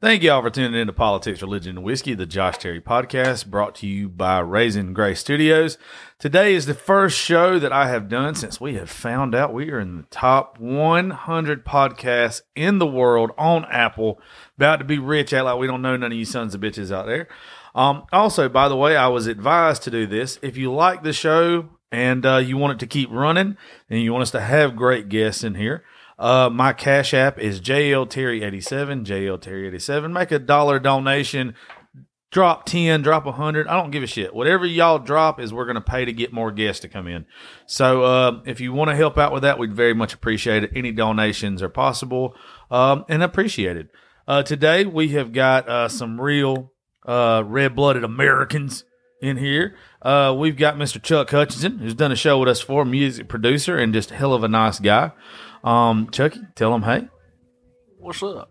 Thank you all for tuning in to Politics, Religion, and Whiskey, the Josh Terry podcast, brought to you by Raising Gray Studios. Today is the first show that I have done since we have found out we are in the top 100 podcasts in the world on Apple. About to be rich, out like we don't know none of you sons of bitches out there. Um, also, by the way, I was advised to do this. If you like the show and uh, you want it to keep running and you want us to have great guests in here, uh, my Cash App is JL Terry87, JL Terry87. Make a dollar donation. Drop 10, drop 100. I don't give a shit. Whatever y'all drop is we're going to pay to get more guests to come in. So uh, if you want to help out with that, we'd very much appreciate it. Any donations are possible um, and appreciated. Uh, today, we have got uh, some real uh, red blooded Americans in here. Uh, we've got Mr. Chuck Hutchinson, who's done a show with us before, music producer and just hell of a nice guy. Um, Chucky, tell him hey. What's up?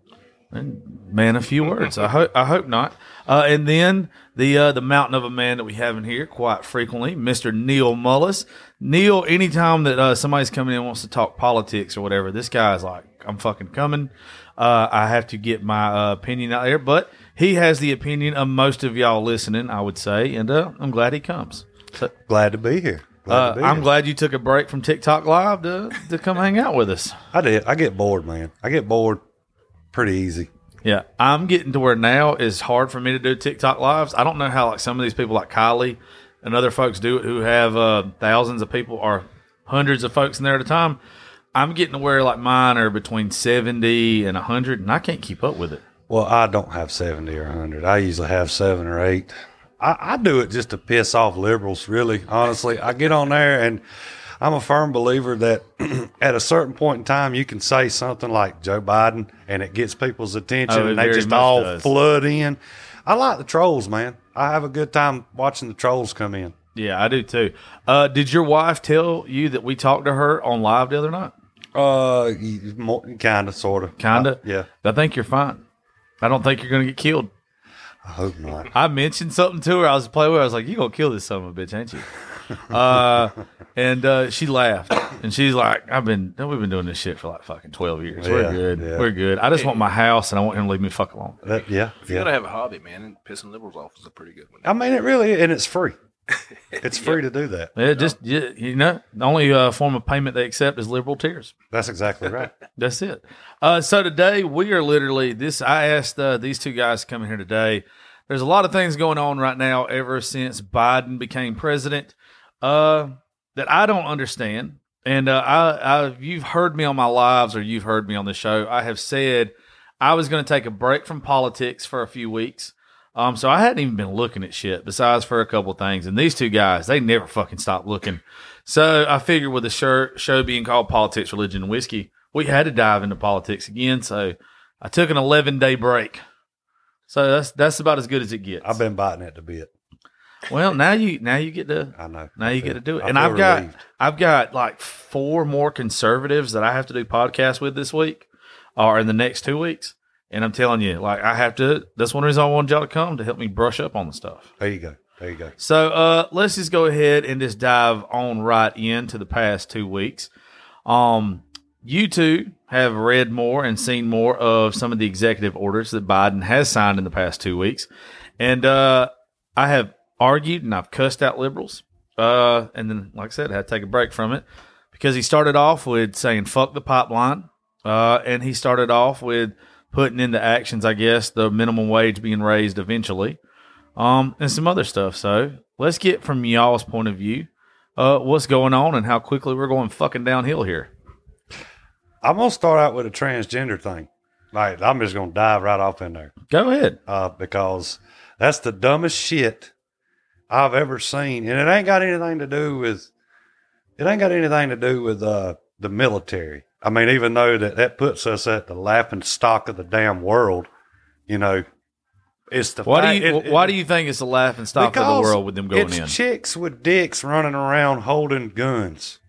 And man, a few words. I hope I hope not. Uh, and then the uh, the mountain of a man that we have in here quite frequently, Mister Neil Mullis. Neil, anytime that uh, somebody's coming in and wants to talk politics or whatever, this guy's like, I'm fucking coming. Uh, I have to get my uh, opinion out there, but he has the opinion of most of y'all listening, I would say, and uh, I'm glad he comes. So, Glad to be here. Glad uh, I'm glad you took a break from TikTok Live to to come hang out with us. I did. I get bored, man. I get bored pretty easy. Yeah, I'm getting to where now it's hard for me to do TikTok lives. I don't know how like some of these people like Kylie and other folks do it who have uh, thousands of people or hundreds of folks in there at a time. I'm getting to where like mine are between 70 and 100 and I can't keep up with it. Well, I don't have 70 or 100. I usually have seven or eight. I, I do it just to piss off liberals, really, honestly. I get on there and I'm a firm believer that at a certain point in time, you can say something like Joe Biden and it gets people's attention Oh, and they just all does. flood in. I like the trolls, man. I have a good time watching the trolls come in. Yeah, I do too. Uh, did your wife tell you that we talked to her on live the other night? Uh, kind of, sort of. Kinda? yeah. I think you're fine. I don't think you're going to get killed. I hope not. I mentioned something to her. I was playing with her. I was like, "You gonna kill this son of a bitch, ain't you?" uh, and uh, she laughed, and she's like, "I've been we've been doing this shit for like fucking twelve years. Yeah, We're good. yeah. We're good. I just want my house, and I want him to leave me fuck alone." That, yeah. If you yeah. gotta have a hobby, man, and pissing liberals off is a pretty good one. I mean, it really, and it's free. It's free to do that. Yeah, just you, you know, the only uh, form of payment they accept is liberal tears. That's exactly right. That's it. Uh, so today we are literally this. I asked uh, these two guys to come in here today. There's a lot of things going on right now ever since Biden became president uh, that I don't understand. And uh, I, I, you've heard me on my lives or you've heard me on the show. I have said I was going to take a break from politics for a few weeks. Um, so I hadn't even been looking at shit besides for a couple things. And these two guys, they never fucking stop looking. So I figured with the show, show being called Politics, Religion, and Whiskey, we had to dive into politics again. So I took an 11 day break. So that's that's about as good as it gets. I've been biting at the bit. well, now you now you get to I know. now I you feel- get to do it. I And I've got relieved. I've got like four more conservatives that I have to do podcasts with this week or in the next two weeks. And I'm telling you, like I have to that's one reason I wanted y'all to come to help me brush up on the stuff. There you go. There you go. So uh, let's just go ahead and just dive on right into the past two weeks. Um, you two have read more and seen more of some of the executive orders that Biden has signed in the past two weeks, and uh, I have argued and I've cussed out liberals. Uh, and then, like I said, I had to take a break from it because he started off with saying "fuck the pipeline," uh, and he started off with putting into actions, I guess, the minimum wage being raised eventually um, and some other stuff. So let's get from y'all's point of view, uh, what's going on and how quickly we're going fucking downhill here. I'm gonna start out with a transgender thing. Like I'm just gonna dive right off in there Go ahead. uh, because that's the dumbest shit I've ever seen, and it ain't got anything to do with it ain't got anything to do with uh, the military. I mean, even though that that puts us at the laughing stock of the damn world, you know, it's the Why do you it- why it- do you think it's the laughing stock of the world with them going it's in? chicks with dicks running around holding guns.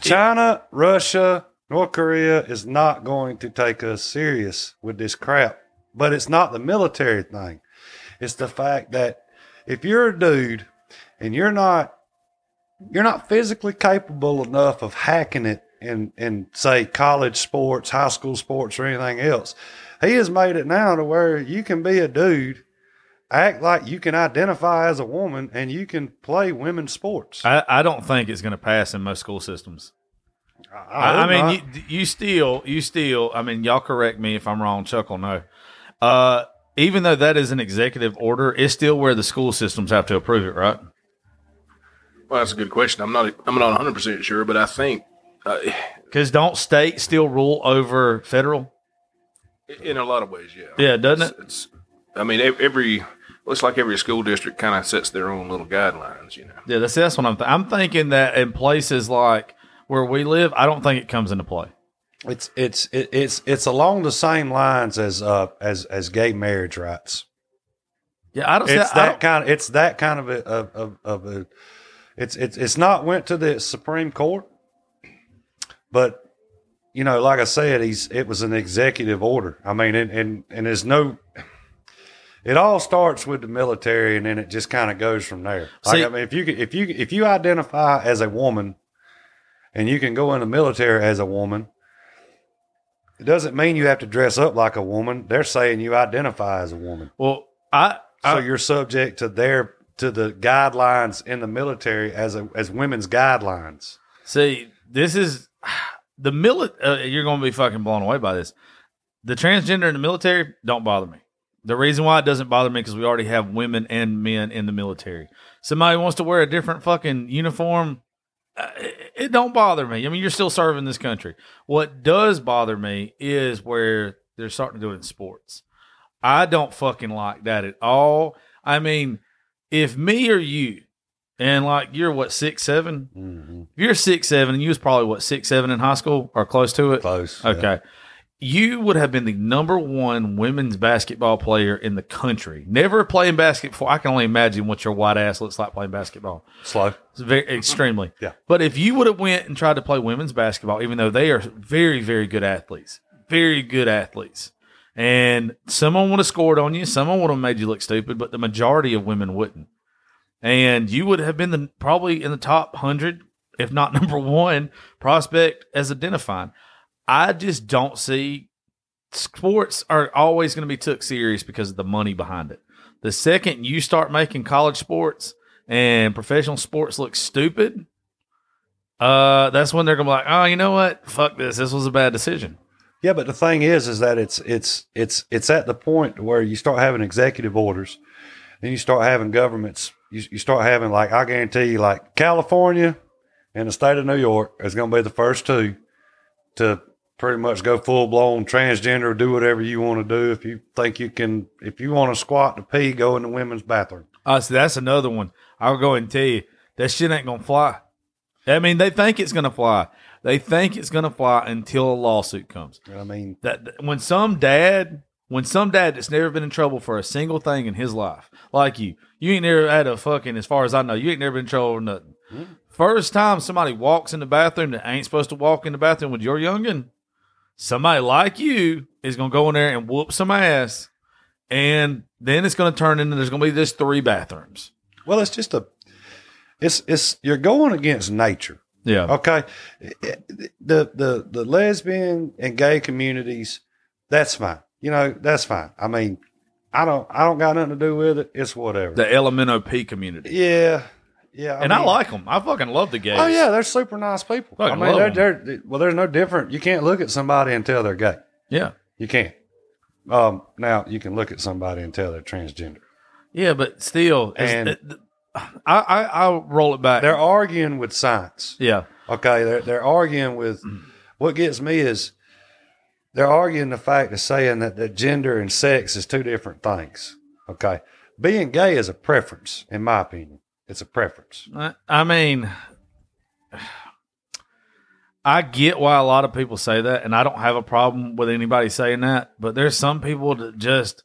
China, Russia, North Korea is not going to take us serious with this crap. But it's not the military thing. It's the fact that if you're a dude and you're not you're not physically capable enough of hacking it in in say college sports, high school sports, or anything else, he has made it now to where you can be a dude, act like you can identify as a woman, and you can play women's sports. I, I don't think it's going to pass in most school systems. I, I hope mean, you, you still, you still. I mean, y'all correct me if I'm wrong. Chuck will know. Uh, even though that is an executive order, it's still where the school systems have to approve it, right? Well, that's a good question. I'm not. I'm not 100 percent sure, but I think Because don't state still rule over federal? in a lot of ways, yeah. Yeah, doesn't it? It's. I mean, every looks like every school district kind of sets their own little guidelines. You know. Yeah, that's that's what I'm. Th- I'm thinking that in places like where we live, I don't think it comes into play. It's it's it's it's along the same lines as uh as as gay marriage rights. Yeah, I don't. It's I that don't- kind of it's that kind of a of, of, of a it's it's it's not went to the Supreme Court, but you know, like I said, he's it was an executive order. I mean, and and, and there's no. It all starts with the military, and then it just kind of goes from there. Like See- I mean, if you if you if you identify as a woman, and you can go in the military as a woman, it doesn't mean you have to dress up like a woman. They're saying you identify as a woman. well, I. So you're subject to their to the guidelines in the military as a as women's guidelines. See, this is the mili- uh, You're going to be fucking blown away by this. The transgender in the military don't bother me. The reason why it doesn't bother me because we already have women and men in the military. Somebody wants to wear a different fucking uniform. uh, It, it don't bother me. I mean, you're still serving this country. What does bother me is where they're starting to do it in sports. I don't fucking like that at all. I mean, if me or you, and like you're what six seven, Mm-hmm. if you're six seven, and you was probably what six seven in high school or close to it. Close. Okay, you would have been the number one women's basketball player in the country. Never playing basketball. I can only imagine what your white ass looks like playing basketball. Slow. It's very extremely. Yeah. But if you would have went and tried to play women's basketball, even though they are very, very good athletes, very good athletes, and someone would have scored on you, someone would have made you look stupid, but the majority of women wouldn't. And you would have been the probably in the top hundred, if not number one prospect as identifying. I just don't see sports are always going to be took serious because of the money behind it. The second you start making college sports and professional sports look stupid, uh, that's when they're gonna be like, oh, you know what? Fuck this. This was a bad decision. Yeah, but the thing is, is that it's it's it's it's at the point where you start having executive orders, then you start having governments. You, you start having like I guarantee you, like California and the state of New York is going to be the first two to pretty much go full blown transgender, do whatever you want to do. If you think you can, if you want to squat to pee, go in the women's bathroom. Uh, so that's another one. I'll go and tell you that shit ain't gonna fly. I mean, they think it's gonna fly. They think it's gonna fly until a lawsuit comes. I mean, that that- when some dad when some dad that's never been in trouble for a single thing in his life like you you ain't never had a fucking as far as i know you ain't never been in trouble for nothing. Mm-hmm. First time somebody walks in the bathroom that ain't supposed to walk in the bathroom with your youngin somebody like you is gonna go in there and whoop some ass and then it's gonna turn into there's gonna be just three bathrooms. Well, it's just a, it's it's you're going against nature. yeah. Okay, the the the lesbian and gay communities, that's fine. You know, that's fine. I mean, I don't I don't got nothing to do with it. It's whatever. the LMNOP community yeah, yeah. and I like them I fucking love the gays Oh yeah, they're super nice people. I Fucking mean, love they're, they're well. There's no different. You can't look at somebody and tell they're gay. yeah You can't. Um, now you can look at somebody and tell they're transgender. Yeah, but still, And- it- I, I I'll roll it back. They're arguing with science. yeah, Okay, they're they're arguing with. What gets me is they're arguing the fact of saying that, that gender and sex is two different things. Okay, being gay is a preference, in my opinion. It's a preference. I, I mean, I get why a lot of people say that, and I don't have a problem with anybody saying that. But there's some people that just,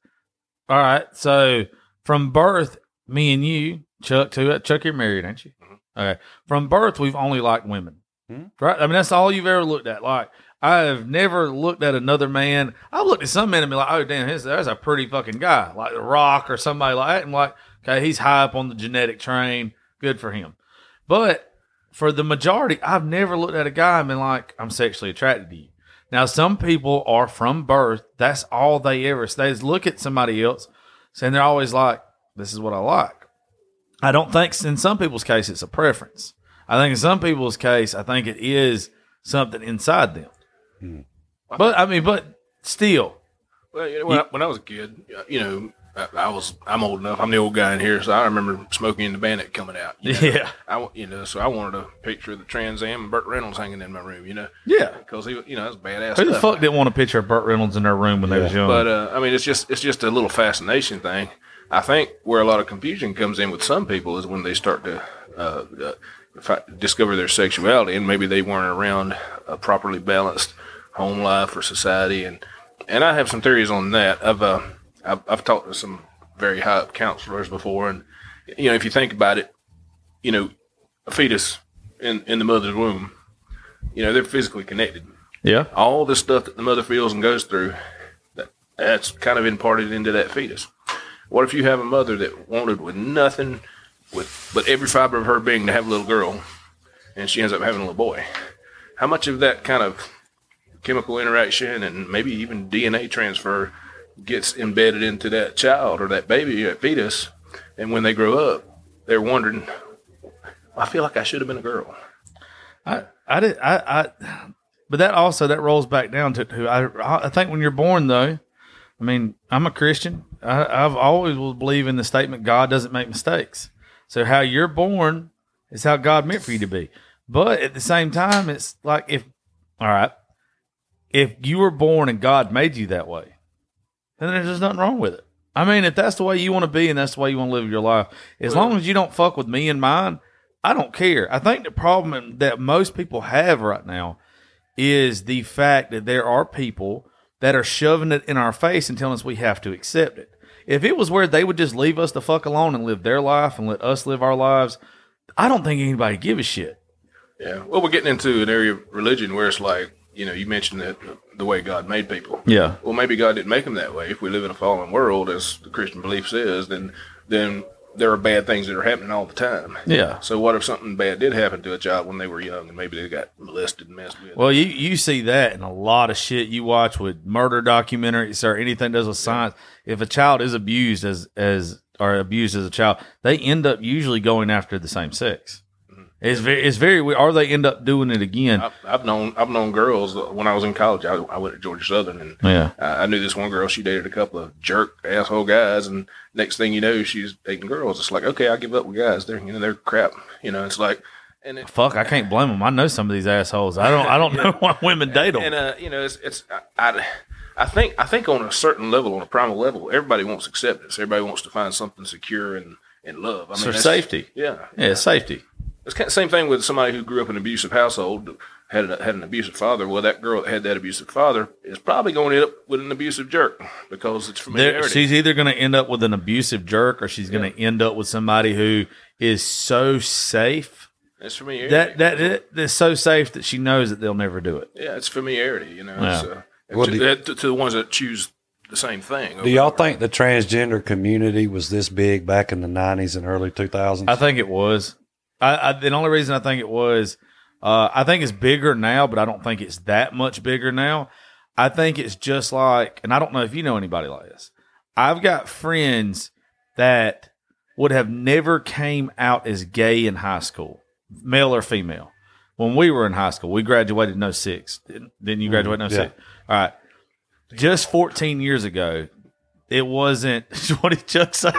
all right. So from birth, me and you, Chuck, too. Chuck, you're married, ain't you? Okay. From birth, we've only liked women, Mhm. right? I mean, that's all you've ever looked at. Like, I have never looked at another man. I've looked at some men and be like, oh, damn, his, there's a pretty fucking guy, like The Rock or somebody like that. And like, okay, he's high up on the genetic train. Good for him. But for the majority, I've never looked at a guy and been like, I'm sexually attracted to you. Now, some people are from birth. That's all they ever. They just look at somebody else, and they're always like, "This is what I like." I don't think in some people's case it's a preference. I think in some people's case, I think it is something inside them. But I mean, but still, Well, you know, when, I, when I was a kid, you know, I, I was I'm old enough. I'm the old guy in here, so I remember Smokey and the Bandit coming out. you know. yeah, I wa- you know, so I wanted a picture of the Trans Am and Burt Reynolds hanging in my room. You know, yeah. because he, you know, that's badass. Who the stuff. fuck didn't want a picture of Burt Reynolds in their room when they was young? But uh, I mean, it's just it's just a little fascination thing. I think where a lot of confusion comes in with some people is when they start to uh, uh, discover their sexuality, and maybe they weren't around a properly balanced home life or society, and and I have some theories on that. I've uh, I've, I've talked to some very high up counselors before, and you know, if you think about it, you know, a fetus in in the mother's womb, you know, they're physically connected yeah, all the stuff that the mother feels and goes through, that, that's kind of imparted into that fetus. What if you have a mother that wanted with nothing, with but every fiber of her being to have a little girl, and she ends up having a little boy? How much of that kind of chemical interaction and maybe even DNA transfer gets embedded into that child or that baby, that fetus, and when they grow up, they're wondering, I feel like I should have been a girl. I, I did, I, I, but that also that rolls back down to who I, I think when you're born though. I mean, I'm a Christian. I, I've always will believe in the statement God doesn't make mistakes. So how you're born is how God meant for you to be. But at the same time, it's like if, all right, if you were born and God made you that way, then there's just nothing wrong with it. I mean, if that's the way you want to be and that's the way you want to live your life, as long as you don't fuck with me and mine, I don't care. I think the problem that most people have right now is the fact that there are people that are shoving it in our face and telling us we have to accept it. If it was where they would just leave us the fuck alone and live their life and let us live our lives, I don't think anybody give a shit. Yeah. Well, we're getting into an area of religion where it's like, you know, you mentioned that the way God made people. Yeah. Well, maybe God didn't make them that way. If we live in a fallen world, as the Christian belief says, then then there are bad things that are happening all the time. Yeah. So what if something bad did happen to a child when they were young and maybe they got molested and messed with? Well, you, you see that in a lot of shit you watch with murder documentaries or anything that does with science. If a child is abused as as or abused as a child, they end up usually going after the same sex. It's very it's very weird. Or they end up doing it again. I've, I've known I've known girls when I was in college. I, I went to Georgia Southern, and Yeah. I, I knew this one girl. She dated a couple of jerk asshole guys, and next thing you know, she's dating girls. It's like, okay, I give up with guys. They're you know they're crap. You know, it's like, and it, Fuck, I can't blame them. I know some of these assholes. I don't I don't know why women date them. and uh, you know, it's it's I, I I think I think on a certain level, on a primal level, everybody wants acceptance. Everybody wants to find something secure and and love. I mean, that's- safety. Yeah, yeah, it's safety. It's kind of same thing with somebody who grew up in an abusive household, had a, had an abusive father. Well, that girl that had that abusive father is probably going to end up with an abusive jerk because it's There, familiarity. she's either going to end up with an abusive jerk or she's going to end up with somebody who is so safe it's familiarity. that that it, it's so safe that she knows that they'll never do it. yeah, it's familiarity. You know, Yeah. it's, uh, Well, to, do- that- to, to the ones that choose the same thing. Do y'all think the transgender community was this big back in the 90s and early 2000s? I think it was. I, I the only reason I think it was, uh, I think it's bigger now, but I don't think it's that much bigger now. I think it's just like, and I don't know if you know anybody like this. I've got friends that would have never came out as gay in high school, male or female. When we were in high school, we graduated in 06. Didn't, didn't you graduate in 06? yeah. All right. Just 14 years ago, it wasn't, what did Chuck say?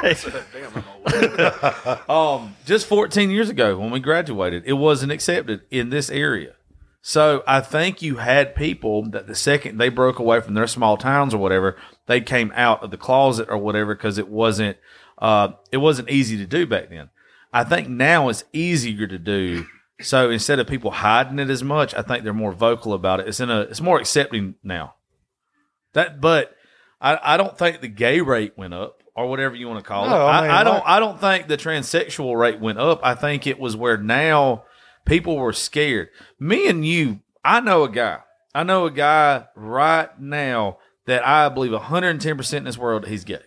Damn, I'm old. Um, just 14 years ago when we graduated, it wasn't accepted in this area. So I think you had people that the second they broke away from their small towns or whatever, they came out of the closet or whatever because it wasn't uh it wasn't easy to do back then. I think now it's easier to do. So instead of people hiding it as much, I think they're more vocal about it. It's in a it's more accepting now. That but I, I don't think the gay rate went up or whatever you want to call No, it. I I, mean, I don't like- I don't think the transsexual rate went up. I think it was where now people were scared. Me and you, I know a guy. I know a guy right now that I believe 110% in this world he's gay.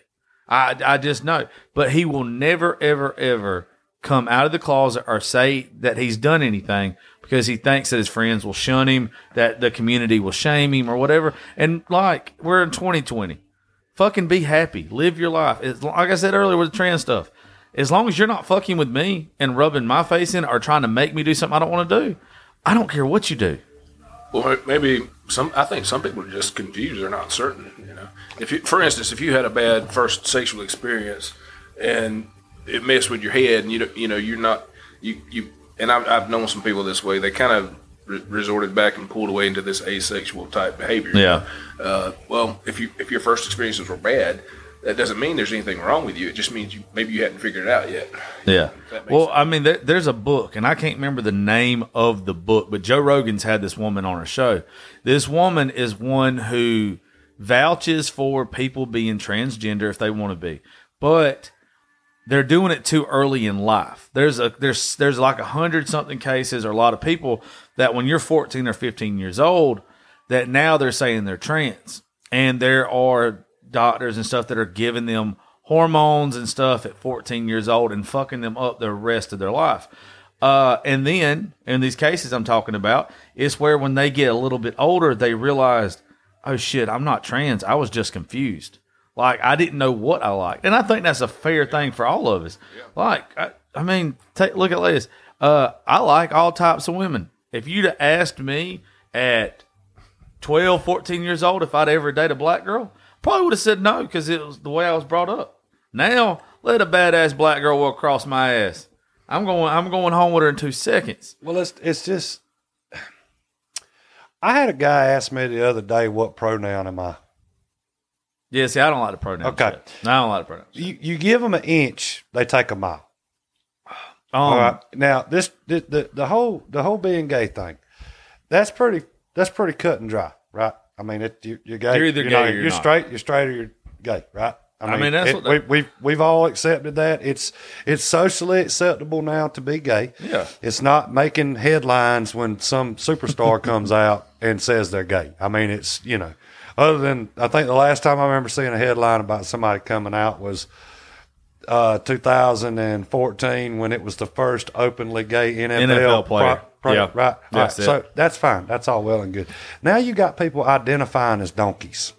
I, I just know. But he will never, ever, ever come out of the closet or say that he's done anything because he thinks that his friends will shun him, that the community will shame him or whatever. And like we're in 2020, fucking be happy, live your life. It's, like I said earlier with the trans stuff, as long as you're not fucking with me and rubbing my face in or trying to make me do something I don't want to do, I don't care what you do. Well, maybe some. I think some people are just confused. They're not certain. You know, if you, for instance, if you had a bad first sexual experience and it messed with your head, and you you know you're not you you. And I've, I've known some people this way. They kind of re- resorted back and pulled away into this asexual type behavior. Yeah. Uh, well, if you if your first experiences were bad, that doesn't mean there's anything wrong with you. It just means you maybe you hadn't figured it out yet. Yeah. Well, I mean, there, there's a book, and I can't remember the name of the book, but Joe Rogan's had this woman on her show. This woman is one who vouches for people being transgender if they want to be, but they're doing it too early in life. There's a there's there's like a hundred something cases or a lot of people that when you're 14 or 15 years old, that now they're saying they're trans, and there are doctors and stuff that are giving them hormones and stuff at 14 years old and fucking them up the rest of their life. Uh, and then in these cases I'm talking about, it's where when they get a little bit older, they realized, oh shit, I'm not trans. I was just confused. Like I didn't know what I liked, and I think that's a fair thing for all of us. Like I, I mean, take look at this. Uh, I like all types of women. If you'd have asked me at 12, 14 years old if I'd ever date a black girl, probably would have said no because it was the way I was brought up. Now, let a badass black girl walk across my ass. I'm going. I'm going home with her in two seconds. Well, it's it's just. I had a guy ask me the other day, "What pronoun am I?" Yeah, see, I don't like the pronouns. Okay. shit. No, I don't like the pronouns. You you give them an inch, they take a mile. Um, All right. Now this the, the the whole the whole being gay thing, that's pretty that's pretty cut and dry, right? I mean, it, you, you're gay. You're either you gay or you're you're not. straight. You're straight or you're gay, right? I mean, that's it- what we, they- we've we've all accepted that. It's it's socially acceptable now to be gay. Yeah. It's not making headlines when some superstar comes out and says they're gay. I mean, it's you know, other than I think the last time I remember seeing a headline about somebody coming out was uh, 2014 when it was the first openly gay NFL, NFL player. pro- pro- Yeah. right? All right. That's it. So that's fine. That's all well and good. Now you got people identifying as donkeys.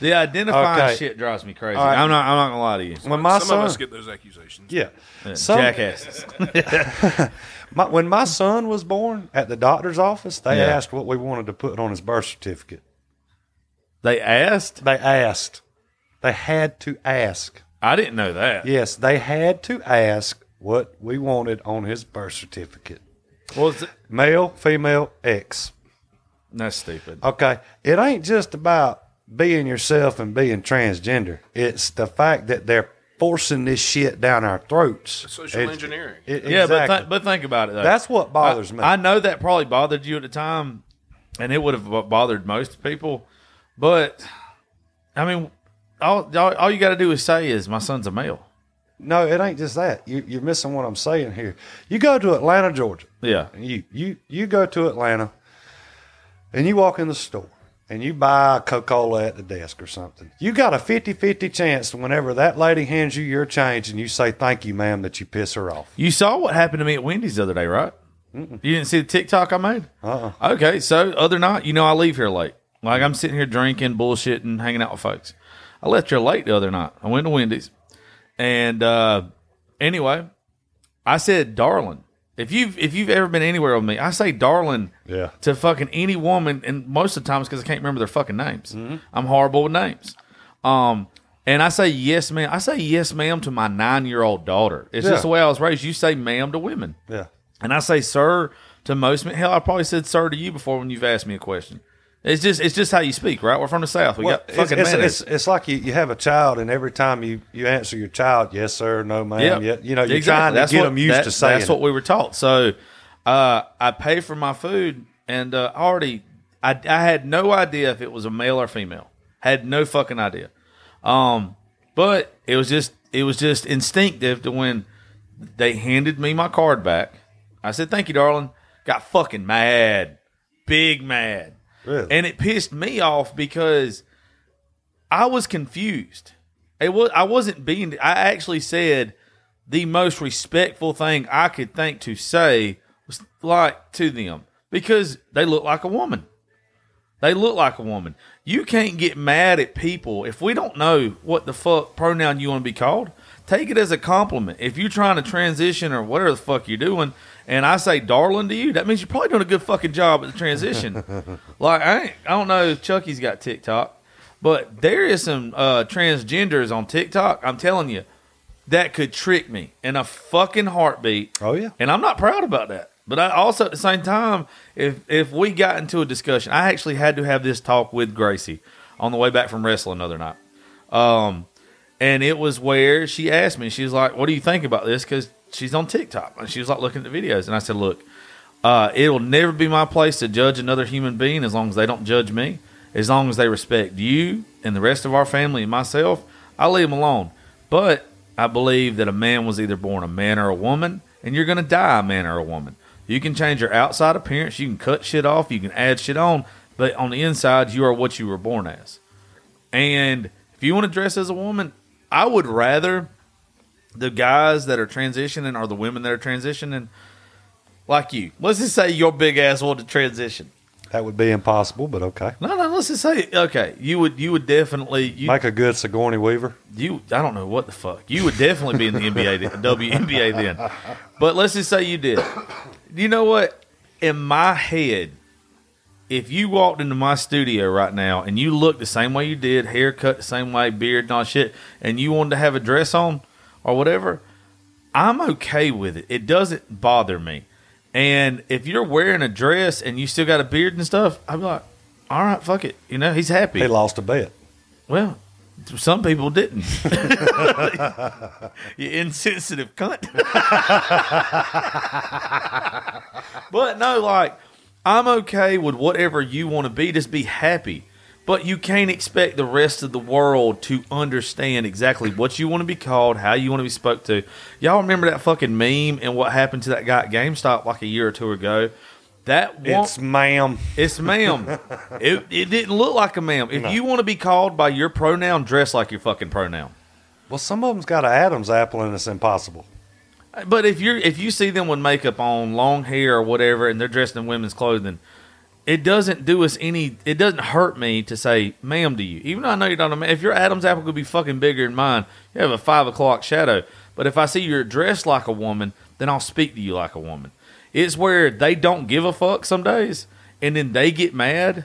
the identifying Okay. shit drives me crazy. All right. I'm not. I'm not gonna lie to you. When my Some son, of us get those accusations. yeah, some- Jackasses. my, when my son was born at the doctor's office, they Yeah. asked what we wanted to put on his birth certificate. They asked. They asked. They had to ask. I didn't know that. Yes, they had to ask what we wanted on his birth certificate. Was it? Male, female, X. that's stupid. Okay. It ain't just about being yourself and being transgender. It's the fact that they're forcing this shit down our throats. Social It's- engineering. it- Yeah, but exactly. th- but think about it though. That's what bothers I, me. I know that probably bothered you at the time, and it would have bo- bothered most people. But I mean, all all, all you got to do is say is my son's a male. no, it ain't just that. You, you're missing what I'm saying here. You go to Atlanta, Georgia. Yeah, You you you go to Atlanta, and you walk in the store, and you buy a Coca-Cola at the desk or something. You got a 50-50 chance whenever that lady hands you your change, and you say thank you, ma'am, that you piss her off. you saw what happened to me at Wendy's the other day, right? You didn't see the TikTok I made? Uh-uh. Okay, so other night, you know, I leave here late. Like I'm sitting here drinking, bullshitting, hanging out with folks. I left here late the other night. I went to Wendy's, and uh, anyway, I said, "Darling." If you've if you've ever been anywhere with me, I say "darling" Yeah. to fucking any woman, and most of the times because I can't remember their fucking names. Mm-hmm. I'm horrible with names. Um, and I say yes, ma'am. I say yes, ma'am, to my nine year old daughter. It's Yeah. just the way I was raised. You say ma'am to women. Yeah. And I say sir to most men. Hell, I probably said sir to you before when you've asked me a question. It's just it's just how you speak, right? We're from the south. We Well, got it's, fucking it's, manners. it's, it's like you, you have a child, and every time you, you answer your child, yes, sir, no, ma'am, Yep. yeah, you know, you're Exactly. trying to That's get what- them used that- to saying That's what we were taught. So uh, I pay for my food, and uh, already I, I had no idea if it was a male or female. Had no fucking idea. Um, but it was just it was just instinctive to when they handed me my card back. I said, "Thank you, darling." Got fucking mad, big mad. Really? And it pissed me off because I was confused. It was I wasn't being. I actually said, the most respectful thing I could think to say was like to them because they look like a woman. They look like a woman. You can't get mad at people if we don't know what the fuck pronoun you want to be called. Take it as a compliment. If you're trying to transition or whatever the fuck you're doing, and I say darling to you, that means you're probably doing a good fucking job at the transition. like I, ain't, I don't know if Chucky's got TikTok, but there is some uh, transgenders on TikTok. I'm telling you, that could trick me in a fucking heartbeat. Oh yeah. And I'm not proud about that. But I also at the same time, if if we got into a discussion, I actually had to have this talk with Gracie on the way back from wrestling the other night. Um, and it was where she asked me, she was like, "What do you think about this?" Because she's on TikTok and she was like looking at the videos, and I said, "Look, uh, it will never be my place to judge another human being as long as they don't judge me. As long as they respect you and the rest of our family and myself, I leave them alone. But I believe that a man was either born a man or a woman, and you're going to die a man or a woman. You can change your outside appearance, you can cut shit off, you can add shit on, but on the inside, you are what you were born as. And if you want to dress as a woman, I would rather the guys that are transitioning or the women that are transitioning like you. Let's just say your big ass wanted to transition. That would be impossible, but okay. No, no. Let's just say okay. You would, you would definitely, you, Make a good Sigourney Weaver. you. I don't know what the fuck. You would definitely be in the NBA, WNBA then. But let's just say you did. You know what? In my head, if you walked into my studio right now and you looked the same way you did, haircut the same way, beard and all shit, and you wanted to have a dress on or whatever, I'm okay with it. It doesn't bother me. And if you're wearing a dress and you still got a beard and stuff, I'm like, all right, fuck it. You know, he's happy. He lost a bet. Well, some people didn't. you insensitive cunt. but no, like I'm okay with whatever you want to be. Just be happy. But you can't expect the rest of the world to understand exactly what you want to be called, how you want to be spoke to. Y'all remember that fucking meme and what happened to that guy at GameStop like a year or two ago? That one, It's ma'am. it's ma'am. it, it didn't look like a ma'am. If No. you want to be called by your pronoun, dress like your fucking pronoun. Well, some of them's got an Adam's apple and it's impossible. But if you're if you see them with makeup on, long hair or whatever, and they're dressed in women's clothing, it doesn't do us any. It doesn't hurt me to say "ma'am" to you, even though I know you're not a man. If your Adam's apple could be fucking bigger than mine, you have a five o'clock shadow. But if I see you're dressed like a woman, then I'll speak to you like a woman. It's where they don't give a fuck some days, and then they get mad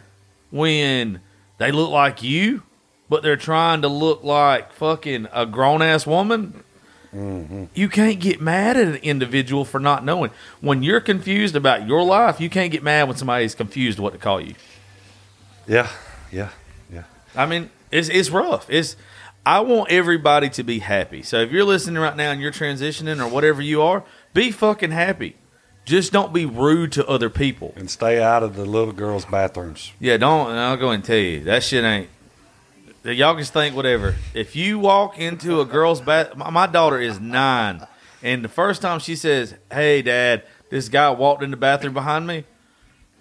when they look like you, but they're trying to look like fucking a grown ass woman. You can't get mad at an individual for not knowing. When you're confused about your life, you can't get mad when somebody's confused what to call you. Yeah, yeah, yeah. I mean, it's it's rough. It's I want everybody to be happy. So if you're listening right now and you're transitioning or whatever you are, be fucking happy. Just don't be rude to other people. And stay out of the little girls' bathrooms. Yeah, don't. I'll go and tell you that shit ain't. Y'all just think whatever. If you walk into a girl's bath, my my daughter is nine, and the first time she says, "Hey, Dad," this guy walked in the bathroom behind me.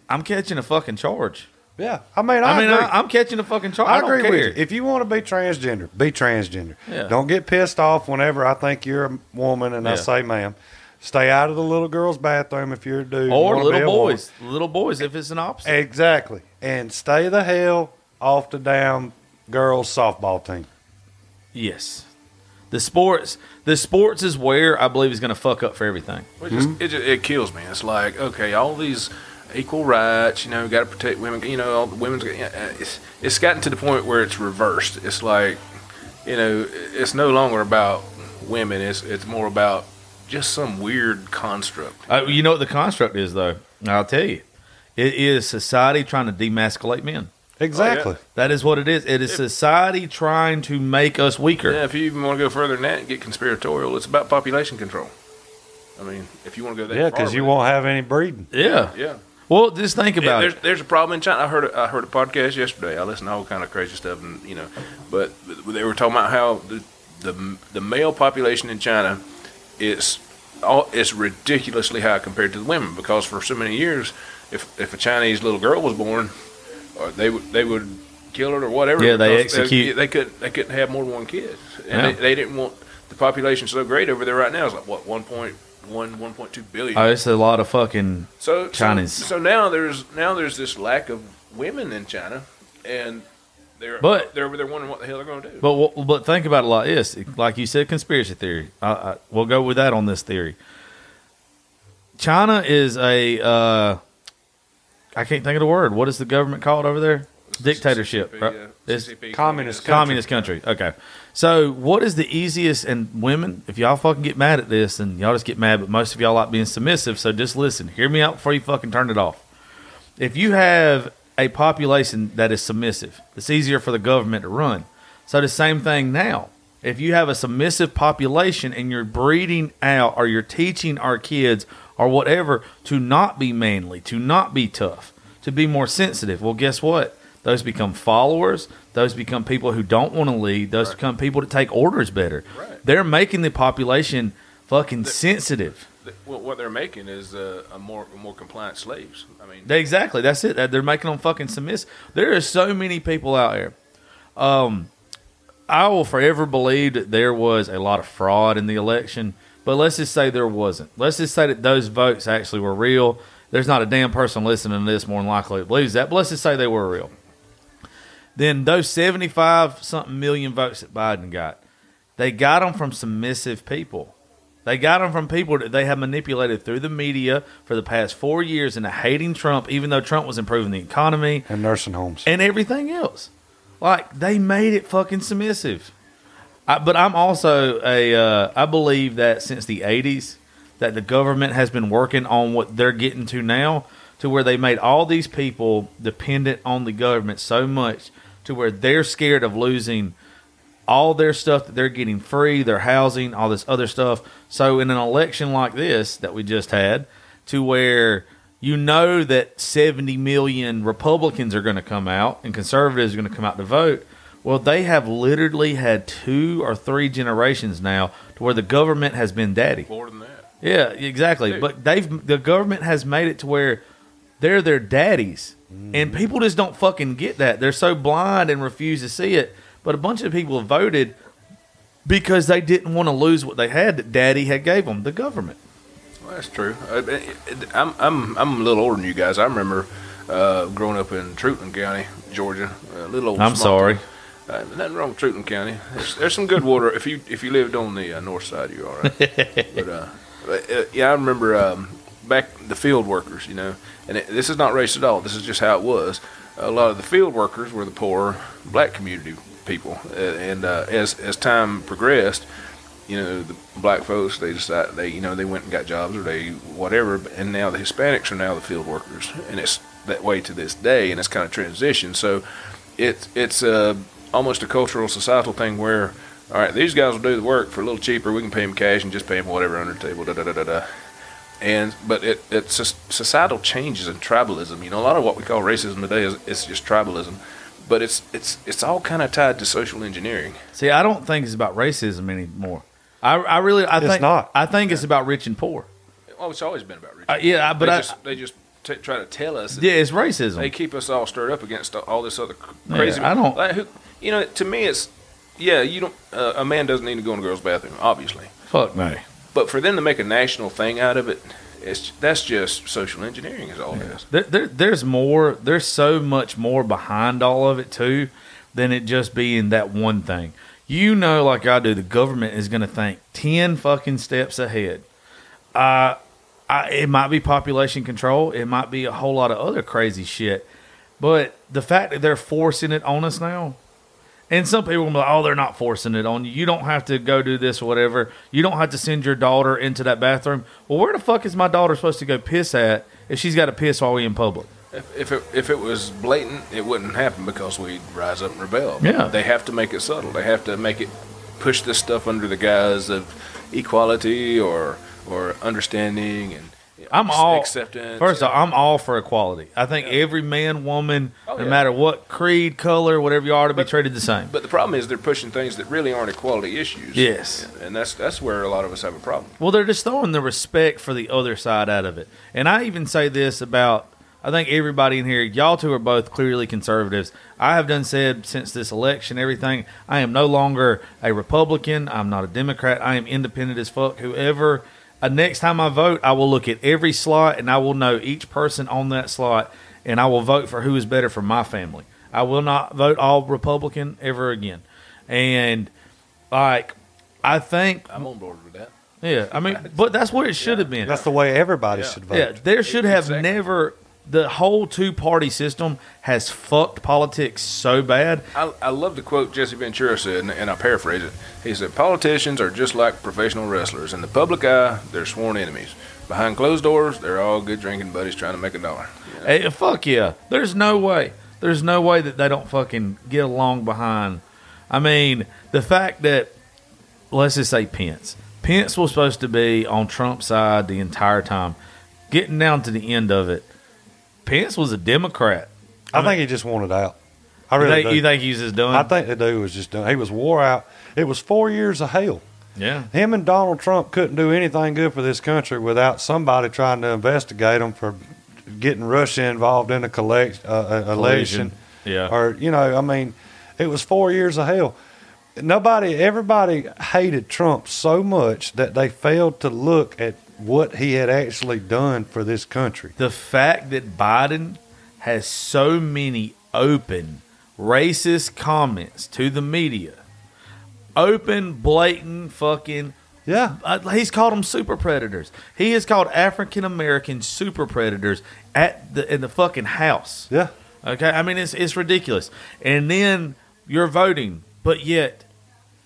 I'm catching a fucking charge. Yeah, I mean, I, I, mean, agree. I, I'm catching a fucking charge. I, I agree with you. If you want to be transgender, be transgender. Yeah. Don't get pissed off whenever I think you're a woman and I say ma'am. Stay out of the little girl's bathroom if you're a dude. Or little boys, little boys. If it's an opposite, Exactly. And stay the hell off the damn girls' softball team. yes. The sports, the sports is where I believe is going to fuck up for everything. It just, it, just, it kills me. It's like okay, all these equal rights, you know, got to protect women. You know, all the women's. uh, It's it's gotten to the point where it's reversed. It's like, you know, it's no longer about women. It's it's more about just some weird construct. Uh, you know what the construct is, though. I'll tell you, it is society trying to demasculate men. Oh, exactly. That is what it is. It is society trying to make us weaker. Yeah, if you even want to go further than that and get conspiratorial, it's about population control. I mean, if you want to go that Yeah, because you won't have any breeding. Yeah. Yeah. Well, just think Yeah, about there's, it. there's a problem in China. I heard a, I heard a podcast yesterday. I listened to all kind of crazy stuff, and you know, but they were talking about how the the, the male population in China is all it's ridiculously high compared to the women because for so many years, if if a Chinese little girl was born, or they would they would kill her or whatever. Yeah, they execute. They, could they couldn't have more than one kid, and Yeah. they, they didn't want the population so great over there right now. It's like what 1.1, 1.2 billion. Oh, it's a lot of fucking. so Chinese. So, so now there's now there's this lack of women in China, and they're But- they're over there wondering what the hell they're going to do. But but think about it like this, like you said, conspiracy theory. I, I, we'll go with that on this theory. China is a uh, I can't think of the word. What is the government called over there? Dictatorship. CCP, right? yeah, It's CCP, communist communist country. Okay. So what is the easiest? And women, if y'all fucking get mad at this, and y'all just get mad, but most of y'all like being submissive. So just listen. Hear me out before you fucking turn it off. If you have a population that is submissive, it's easier for the government to run. So the same thing now. If you have a submissive population and you're breeding out or you're teaching our kids or whatever to not be manly, to not be tough, to be more sensitive, well, guess what? Those become followers. Those become people who don't want to lead. Those become people that take orders better. Right. They're making the population fucking sensitive. Th- What they're making is uh, a more more compliant slaves. I mean, They- Exactly. That's it. They're making them fucking submissive. There are so many people out there. Um, I will forever believe that there was a lot of fraud in the election, but let's just say there wasn't. Let's just say that those votes actually were real. There's not a damn person listening to this more than likely that believes that, but let's just say they were real. Then those 75 something million votes that Biden got, they got them from submissive people. They got them from people that they have manipulated through the media for the past four years into hating Trump, even though Trump was improving the economy and nursing homes. and everything else. Like they made it fucking submissive. I, but I'm also a uh, I believe that since the '80s that the government has been working on what they're getting to now, to where they made all these people dependent on the government so much to where they're scared of losing all their stuff that they're getting free, their housing, all this other stuff. So in an election like this that we just had, to where you know that 70 million Republicans are going to come out and conservatives are going to come out to vote. Well, they have literally had two or three generations now to where the government has been daddy. more than that. Yeah, exactly. Dude. But they've the government has made it to where they're their daddies, and people just don't fucking get that. They're so blind and refuse to see it. But a bunch of people voted because they didn't want to lose what they had that daddy had gave them, the government. Well, that's true. I, I'm I'm I'm a little older than you guys. I remember uh, growing up in Treutlen County, Georgia. A little old. I'm sorry. town. Uh, nothing wrong with Treutlen County. There's, there's some good water. If you if you lived on the uh, north side, you're all right. but uh, but, uh, yeah, I remember um, back the field workers. You know, and it, this is not race at all. This is just how it was. A lot of the field workers were the poor black community people, uh, and uh, as as time progressed, you know, the black folks they decided they you know they went and got jobs or they whatever, and now the Hispanics are now the field workers, and it's that way to this day, and it's kind of transition. So it's it's uh, almost a cultural societal thing where all right, these guys will do the work for a little cheaper. We can pay them cash and just pay them whatever under the table. Da da da da da. And but it it's just societal changes and tribalism. You know, a lot of what we call racism today is it's just tribalism, but it's it's it's all kind of tied to social engineering. See, I don't think it's about racism anymore. I, I really, I It's think not. I think it's about rich and poor. Well, it's always been about rich. Uh, yeah, I- but they I, just they just t- try to tell us. yeah, it's racism. They keep us all stirred up against all this other cr- Yeah, crazy. I don't- Like, who, you know, to me, it's yeah. You don't. Uh, a man doesn't need to go in a girl's bathroom, obviously. Fuck no. But for them to make a national thing out of it, it's that's just social engineering, is all it is. There, there, there's more. There's so much more behind all of it too, than it just being that one thing. You know, like I do, the government is going to think ten fucking steps ahead. Uh, I, it might be population control. It might be a whole lot of other crazy shit. But the fact that they're forcing it on us now, and some people will be like, "Oh, they're not forcing it on you. You don't have to go do this or whatever. You don't have to send your daughter into that bathroom." Well, where the fuck is my daughter supposed to go piss at if she's got to piss while we in public? If, if it if it was blatant, it wouldn't happen because we'd rise up and rebel. Yeah. they have to make it subtle. They have to make it push this stuff under the guise of equality or or understanding and I'm all acceptance. First off, I'm all for equality. I think every man, woman, Oh, no yeah. matter what creed, color, whatever you are, to be treated the same. But the problem is they're pushing things that really aren't equality issues. Yes. and that's that's where a lot of us have a problem. Well, they're just throwing the respect for the other side out of it. And I even say this about I think everybody in here, y'all two are both clearly conservatives. I have done said since this election, everything. I am no longer a Republican. I'm not a Democrat. I am independent as fuck. Whoever, uh, next time I vote, I will look at every slot and I will know each person on that slot, and I will vote for who is better for my family. I will not vote all Republican ever again. And like, I think, I'm on board with that. yeah, I mean, but that's what it should have been. That's the way everybody Yeah. should vote. Yeah, there should have Exactly. never. The whole two party system has fucked politics so bad. I, I love the quote Jesse Ventura said, and, and I paraphrase it. He said, Politicians are just like professional wrestlers. In the public eye, they're sworn enemies. Behind closed doors, they're all good drinking buddies trying to make a dollar. Hey, fuck yeah. There's no way. There's no way that they don't fucking get along behind. I mean, the fact that, let's just say Pence. Pence was supposed to be on Trump's side the entire time. Getting down to the end of it, Pence was a Democrat. I think he just wanted out. I You really think, do. you think he's just doing? I think the dude was just done. He was wore out. It was four years of hell. yeah. Him and Donald Trump couldn't do anything good for this country without somebody trying to investigate them for getting Russia involved in a collect, uh, election. Yeah. Or, you know, I mean, it was four years of hell. Nobody, everybody hated Trump so much that they failed to look at what he had actually done for this country. the fact that Biden has so many open racist comments to the media, open, blatant, fucking. Yeah. Uh, he's called them super predators. He has called African American super predators at the in the fucking house. Yeah. Okay, I mean it's it's ridiculous. And then you're voting, but yet,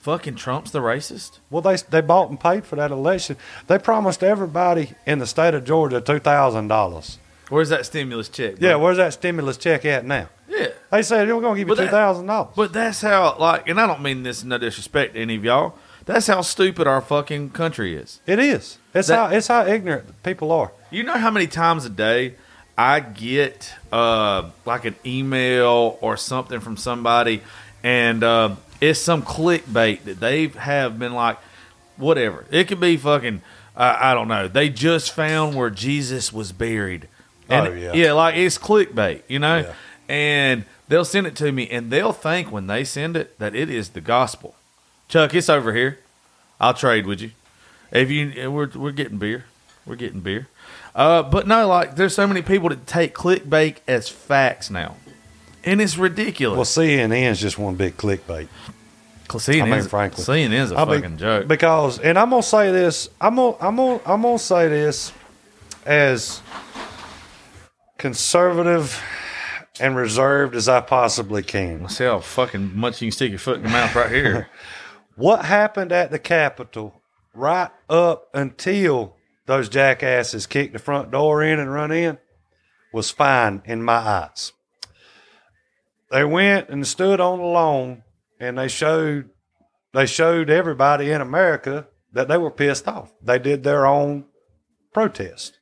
fucking Trump's the racist. Well, they they bought and paid for that election. They promised everybody in the state of Georgia two thousand dollars. Where's that stimulus check? bro? Yeah, where's that stimulus check at now? yeah. They said we're going to give you But two thousand dollars. But that's how, like, and I don't mean this in no disrespect to any of y'all. That's how stupid our fucking country is. It is. It's That- how it's how ignorant people are. You know how many times a day I get uh, like an email or something from somebody, and uh, it's some clickbait that they have been like, whatever. It could be fucking, uh, I don't know. They just found where Jesus was buried. And Oh, yeah. yeah, like it's clickbait, you know. Yeah. And they'll send it to me, and they'll think when they send it that it is the gospel. Chuck, it's over here. I'll trade with you. If you, we're we're getting beer, we're getting beer. Uh, but no, like there's so many people that take clickbait as facts now, and it's ridiculous. Well, CNN's just one big clickbait. CNN, I mean, is- frankly. CNN is a I mean, fucking joke. Because, and I'm gonna say this. I'm gonna I'm gonna I'm gonna say this as conservative and reserved as I possibly can. See how fucking much you can stick your foot in your mouth right here. What happened at the Capitol right up until those jackasses kicked the front door in and run in was fine in my eyes. They went and stood on the lawn and they showed they showed everybody in America that they were pissed off. They did their own protest.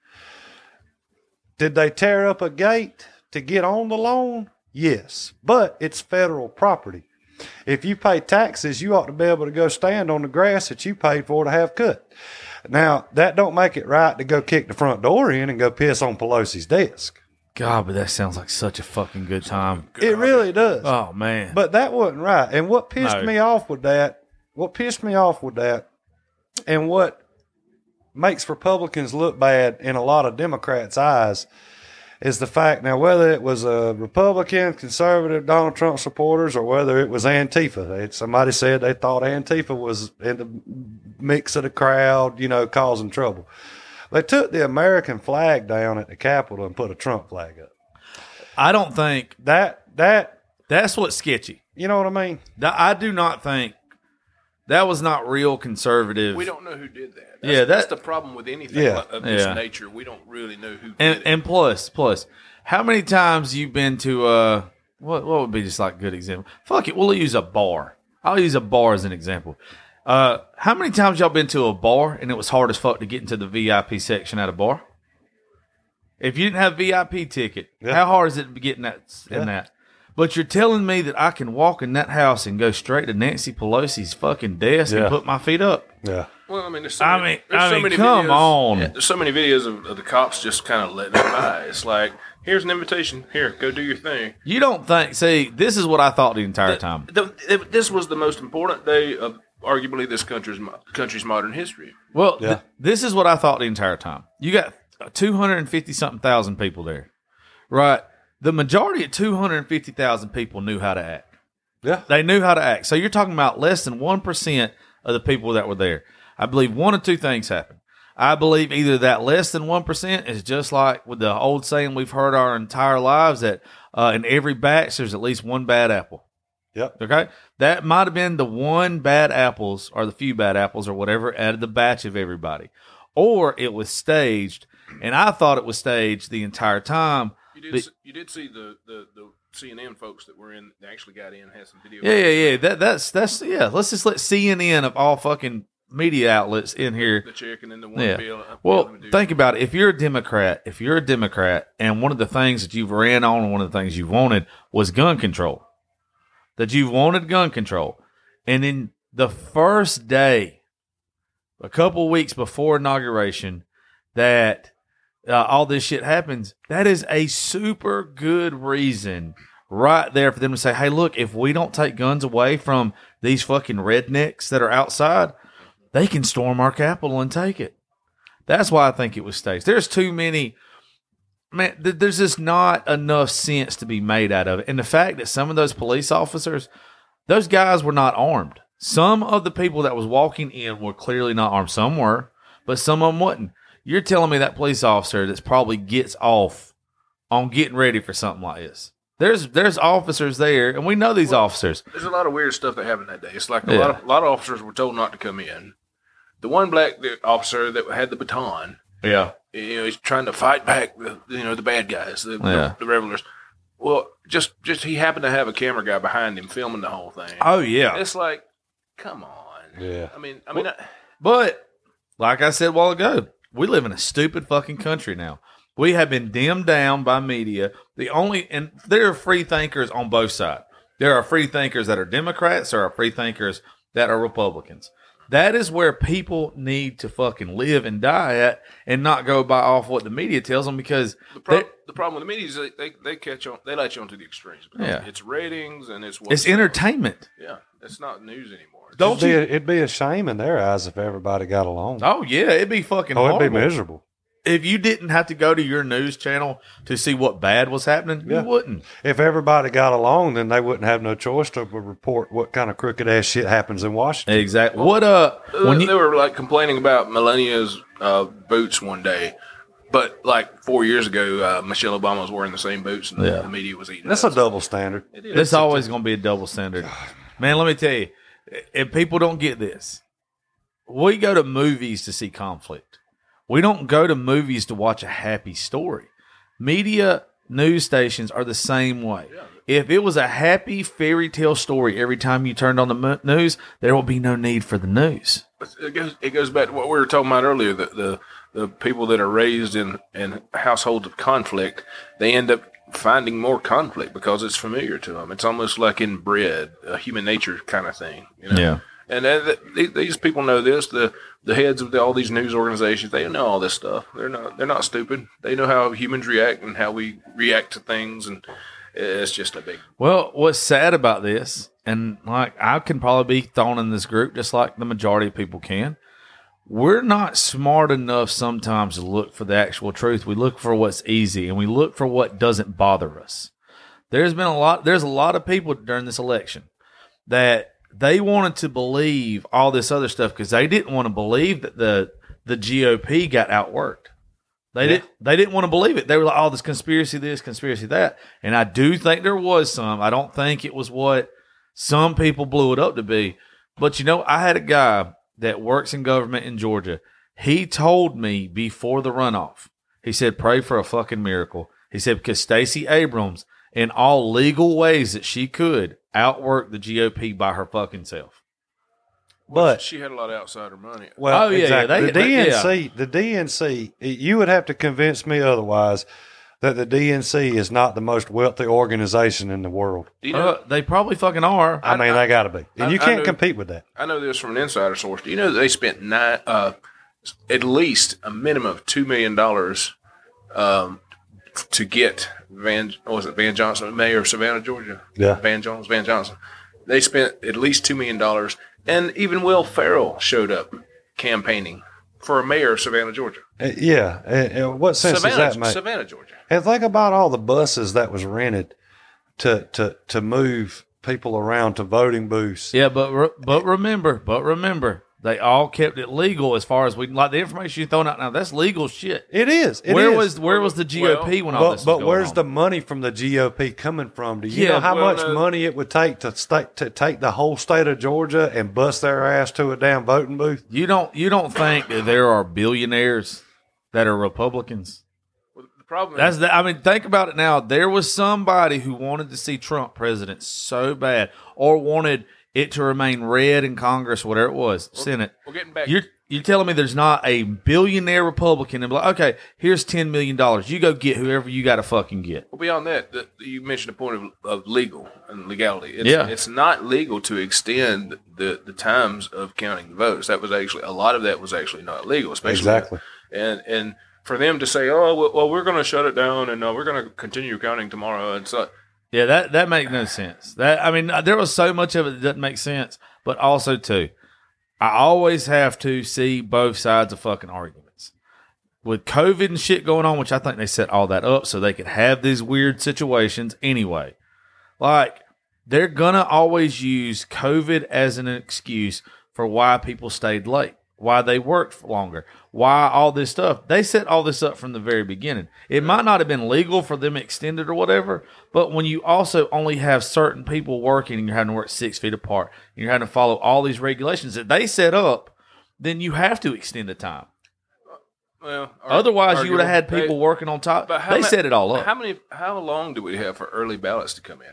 Did they tear up a gate to get on the lawn? Yes, but it's federal property. If you pay taxes, you ought to be able to go stand on the grass that you paid for to have cut. Now, that don't make it right to go kick the front door in and go piss on Pelosi's desk. God, but that sounds like such a fucking good time. It really does. Oh man, But that wasn't right. And what pissed No. me off with that, what pissed me off with that, and what makes Republicans look bad in a lot of Democrats' eyes is the fact now whether it was a Republican, conservative, Donald Trump supporters, or whether it was Antifa. They, somebody said they thought Antifa was in the mix of the crowd, you know, causing trouble. They took the American flag down at the Capitol and put a Trump flag up. I don't think That that that's what's sketchy. you know what I mean? I do not think that was not real conservative. We don't know who did that. That's, Yeah, that- that's the problem with anything Yeah. of this Yeah. nature. We don't really know who and did it. and plus plus how many times you've been to uh what what would be just like a good example fuck it we'll use a bar i'll use a bar as an example uh how many times y'all been to a bar and it was hard as fuck to get into the vip section at a bar if you didn't have vip ticket Yeah. how hard is it to get in that in that but you're telling me that I can walk in that house and go straight to Nancy Pelosi's fucking desk Yeah. and put my feet up. Yeah. Well, I mean, there's so I many, mean- there's I so mean, many come videos, on. Yeah, there's so many videos of, of the cops just kind of letting it by. It's like here's an invitation. Here, go do your thing. You don't think? See, this is what I thought the entire The- time. the- it- this was the most important day of arguably this country's country's modern history. Well, Yeah. th- this is what I thought the entire time. You got 250 something thousand people there, right? The majority of 250,000 people knew how to act. Yeah. They knew how to act. So you're talking about less than 1% of the people that were there. I believe one or two things happened. I believe either that less than 1% is just like with the old saying we've heard our entire lives that uh, in every batch there's at least one bad apple. Yep. Okay. That might have been the one bad apples or the few bad apples or whatever out of the batch of everybody. Or it was staged. And I thought it was staged the entire time. You did But- see, you did see the, the, the CNN folks that were in. They actually got in, had some video. Yeah, yeah, yeah. That that's that's yeah. Let's just let CNN of all fucking media outlets in here. The chicken and the one Yeah. bill. uh, Well, bill to do- think about it. If you're a Democrat, if you're a Democrat, and one of the things that you've ran on, one of the things you wanted was gun control, that you've wanted gun control, and then the first day, a couple weeks before inauguration, that uh, all this shit happens, that is a super good reason right there for them to say, hey, look, if we don't take guns away from these fucking rednecks that are outside, they can storm our capital and take it. That's why I think it was staged. There's too many. Man, th- there's just not enough sense to be made out of it. And the fact that some of those police officers, those guys were not armed. Some of the people that was walking in were clearly not armed. Some were, but some of them wasn't. You're telling me that police officer that's probably gets off on getting ready for something like this. There's there's officers there, and we know these officers. There's a lot of weird stuff that happened that day. It's like a Yeah. lot of a lot of officers were told not to come in. The one black officer that had the baton, Yeah, you know, he's trying to fight back the you know the bad guys, the, Yeah. the, the revelers. Well, just just he happened to have a camera guy behind him filming the whole thing. Oh yeah. It's like, come on. Yeah. I mean, I mean, I, But like I said a while ago, we live in a stupid fucking country now. We have been dimmed down by media. The only and there are free thinkers on both sides. There are free thinkers that are Democrats. There are free thinkers that are Republicans. That is where people need to fucking live and die at, and not go by off what the media tells them because the, pro- the problem with the media is they, they, they catch on, they let you onto the extremes. because Yeah. It's ratings and it's what it's entertainment. Yeah, it's not news anymore. Don't it'd, be you? a, it'd be a shame in their eyes if everybody got along. Oh yeah, it'd be fucking. Oh, it'd be miserable. If you didn't have to go to your news channel to see what bad was happening, Yeah. you wouldn't. If everybody got along, then they wouldn't have no choice to report what kind of crooked ass shit happens in Washington. Exactly. What uh when they you were like complaining about Melania's uh, boots one day, but like four years ago, uh, Michelle Obama was wearing the same boots, and Yeah. the media was eating. That's it a up. double standard. It is. there's always going to be a double standard. Man, let me tell you, if people don't get this, we go to movies to see conflict. We don't go to movies to watch a happy story. Media news stations are the same way. If it was a happy fairy tale story every time you turned on the news, there will be no need for the news. it goes it goes back to what we were talking about earlier. The the, the people that are raised in in households of conflict, they end up finding more conflict because it's familiar to them. It's almost like inbred, a human nature kind of thing. You know? Yeah. And uh, th- th- these people know this. The the heads of the, all these news organizations, they know all this stuff. They're not they're not stupid. They know how humans react and how we react to things, and it's just a big. Well, what's sad about this, and like I can probably be thrown in this group just like the majority of people can. We're not smart enough sometimes to look for the actual truth. We look for what's easy and we look for what doesn't bother us. There's been a lot there's a lot of people during this election that they wanted to believe all this other stuff because they didn't want to believe that the the GOP got outworked. They Yeah. didn't. They didn't want to believe it. They were like, "Oh, this conspiracy, this conspiracy, that." And I do think there was some. I don't think it was what some people blew it up to be. But you know, I had a guy that works in government in Georgia. He told me before the runoff. He said, "Pray for a fucking miracle." He said because Stacey Abrams, in all legal ways that she could, outwork the GOP by her fucking self. But she had a lot of outsider money. well, Oh, yeah, exactly. they- the they- yeah. DNC, the DNC, you would have to convince me otherwise that the DNC is not the most wealthy organization in the world. Do you know, Uh, they probably fucking are. I, mean, they got to be, and I- you can't knew- compete with that. I know this from an insider source. Do you know that they spent nine, uh, at least a minimum of two million dollars, um, to get Van what was it Van Johnson, mayor of Savannah, Georgia. Yeah. Van Jones, Van Johnson. They spent at least two million dollars, and even Will Ferrell showed up campaigning for a mayor of Savannah, Georgia. Uh, yeah. And, and what sense Savannah, does that make? Savannah, Georgia. And think about all the buses that was rented to to to move people around to voting booths. Yeah, but re- but remember, but remember, they all kept it legal as far as we like the information you're throwing out now. That's legal shit. It is. It where is. was where was the GOP when all but, this? Was but going where's on? the money from the GOP coming from? Do you Yeah, know how well, much no. money it would take to state to take the whole state of Georgia and bust their ass to a damn voting booth? You don't you don't think that there are billionaires that are Republicans? Well, the problem That's is, the, I mean, think about it now. There was somebody who wanted to see Trump president so bad, or wanted it to remain red in Congress, whatever it was, Senate. well, getting back. You're you're telling me there's not a billionaire Republican and be like, okay, here's ten million dollars. You go get whoever you got to fucking get. Well, beyond that, the, you mentioned the point of, of legal and legality. It's, Yeah. it's not legal to extend the, the times of counting the votes. That was actually a lot of that was actually not legal, especially Exactly. And and for them to say, oh well, well we're going to shut it down and uh, we're going to continue counting tomorrow, and so Yeah, that that makes no sense. That I mean, there was so much of it that doesn't make sense. But also too, I always have to see both sides of fucking arguments. With COVID and shit going on, which I think they set all that up so they could have these weird situations anyway. Like they're gonna always use COVID as an excuse for why people stayed late, why they worked longer, why all this stuff. They set all this up from the very beginning. It might not have been legal for them extended or whatever, but when you also only have certain people working and you're having to work six feet apart, and you're having to follow all these regulations that they set up, then you have to extend the time. well, ar- Otherwise, you would have had people working on top. But how They ma- set it all up. How many? How long do we have for early ballots to come in?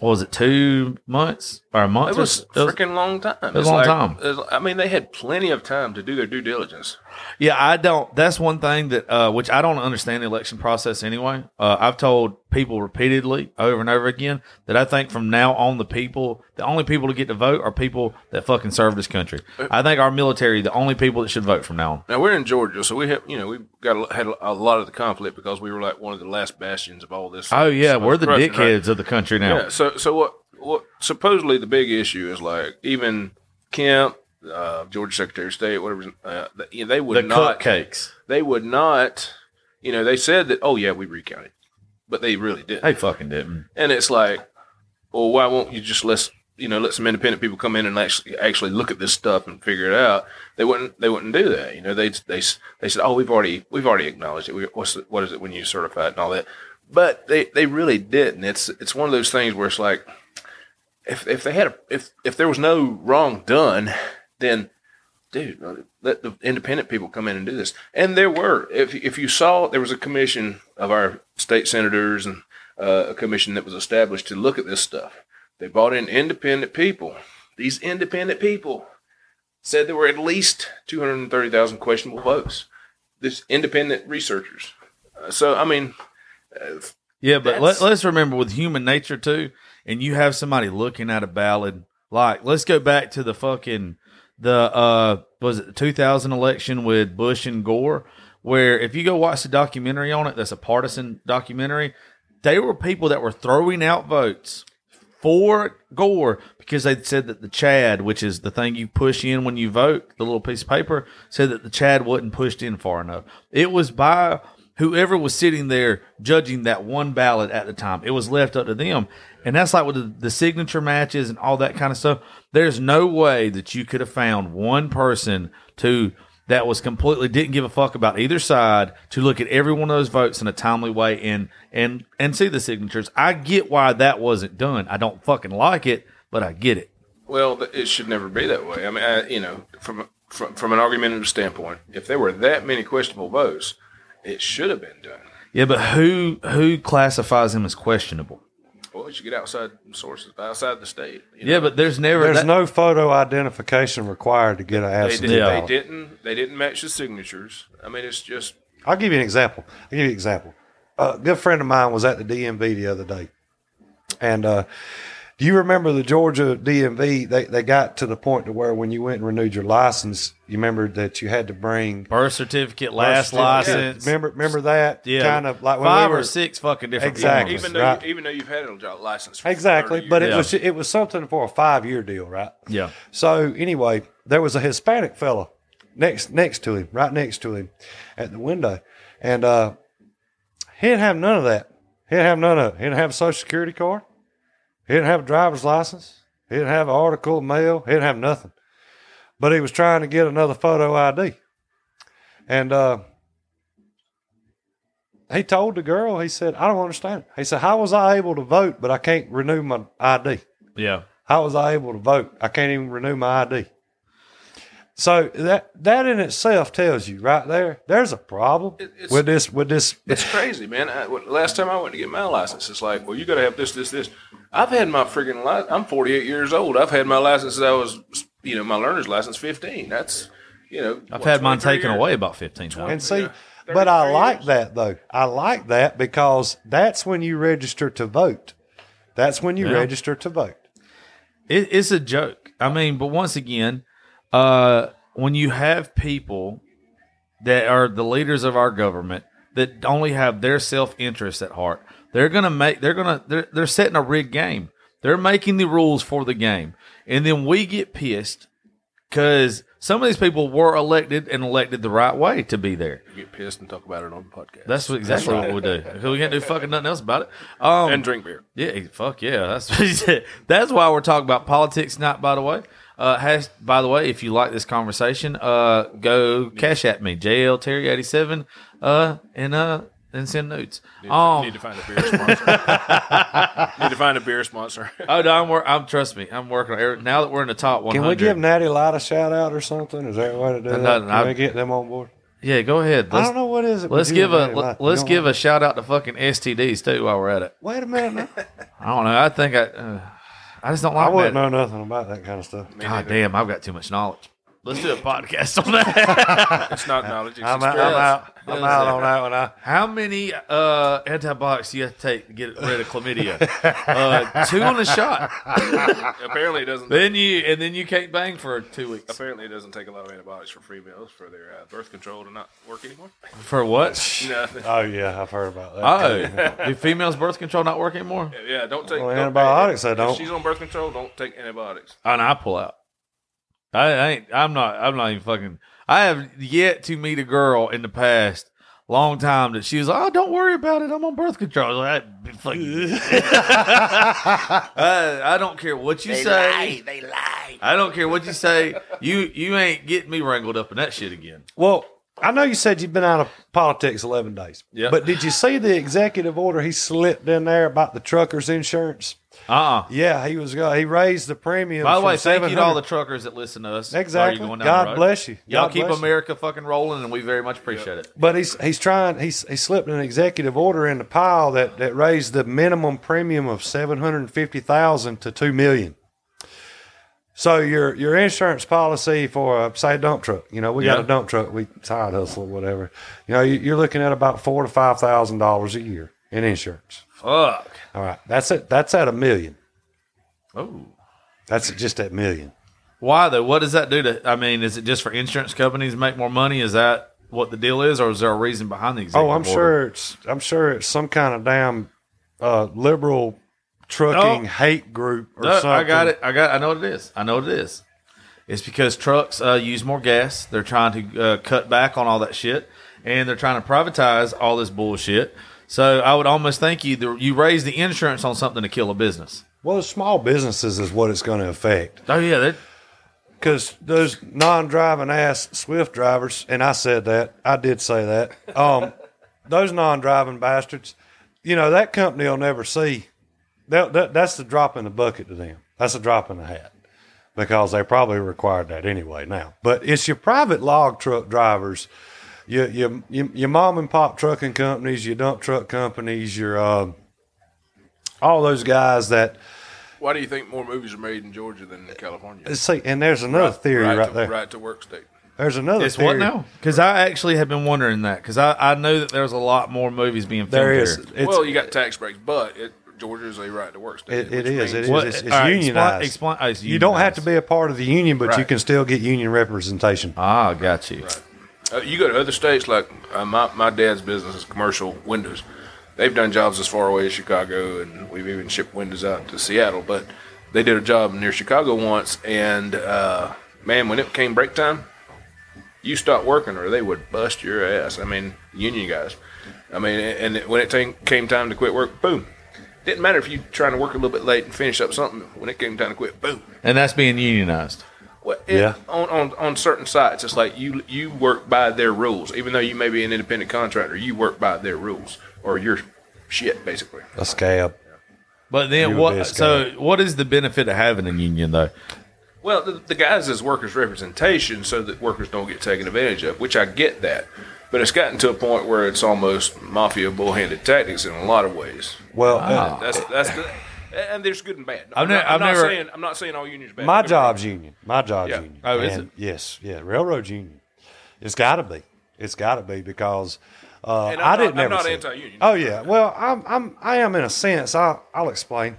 What was it two months or a month? It was was- freaking long time. It was a long time. I mean, they had plenty of time to do their due diligence. Yeah, I don't. That's one thing that, uh, which I don't understand the election process anyway. Uh, I've told people repeatedly over and over again that I think from now on, the people, the only people to get to vote are people that fucking serve this country. I think our military, the only people that should vote from now on. Now we're in Georgia, so we have you know we got a, had a lot of the conflict because we were like one of the last bastions of all this. Oh yeah, we're the corruption, right? dickheads of the country now. Yeah. So so what what supposedly the big issue is like even Kemp, uh, Georgia Secretary of State, whatever. Uh, they, you know, they would The not. cupcakes. They would not. You know, they said that. Oh yeah, we recounted, but they really didn't. They fucking didn't. And it's like, well, why won't you just let you know let some independent people come in and actually actually look at this stuff and figure it out? They wouldn't. They wouldn't do that. You know, they they they said, oh, we've already we've already acknowledged it. We, what's the, what is it when you certify it and all that? But they they really didn't. It's it's one of those things where it's like, if if they had a, if if there was no wrong done, then dude, let the independent people come in and do this. And there were, if if you saw, there was a commission of our state senators and uh, a commission that was established to look at this stuff. They brought in independent people. These independent people said there were at least two hundred thirty thousand questionable votes. This independent researchers. Uh, so I mean, uh, Yeah, but let, let's remember with human nature too, and you have somebody looking at a ballot. Like, let's go back to the fucking the uh was it the 2000 election with Bush and Gore, where if you go watch the documentary on it, that's a partisan documentary. They were people that were throwing out votes for Gore because they said that the Chad, which is the thing you push in when you vote, the little piece of paper, said that the Chad wasn't pushed in far enough. It was by whoever was sitting there judging that one ballot at the time. It was left up to them. And that's like with the, the signature matches and all that kind of stuff. There's no way that you could have found one person to that was completely didn't give a fuck about either side to look at every one of those votes in a timely way and and and see the signatures. I get why that wasn't done. I don't fucking like it, but I get it. Well, it should never be that way. I mean, I, you know, from from from an argumentative standpoint, if there were that many questionable votes, it should have been done. Yeah, but who who classifies them as questionable? Well, you should get outside sources, outside the state. you Yeah, but there's never There's that- no photo identification required to get an they, did, ballot. they didn't. They didn't match the signatures. I mean, it's just I'll give you an example. I'll give you an example. A good friend of mine was at the DMV the other day, and uh, Do you remember the Georgia DMV? They they got to the point to where when you went and renewed your license, you remember that you had to bring Birth certificate, last birth certificate. license. Remember remember that? Yeah, Kind of like when five we were, or six fucking different. Exactly. even though right. you, even though you've had a license for Exactly, 30 but it years. was it was something for a five year deal, right? Yeah. So anyway, there was a Hispanic fella next next to him, right next to him, at the window, and uh, he didn't have none of that. He didn't have none of it. He didn't have a social security card. He didn't have a driver's license. He didn't have an article of mail. He didn't have nothing. But he was trying to get another photo ID, and uh, he told the girl, he said, "I don't understand." He said, "How was I able to vote, but I can't renew my ID?" Yeah. How was I able to vote? I can't even renew my ID. So that that in itself tells you right there, there's a problem it's- with this with this. It's crazy, man. I, last time I went to get my license, it's like, well, you got to have this, this, this. I've had my freaking license. I'm 48 years old. I've had my license since I was, you know, my learner's license 15. That's, you know, I've what, had mine taken years? away about 15 times. And see, Yeah. but I 33 like that though. I like that because that's when you register to vote. That's when you Yeah. register to vote. It, it's a joke. I mean, but once again, uh, when you have people that are the leaders of our government that only have their self interest at heart, they're gonna make. They're gonna. They're they're setting a rigged game. They're making the rules for the game, and then we get pissed because some of these people were elected and elected the right way to be there. Get pissed and talk about it on the podcast. That's what, exactly what we do. We can't do fucking nothing else about it. Um, and drink beer. yeah, fuck yeah. That's what he said. That's why we're talking about politics tonight, by the way. Uh, has by the way, if you like this conversation, uh, go cash at me, JL Terry eighty seven, uh, and uh, and send nudes. You Um, need to find a beer sponsor. need to find a beer sponsor. oh, no, I'm work. I'm trust me, I'm working on every, now that we're in the top one Can we give Natty Light a shout out or something? Is there a way to do No, that? no, Can I- we get them on board? yeah, go ahead. I Let's, don't know what is it. let's give a Natty let's give don't a shout out to fucking STDs too while we're at it. Wait a minute. Now. I don't know. I think I uh, I just don't I wouldn't that. know nothing about that kind of stuff. God damn, I've got too much knowledge. Let's do a podcast on that. It's not knowledge. It's I'm out, I'm experience. out. I'm out on that one. I, How many uh, antibiotics do you have to take to get rid of chlamydia? uh, two on a shot. Apparently, it doesn't. Then you and then you can't bang for two weeks. Apparently, it doesn't take a lot of antibiotics for females for their uh, birth control to not work anymore. For what? Nothing. oh yeah, I've heard about that. Oh, do females' birth control not work anymore? Yeah, don't take Well, don't- antibiotics, I if don't. she's on birth control. Don't take antibiotics. And I pull out. I, I ain't. I'm not. I'm not even fucking. I have yet to meet a girl in the past. Long time that she was like, oh, don't worry about it. I'm on birth control. I was like, "Ah, fuck you. I, I don't care what you say. Lie. They lie. I don't care what you say. You you ain't getting me wrangled up in that shit again. Well, I know you said you've been out of politics 11 days. Yeah. But did you see the executive order he slipped in there about the truckers' insurance? Uh uh Yeah, he was go- he raised the premium. By the way, thank you to all the truckers that listen to us. Exactly. God bless you. Y'all God keep bless you. America fucking rolling, and we very much appreciate it. But he's he's trying he's he slipped an executive order in the pile that, that raised the minimum premium of seven hundred fifty thousand to two million. So your your insurance policy for a say a dump truck, you know, we got a dump truck, we side hustle or whatever. You know, you, you're looking at about four to five thousand dollars a year in insurance. Fuck. All right, that's it. That's at a million. Oh. That's just at million. Why though? What does that do to? I mean, is it just for insurance companies to make more money? Is that what the deal is, or is there a reason behind the Oh, I'm order? sure it's I'm sure it's some kind of damn uh, liberal trucking No. hate group or No, something. I got it. I got. I know what it is. I know what it is. It's because trucks uh, use more gas. They're trying to uh, cut back on all that shit, and they're trying to privatize all this bullshit. So I would almost think you the, you raise the insurance on something to kill a business. Well, small businesses is what it's going to affect Oh yeah, because those non-driving ass Swift drivers, and I said that, I did say that. Um, those non-driving bastards, you know, that company will never see. That, that that's the drop in the bucket to them. That's a drop in the hat because they probably required that anyway now. But it's your private log truck drivers, your your your, your mom and pop trucking companies, your dump truck companies, your um, all those guys that Why do you think more movies are made in Georgia than in California? see. And there's another theory right, to, there. Right to work state. There's another. it's theory. what now? Because I actually have been wondering that because I, I know that there's a lot more movies being filmed There is. here. It's, well, you got tax breaks, but it, Georgia is a right to work state. It, it which is. It means- is. What- it's it's all right, explain- unionized. explain- oh, it's you don't have to be a part of the union, but you can still get union representation. Ah, got you. Uh, you go to other states like uh, my my dad's business is commercial windows. They've done jobs as far away as Chicago, and we've even shipped windows out to Seattle. But they did a job near Chicago once, and uh, man, when it came break time, you stopped working, or they would bust your ass. I mean, union guys. I mean, and when it came came time to quit work, boom. Didn't matter if you trying to work a little bit late and finish up something. When it came time to quit, boom. And that's being unionized. Well, it, Yeah. On, on on certain sites, it's like you you work by their rules. Even though you may be an independent contractor, you work by their rules, or you're shit basically. A scab. But then You would what? be a So what is the benefit of having a union though? Well, the, the guys is workers' representation, so that workers don't get taken advantage of. Which I get that, but it's gotten to a point where it's almost mafia bullhanded tactics in a lot of ways. Well, Ah. uh, That's that's the, and there's good and bad. I'm, ne- not, I'm I've not never- saying I'm not saying all unions are bad. my get job's union. My job's Yeah. union. Oh, is it? Yes, yeah. Railroad union. It's got to be. It's got to be because uh, And I I'm didn't not- I'm not see it. anti-union. Oh yeah. Well, I'm I'm I am in a sense. I I'll explain.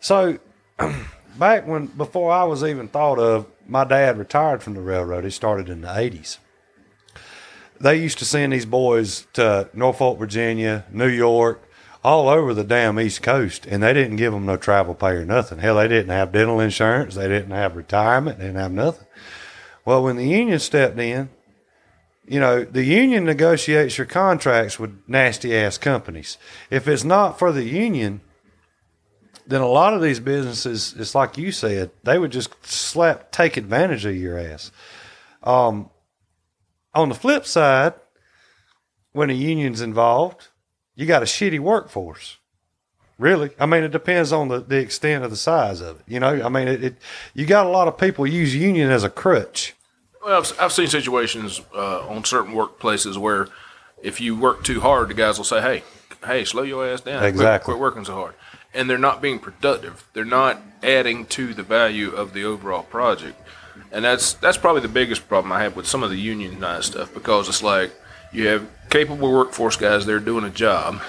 So back when before I was even thought of, my dad retired from the railroad. He started in the eighties. They used to send these boys to Norfolk, Virginia, New York, all over the damn East Coast, and they didn't give them no travel pay or nothing. Hell, they didn't have dental insurance. They didn't have retirement. They didn't have nothing. Well, when the union stepped in, you know, the union negotiates your contracts with nasty ass companies. If it's not for the union, then a lot of these businesses, it's like you said, they would just slap, take advantage of your ass. Um, on the flip side, when a union's involved, you got a shitty workforce. Really, I mean, it depends on the, the extent of the size of it. You know, I mean, it, it you got a lot of people use union as a crutch. Well, I've, I've seen situations uh, on certain workplaces where if you work too hard, the guys will say, "Hey, hey, slow your ass down. Quit- Exactly. Quit, working so hard." And they're not being productive. They're not adding to the value of the overall project. And that's that's probably the biggest problem I have with some of the unionized stuff because it's like you have capable workforce guys they're doing a job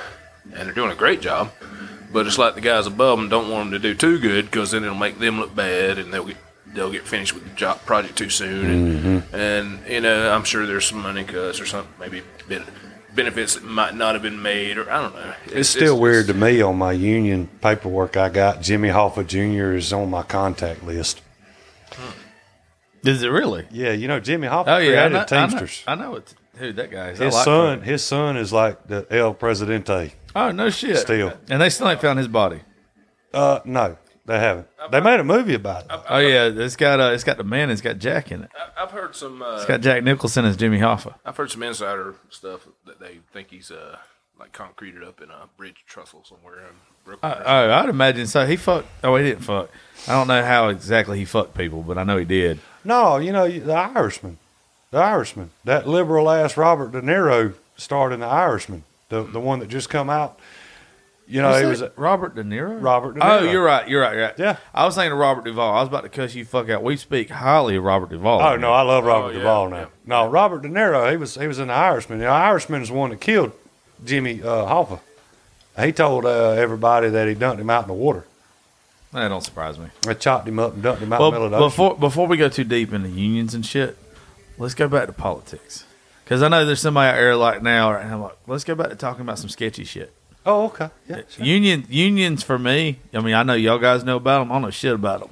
and they're doing a great job, but it's like the guys above them don't want them to do too good because then it'll make them look bad and they'll get they'll get finished with the job project too soon and, mm-hmm. and you know I'm sure there's some money cuts or something maybe ben- benefits that might not have been made or I don't know. It's still weird to me on my union paperwork I got. Jimmy Hoffa Jr. is on my contact list. Is it really? Yeah, you know Jimmy Hoffa Oh yeah, I created know, I know, Teamsters. I know it. Who that guy is? His like son, him. his son is like the El Presidente. Oh no shit. Still. and they still ain't found his body. Uh, no, they haven't. They made a movie about it. Oh yeah, it's got uh, it's got the man. It's got Jack in it. I- I've heard some uh, It's got Jack Nicholson as Jimmy Hoffa. I've heard some insider stuff that they think he's uh like concreted up in a bridge trestle somewhere in Brooklyn. Oh, I'd imagine so. He fucked. Oh, he didn't fuck. I don't know how exactly he fucked people, but I know he did. No, you know the Irishman, the Irishman. That liberal ass Robert De Niro starred in the Irishman, the the one that just come out. You know, Was he that was Robert De Niro. Robert De Oh, you're right. You're right. You're right. Yeah. I was thinking of Robert Duvall. I was about to cuss you fuck out. We speak highly of Robert Duvall. Oh no, I love Robert Oh, yeah, Duvall now. yeah. No, Robert De Niro, he was he was in the Irishman. The Irishman is the one that killed Jimmy uh, Hoffa. He told uh, everybody that he dumped him out in the water. that don't surprise me. I chopped him up and dumped him out Well, in the middle of the ocean. before before we go too deep into unions and shit, let's go back to politics. Because I know there's somebody out there like now, and I'm like, let's go back to talking about some sketchy shit. Oh, okay. Yeah. sure. Union unions for me. I mean, I know y'all guys know about them. I don't know shit about them.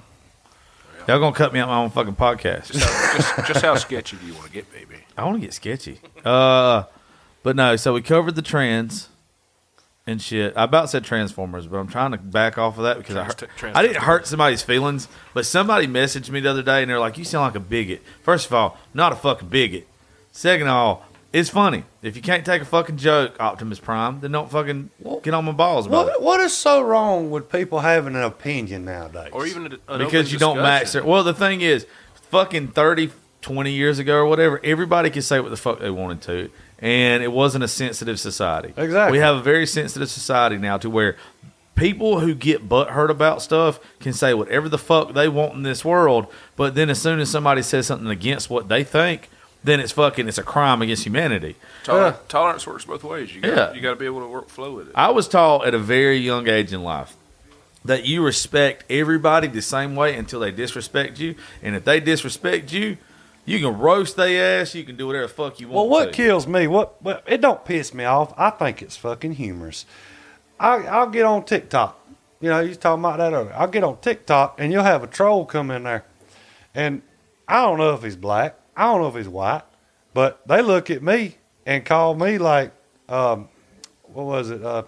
Y'all gonna cut me out my own fucking podcast. just, how, just, just how sketchy do you want to get, baby? I want to get sketchy. Uh, but no. So we covered the trans and shit. I about said Transformers, but I'm trying to back off of that because I, Trans- hurt, trans- I didn't hurt somebody's feelings. But somebody messaged me the other day and they're like, "You sound like a bigot." First of all, not a fucking bigot. Second of all, it's funny. If you can't take a fucking joke, Optimus Prime, then don't fucking get on my balls about it. What what is so wrong with people having an opinion nowadays? Or even an open because you don't match discussion. their. Well, the thing is, fucking 30, 20 years ago or whatever, everybody could say what the fuck they wanted to, and it wasn't a sensitive society. Exactly. We have a very sensitive society now to where people who get butthurt about stuff can say whatever the fuck they want in this world, but then as soon as somebody says something against what they think, then it's fucking it's a crime against humanity. Toler- tolerance works both ways. You got Yeah. you got to be able to work flow with it. I was taught at a very young age in life that you respect everybody the same way until they disrespect you. And if they disrespect you, you can roast their ass. You can do whatever the fuck you want. Well, what to. kills me, what, what it don't piss me off. I think it's fucking humorous. I, I'll get on TikTok. You know, you was talking about that earlier. I'll get on TikTok and you'll have a troll come in there, and I don't know if he's black. I don't know if he's white, but they look at me and call me like, um, what was it? Uh,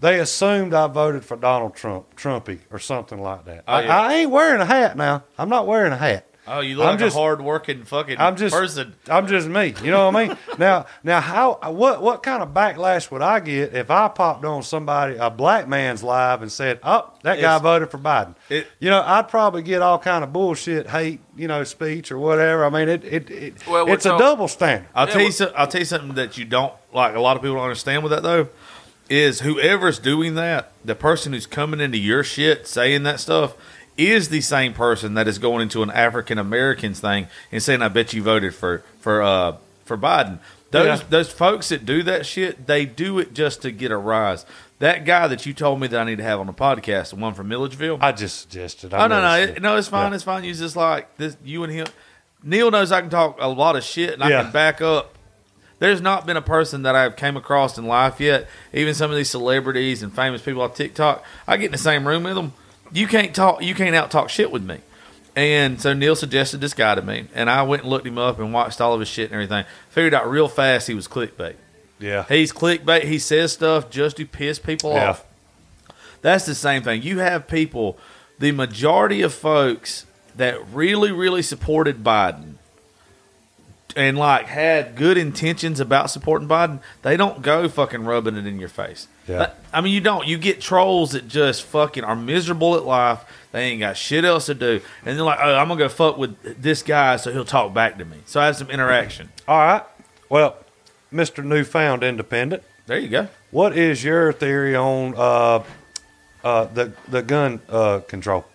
they assumed I voted for Donald Trump, Trumpy, or something like that. Oh, yeah. I, I ain't wearing a hat now. I'm not wearing a hat. Oh, you look I'm like just- a hard working fucking I'm just person. I'm just me. You know what I mean? now, now, how what what kind of backlash would I get if I popped on somebody a black man's live and said, "Oh, that guy It's- voted for Biden"? it- you know, I'd probably get all kind of bullshit, hate, you know, speech or whatever. I mean, it it, it Well, it's a what's double standard. I'll Yeah, tell you. well- So, I'll tell you something that you don't like. A lot of people don't understand with that though. Is whoever's doing that, the person who's coming into your shit saying that stuff, is the same person that is going into an African Americans thing and saying, "I bet you voted for for uh for Biden." Those Yeah. those folks that do that shit, they do it just to get a rise. That guy that you told me that I need to have on the podcast, the one from Milledgeville. I just suggested. Oh no, no, it, no, it's fine. Yeah. It's fine. You just like this. You and him. Neil knows I can talk a lot of shit, and I can back up. There's not been a person that I've came across in life yet. Even some of these celebrities and famous people on TikTok, I get in the same room with them. You can't talk. You can't out talk shit with me. And so Neil suggested this guy to me, and I went and looked him up and watched all of his shit and everything. Figured out real fast he was clickbait. Yeah. He's clickbait. He says stuff just to piss people Yeah. off. That's the same thing. You have people, the majority of folks that really, really supported Biden and like had good intentions about supporting Biden, they don't go fucking rubbing it in your face. Yeah. I mean, you don't. You get trolls that just fucking are miserable at life. They ain't got shit else to do. And they're like, oh, I'm going to go fuck with this guy so he'll talk back to me. So I have some interaction. All right. Well, Mister Newfound Independent. There you go. What is your theory on uh, uh, the the gun uh, control?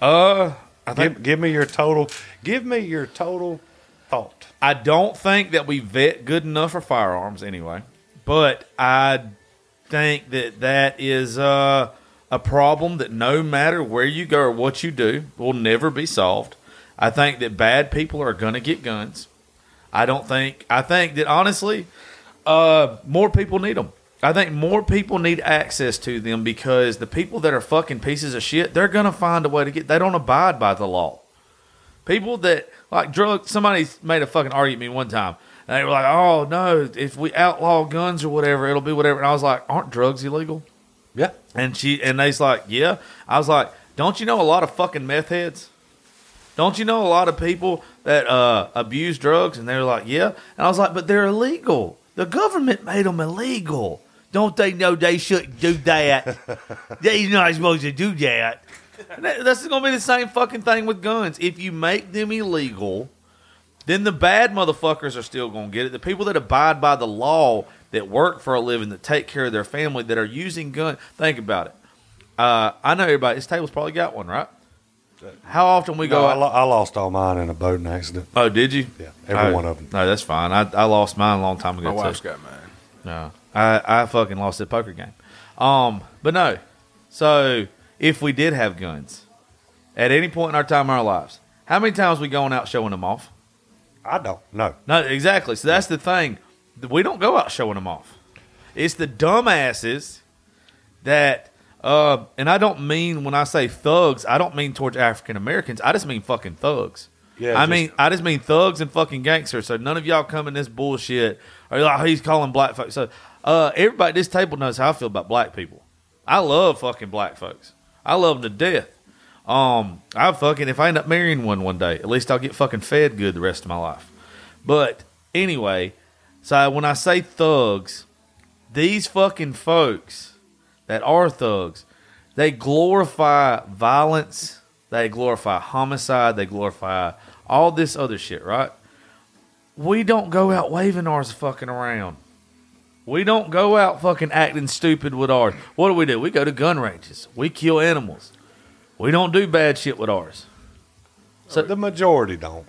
Uh, I think Give, give me your total. Give me your total thought. I don't think that we vet good enough for firearms anyway, but I think that that is uh, a problem that no matter where you go or what you do will never be solved. I think that bad people are going to get guns. I don't think. I think that honestly, uh, more people need them. I think more people need access to them because the people that are fucking pieces of shit, they're gonna find a way to get. They don't abide by the law. People that like drugs. Somebody made a fucking argument one time, and they were like, "Oh no, if we outlaw guns or whatever, it'll be whatever." And I was like, "Aren't drugs illegal?" Yeah. And she and they's like, "Yeah." I was like, "Don't you know a lot of fucking meth heads? Don't you know a lot of people that uh, abuse drugs?" And they were like, "Yeah." And I was like, "But they're illegal. The government made them illegal. Don't they know they shouldn't do that? They're not supposed to do that." And that- That's going to be the same fucking thing with guns. If you make them illegal, then the bad motherfuckers are still going to get it. The people that abide by the law, that work for a living, that take care of their family, that are using guns. Think about it. Uh, I know everybody. This table's probably got one, right? How often we No, go? I, lo- I lost all mine in a boating accident. oh, did you? Yeah, every Oh, one of them. No, that's fine. I, I lost mine a long time ago. My too. wife's got mine. No, I I fucking lost that poker game. Um, but no. So if we did have guns, at any point in our time in our lives, how many times we going out showing them off? I don't know. No, exactly. So that's the thing. We don't go out showing them off. It's the dumbasses that, uh, and I don't mean when I say thugs, I don't mean towards African Americans. I just mean fucking thugs. Yeah, I just- mean, I just mean thugs and fucking gangsters. So none of y'all come in this bullshit. Or like, oh, he's calling black folks. So uh, everybody at this table knows how I feel about black people. I love fucking black folks. I love them to death. Um, I fucking if I end up marrying one one day, at least I'll get fucking fed good the rest of my life. But anyway, so when I say thugs, these fucking folks that are thugs, they glorify violence, they glorify homicide, they glorify all this other shit, right? We don't go out waving ours fucking around. We don't go out fucking acting stupid with ours. What do we do? We go to gun ranges. We kill animals. We don't do bad shit with ours. So- the majority don't.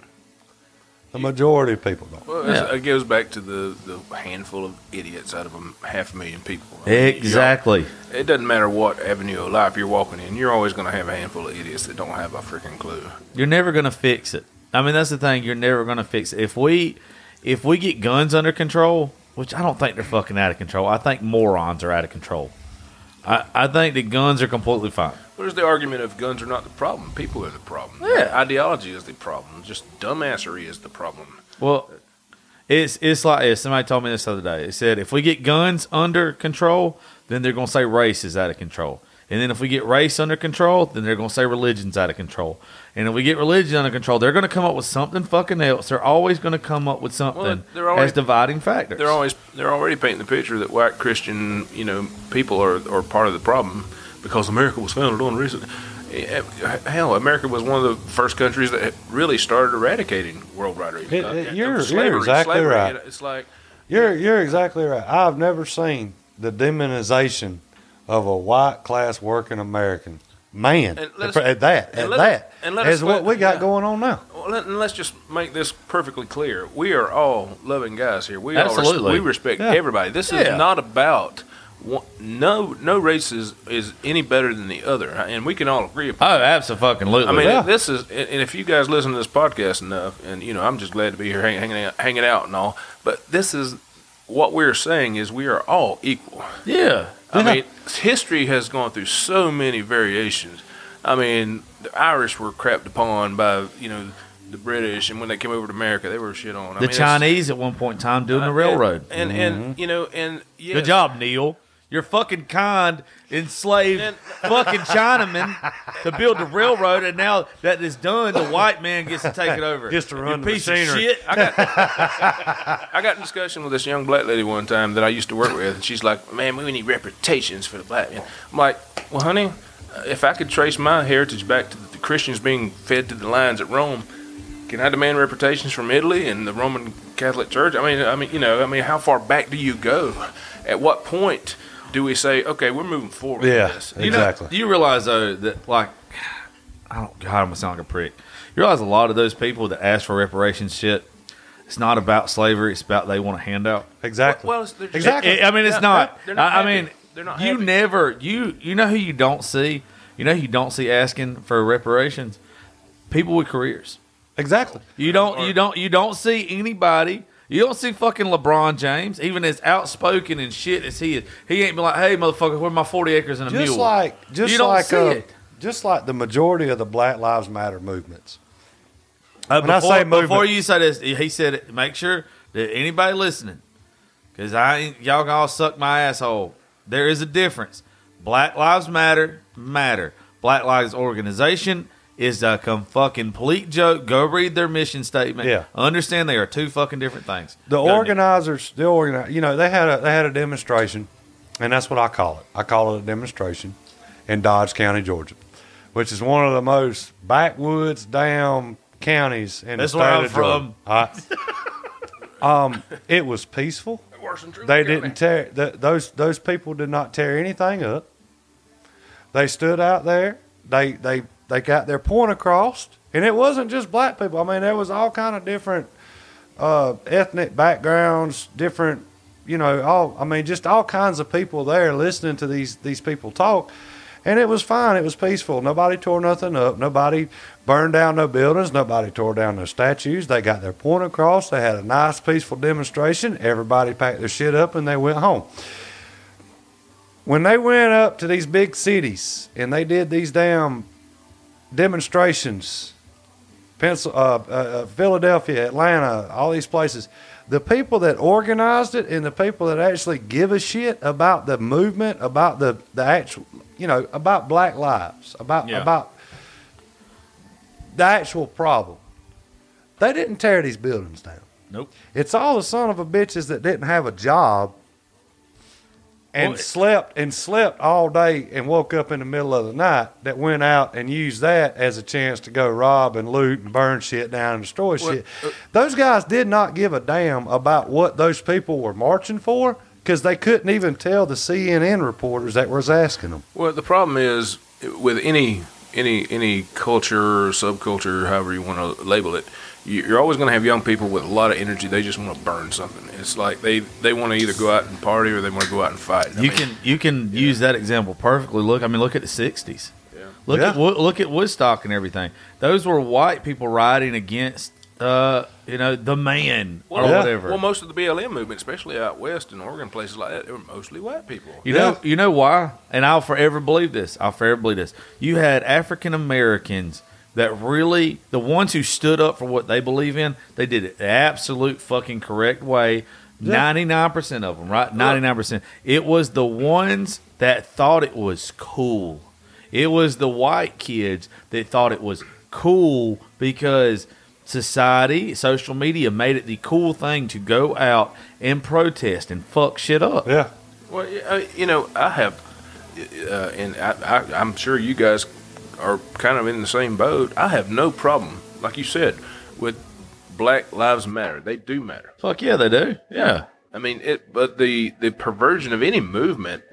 The majority of people don't. Well, Yeah. it goes back to the, the handful of idiots out of a half a million people. I mean, Exactly. It doesn't matter what avenue of life you're walking in. You're always going to have a handful of idiots that don't have a freaking clue. You're never going to fix it. I mean, that's the thing. You're never going to fix it. If we, if we get guns under control, which I don't think they're fucking out of control. I think morons are out of control. I, I think that guns are completely fine. Where's the argument of guns are not the problem? People are the problem. Yeah. Ideology is the problem. Just dumbassery is the problem. Well, it's it's like this. Somebody told me this the other day. It said if we get guns under control, then they're going to say race is out of control. And then if we get race under control, then they're going to say religion's out of control. And if we get religion under control, they're going to come up with something fucking else. They're always going to come up with something they're already- as dividing factors. They're always they're already painting the picture that white Christian you know people are, are part of the problem because America was founded on reason. Eh, Hell, America was one of the first countries that really started eradicating world right It- it- you're- you're exactly slavery. right. It's like You're you're exactly right. I've never seen the demonization of a white class working American man And let's- at that and at let- that and let us as what we got yeah. going on now. Well, let, and let's just make this perfectly clear. We are all loving guys here. We all res- Absolutely. we respect Yeah. everybody. This Yeah. is not about one, no no race is, is any better than the other, and we can all agree upon. oh, absolutely. I mean, Yeah. this is, and and if you guys listen to this podcast enough, and you know, I'm just glad to be here hang, hanging out, hanging out and all. But this is what we're saying is we are all equal. yeah. I mean, history has gone through so many variations. I mean, the Irish were crapped upon by you know the British, and when they came over to America, they were shit on. I The mean, Chinese at one point in time doing uh, the railroad. and and, and you know, and yes, Good job, Neil. You're fucking kind enslaved And- fucking Chinaman to build the railroad, and now that is done, the white man gets to take it over. Gets to You run the piece of shit. I got I got in discussion with this young black lady one time that I used to work with, and she's like, "Man, we need reputations for the black man." I'm like, "Well, honey, if I could trace my heritage back to the Christians being fed to the lions at Rome, can I demand reputations from Italy and the Roman Catholic Church? I mean, I mean, you know, I mean, how far back do you go? At what point do we say, okay, we're moving forward? Yeah. with this? You Exactly. do you realize though that like I don't God, I'm gonna sound like a prick. You realize a lot of those people that ask for reparations shit, it's not about slavery, it's about they want a handout. Exactly. Well, it's- they're just- Exactly. I mean, it's Yeah, not. they're not I, I mean, They're not you happy. never you you know who you don't see. You know who you don't see asking for reparations. People with careers. exactly. You don't Or- you don't you don't see anybody. You don't see fucking LeBron James, even as outspoken and shit as he is. He ain't been like, "Hey, motherfucker, where my forty acres and a Just mule?" like just You don't like see uh, it. just like the majority of the Black Lives Matter movements. Uh, When I before, say movement- before you say this, he said, "Make sure that anybody listening, because I ain't, y'all gonna all suck my asshole. There is a difference. Black Lives Matter matter. Black Lives Organization is a com- fucking complete joke. Go read their mission statement. Yeah. understand they are two fucking different things. The Go, Nick. organizers, the organi- you know, they had a they had a demonstration, and that's what I call it. I call it a demonstration in Dodge County, Georgia, which is one of the most backwoods damn counties in That's the where state I'm of Georgia. All right. um, it was peaceful. Worse than Treutlen They County. didn't tear th those those people did not tear anything up. They stood out there. They they they got their point across, and it wasn't just black people. I mean, there was all kind of different uh, ethnic backgrounds, different you know all. I mean, just all kinds of people there listening to these these people talk. And it was fine. It was peaceful. Nobody tore nothing up. Nobody burned down no buildings. Nobody tore down no statues. They got their point across. They had a nice, peaceful demonstration. Everybody packed their shit up and they went home. When they went up to these big cities and they did these damn demonstrations, Pencil, uh, uh, uh, Philadelphia, Atlanta, all these places, the people that organized it and the people that actually give a shit about the movement, about the, the actual, you know, about black lives, about Yeah. about the actual problem. They didn't tear these buildings down. Nope. It's all the son of a bitches that didn't have a job and Well, slept and slept all day and woke up in the middle of the night that went out and used that as a chance to go rob and loot and burn shit down and destroy shit. uh, those guys did not give a damn about what those people were marching for because they couldn't even tell the CNN reporters that was asking them. Well, the problem is with any any any culture or subculture, however you want to label it, you're always going to have young people with a lot of energy. They just want to burn something. It's like they they want to either go out and party or they want to go out and fight. I You mean, can you can use that example perfectly. Look, I mean, look at the '60s. Yeah. Look Yeah. at look at Woodstock and everything. Those were white people riding against, uh, you know, the man or Yeah. whatever. Well, most of the BLM movement, especially out west in Oregon, places like that, they were mostly white people. You Yeah. know, you know why? And I'll forever believe this. I'll forever believe this. You had African Americans that really, the ones who stood up for what they believe in, they did it the absolute fucking correct way. Ninety nine percent of them, right? Ninety nine percent. It was the ones that thought it was cool. It was the white kids that thought it was cool because society, social media made it the cool thing to go out and protest and fuck shit up. Yeah. Well, uh, you know, I have, uh, and I, I, I'm sure you guys are kind of in the same boat. I have no problem, like you said, with Black Lives Matter. They do matter. Fuck yeah, they do. Yeah. I mean, it. But the the perversion of any movement,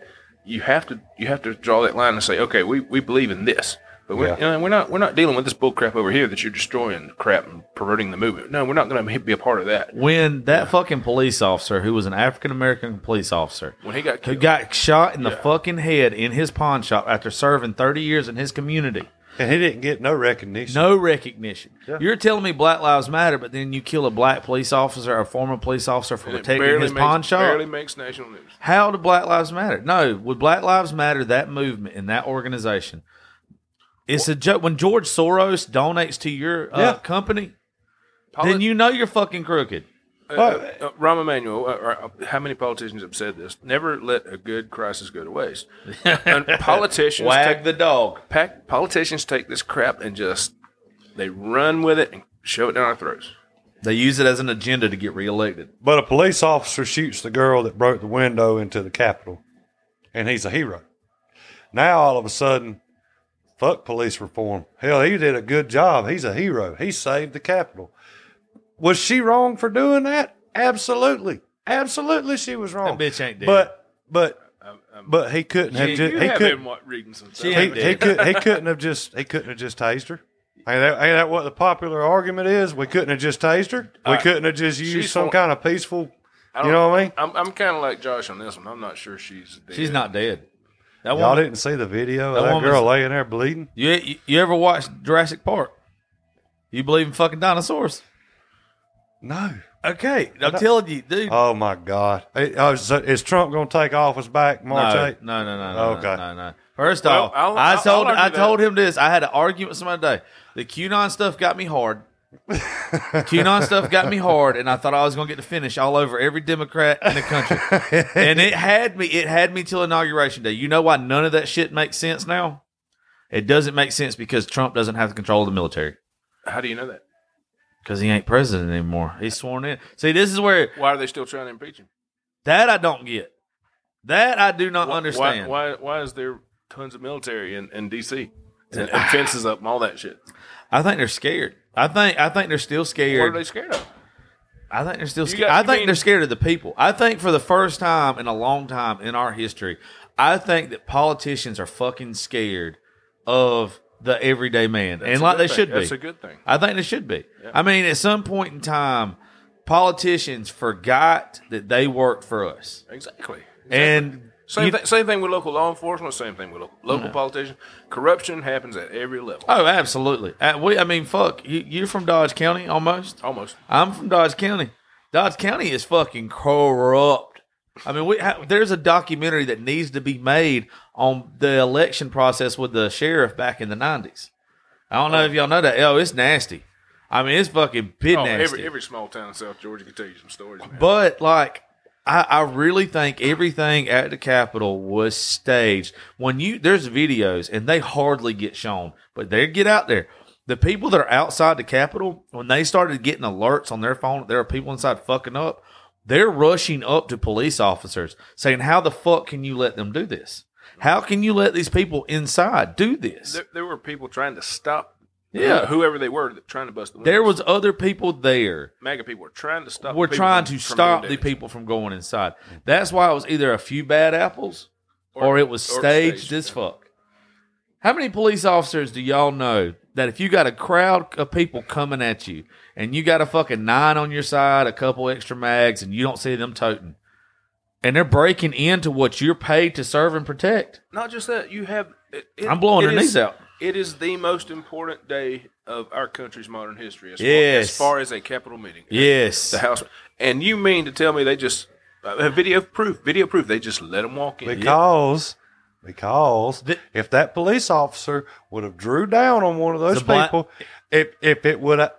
you have to you have to draw that line and say, okay, we, we believe in this. But we're, Yeah. you know, we're not we're not dealing with this bull crap over here that you're destroying crap and perverting the movement. No, we're not going to be a part of that. When that fucking police officer, who was an African American police officer, When he got who got shot in the Yeah. fucking head in his pawn shop after serving 30 years in his community, And he didn't get no recognition. no recognition. Yeah. You're telling me Black Lives Matter, but then you kill a black police officer, a former police officer for and it protecting his makes, pawn shop? barely makes national news. How do Black Lives Matter? No, would Black Lives Matter that movement and that organization? It's a joke. When George Soros donates to your uh, Yeah. company, Poli- then you know you're fucking crooked. Uh, Well- uh, uh, Rahm Emanuel, uh, uh, how many politicians have said this? Never let a good crisis go to waste. and politicians Wag take, the dog. pack, politicians take this crap and just they run with it and shove it down our throats. They use it as an agenda to get reelected. But a police officer shoots the girl that broke the window into the Capitol, and he's a hero. Now all of a sudden, fuck police reform. Hell, he did a good job. He's a hero. He saved the Capitol. Was she wrong for doing that? Absolutely, absolutely, she was wrong. That bitch ain't dead. But but but he couldn't have just you he have couldn't been wa- reading some stuff. She he, ain't he dead. could he couldn't have just he couldn't have just tased her. Ain't that, ain't that what the popular argument is? We couldn't have just tased her. We Uh, couldn't have just used she's some for- kind of peaceful. I You know what I mean? I'm, I'm kind of like Josh on this one. I'm not sure she's dead. She's not dead. That Y'all woman, didn't see the video That of that woman's- girl laying there bleeding? you, you you ever watched Jurassic Park? You believe in fucking dinosaurs? No. Okay, I'm telling you, dude. Oh my God! Hey, oh, is Trump going to take office back March no, 8th? no, no, no, no, Okay. no, no, no. First Well, off, I'll- I I'll- told I'll I argue told him this. I had an argument with somebody today. The QAnon stuff got me hard. QAnon stuff got me hard, and I thought I was going to get to finish all over every Democrat in the country. and it had me. It had me till inauguration day. You know why none of that shit makes sense now? It doesn't make sense because Trump doesn't have the control of the military How do you know that? because he ain't president anymore. He's sworn in. See, this is where Why are they still trying to impeach him? that I don't get. That I do not Why- understand. Why, why, why is there tons of military in, in D.C. And, and fences up and all that shit? I think they're scared. I think I think they're still scared. What are scared. they scared of? I think they're still You scared. got- I you think mean- they're scared of the people. I think for the first time in a long time in our history, I think that politicians are fucking scared of the everyday man, and like they should be. That's a good thing. I think they should be. I mean, at some point in time, politicians forgot that they worked for us, Exactly. and Same, you- thing, same thing with local law enforcement. Same thing with lo- local politicians. Corruption happens at every level. oh, absolutely. Uh, we, I mean, fuck, you, you're from Dodge County, almost. Almost. I'm from Dodge County. Dodge County is fucking corrupt. I mean, we ha- there's a documentary that needs to be made on the election process with the sheriff back in the '90s. I don't know if y'all know that. Oh, it's nasty. I mean, it's fucking pit Oh, nasty. every every small town in South Georgia can tell you some stories. Man. But like, I, I really think everything at the Capitol was staged. When you there's videos and they hardly get shown, but they get out there. The people that are outside the Capitol, when they started getting alerts on their phone, there are people inside fucking up. They're rushing up to police officers saying, "How the fuck can you let them do this? How can you let these people inside do this?" there, there were people trying to stop. Yeah. whoever they were, trying to bust the windows. There was other people there MAGA people were trying to stop. we're people trying to from stop doing the people from going inside. That's why it was either a few bad apples or, Or- it was or staged staged, as yeah. fuck. How many police officers do y'all know that if you got a crowd of people coming at you and you got a fucking nine on your side, a couple extra mags, and you don't see them toting, and they're breaking into what you're paid to serve and protect, Not just that, you have. It, it- I'm blowing it their is- knees out. It is the most important day of our country's modern history, as, Yes. far, as far as a capital meeting. Yes. the House. And you mean to tell me they just uh, video proof, video proof? They just let them walk in. Because because The- if that police officer would have drew down on one of those The black- people, if if it would have,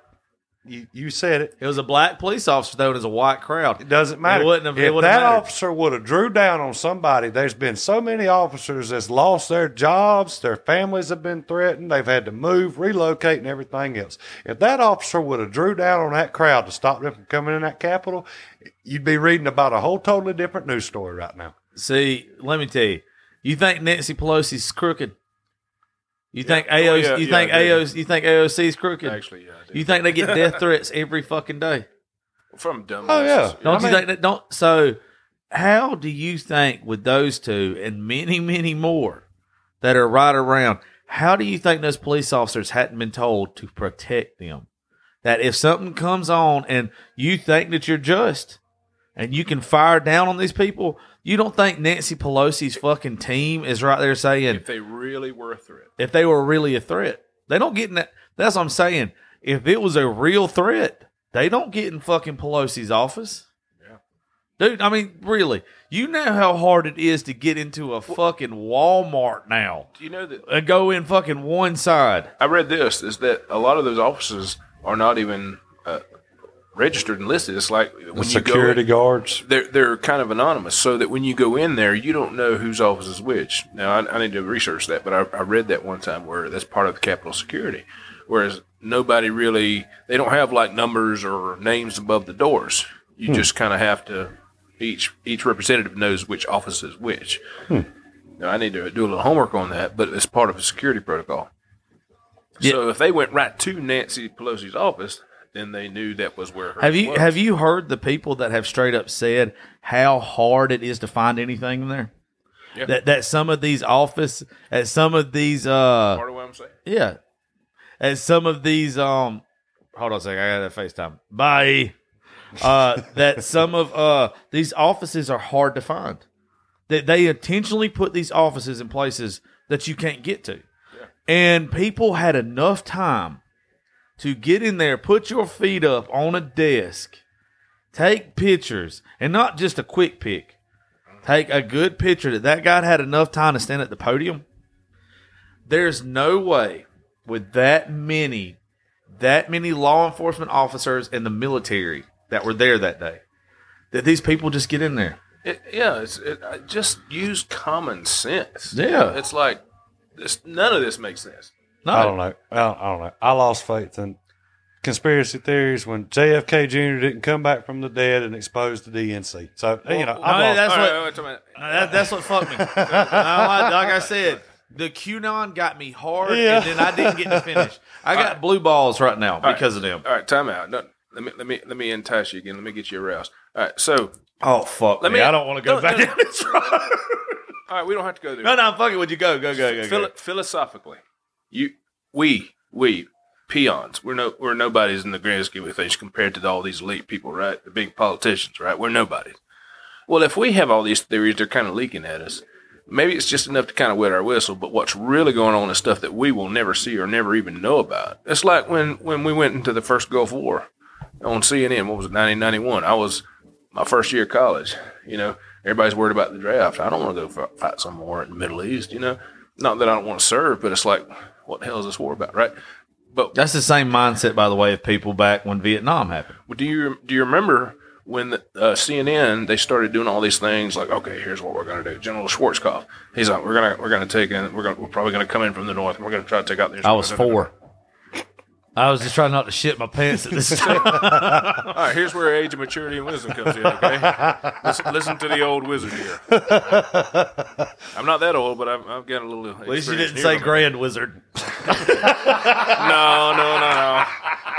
you, you said it. It was a black police officer though, and it was a white crowd. It doesn't matter. It wouldn't have- if that mattered. officer would have drew down on somebody, there's been so many officers that's lost their jobs, their families have been threatened, they've had to move, relocate, and everything else. If that officer would have drew down on that crowd to stop them from coming in that Capitol, you'd be reading about a whole totally different news story right now. See, let me tell you, you think Nancy Pelosi's crooked? You think Oh, AOC? yeah, you yeah, think I do. AOC? You think AOC's crooked? Actually, yeah, I do. You think they get death threats every fucking day? from dumb. Oh, yeah. Don't I you mean- think that? Don't so. How do you think with those two and many, many more that are right around? How do you think those police officers hadn't been told to protect them? That if something comes on and you think that you're just and you can fire down on these people, you don't think Nancy Pelosi's fucking team is right there saying If they really were a threat, if they were really a threat. They don't get in that. That's what I'm saying. If it was a real threat, they don't get in fucking Pelosi's office. Yeah. Dude, I mean, really, you know how hard it is to get into a fucking Walmart now do you know that and go in fucking one side. I read this is that a lot of those officers are not even uh, registered and listed. It's like when The you security go, guards. they're they're kind of anonymous, so that when you go in there, you don't know whose office is which. Now, I, I need to research that, but I, I read that one time where that's part of the Capitol security, whereas nobody really they don't have like numbers or names above the doors. You hmm. just kind of have to each each representative knows which office is which. Hmm. Now, I need to do a little homework on that, but it's part of a security protocol. So if they went right to Nancy Pelosi's office, then they knew that was where her Have you was. have you heard the people that have straight up said how hard it is to find anything in there? Yeah. That that some of these office at some of these uh part of what I'm saying? Yeah. And some of these um hold on a second, I got that FaceTime. Bye. Uh that some of uh these offices are hard to find. That they intentionally put these offices in places that you can't get to. And people had enough time to get in there, put your feet up on a desk, take pictures, and not just a quick pic. Take a good picture that that guy had enough time to stand at the podium there's no way with that many that many law enforcement officers and the military that were there that day that these people just get in there It, yeah, it's it, just use common sense. Yeah. it's like this. None of this makes sense. No I don't know. I don't, I don't know. I lost faith in conspiracy theories when JFK Jr. didn't come back from the dead and expose the DNC. So you know, no, I lost. that's what- right, wait, wait, wait. Uh, that, that's what fucked me No, like i said the qanon got me hard Yeah. and then i didn't get to finish i got blue balls right now because of them All right, time out. No, let me let me let me entice you again. Let me get you aroused. All right, so oh fuck Let me me- i don't want to go no, back no. down this road all right, we don't have to go there. no no fuck it would you go go go go, Philo- go. philosophically, you we we peons. We're no we're nobodies in the grand scheme of things compared to all these elite people, right? The big politicians, right? We're nobodies. Well, if we have all these theories, they're kind of leaking at us. Maybe it's just enough to kind of wet our whistle, but what's really going on is stuff that we will never see or never even know about. It's like when when we went into the first Gulf War on CNN. What was it, 1991? I was my first year of college. You know, everybody's worried about the draft. I don't want to go fight some war in the Middle East. You know, not that I don't want to serve, but it's like, what the hell is this war about, right? But that's the same mindset by the way of people back when vietnam happened do you do you remember when the, uh, CNN they started doing all these things like, okay, here's what we're going to do. General Schwarzkopf, he's like, we're gonna we're gonna take in, we're gonna we're probably going to come in from the north, and we're going to try to take out the. I was four. I was just trying not to shit my pants at this time. All right, here's where age of maturity and wisdom comes in. Okay, listen, listen to the old wizard here. I'm not that old, but I've, I've got a little. At least you didn't say Grand Wizard. No, no, no, no.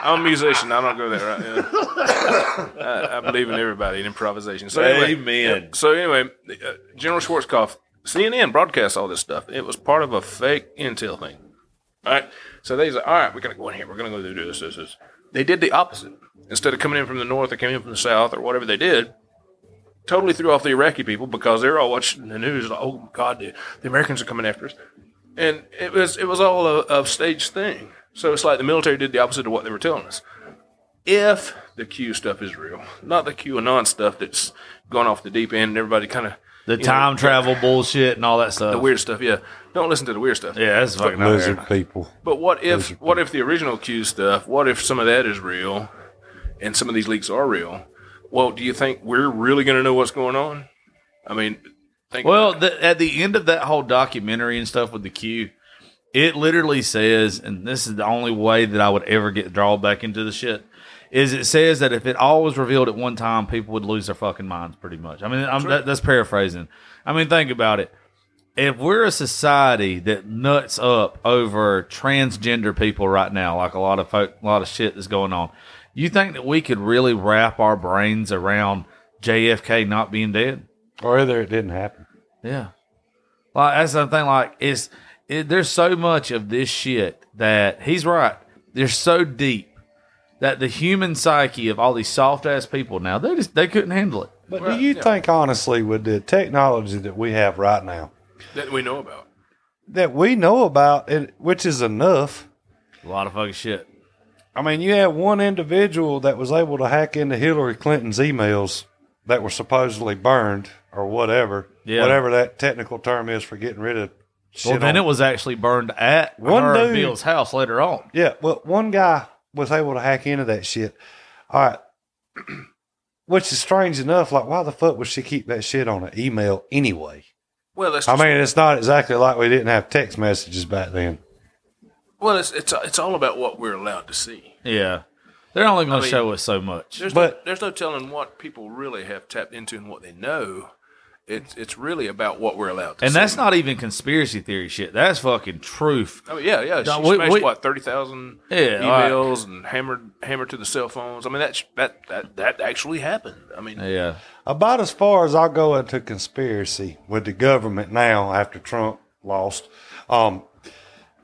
I'm a musician. I don't go there. Right? Yeah. I, I believe in everybody and improvisation. So anyway, Amen. yeah, so anyway, uh, General Schwarzkopf, CNN broadcast all this stuff. It was part of a fake intel thing. All right. So they said, all right, we're going to go in here. We're going to go do this, this, this. They did the opposite. Instead of coming in from the north, they came in from the south or whatever they did. Totally threw off the Iraqi people because they're all watching the news. Like, oh God, the, the Americans are coming after us, and it was it was all a, a staged thing. So it's like the military did the opposite of what they were telling us. If the Q stuff is real, not the QAnon stuff that's gone off the deep end, and everybody kind of The time travel bullshit and all that stuff. the weird stuff. Yeah, don't listen to the weird stuff. Yeah, that's fucking Lizard weird. people. But what if what if the original Q stuff? What if some of that is real, and some of these leaks are real? Well, do you think we're really going to know what's going on? I mean, think Well, the, at the end of that whole documentary and stuff with the Q, it literally says, and this is the only way that I would ever get drawn back into the shit, is it says that if it all was revealed at one time, people would lose their fucking minds pretty much. I mean, I'm, that, that's paraphrasing. I mean, think about it. If we're a society that nuts up over transgender people right now, like a lot of folk, a lot of shit that's going on, you think that we could really wrap our brains around JFK not being dead? Or either it didn't happen. Yeah. Like that's the thing. Like it's it, there's so much of this shit that he's right. They're so deep that the human psyche of all these soft ass people now they just they couldn't handle it. But Right, do you yeah. think, honestly, with the technology that we have right now, that we know about. that we know about, it, which is enough? A lot of fucking shit. I mean, you had one individual that was able to hack into Hillary Clinton's emails that were supposedly burned or whatever, Yeah. whatever that technical term is for getting rid of shit. Well, then on- it was actually burned at One her and dude- Bill's house later on. Yeah, well, one guy was able to hack into that shit. All right. Which is strange enough. Like, why the fuck would she keep that shit on an email anyway? Well, that's I mean, it's not exactly like we didn't have text messages back then. well, it's it's it's all about what we're allowed to see. Yeah, they're only going I to mean, show us so much. There's But- no, there's no telling what people really have tapped into and what they know. It's it's really about what we're allowed to And see. that's not even conspiracy theory shit. That's fucking truth. I mean, yeah, yeah. She No, we- smashed we- what thirty thousand Yeah, all right. emails and hammered hammered to the cell phones. I mean, that that that that actually happened. I mean, Yeah. About as far as I'll go into conspiracy with the government now after Trump lost, um,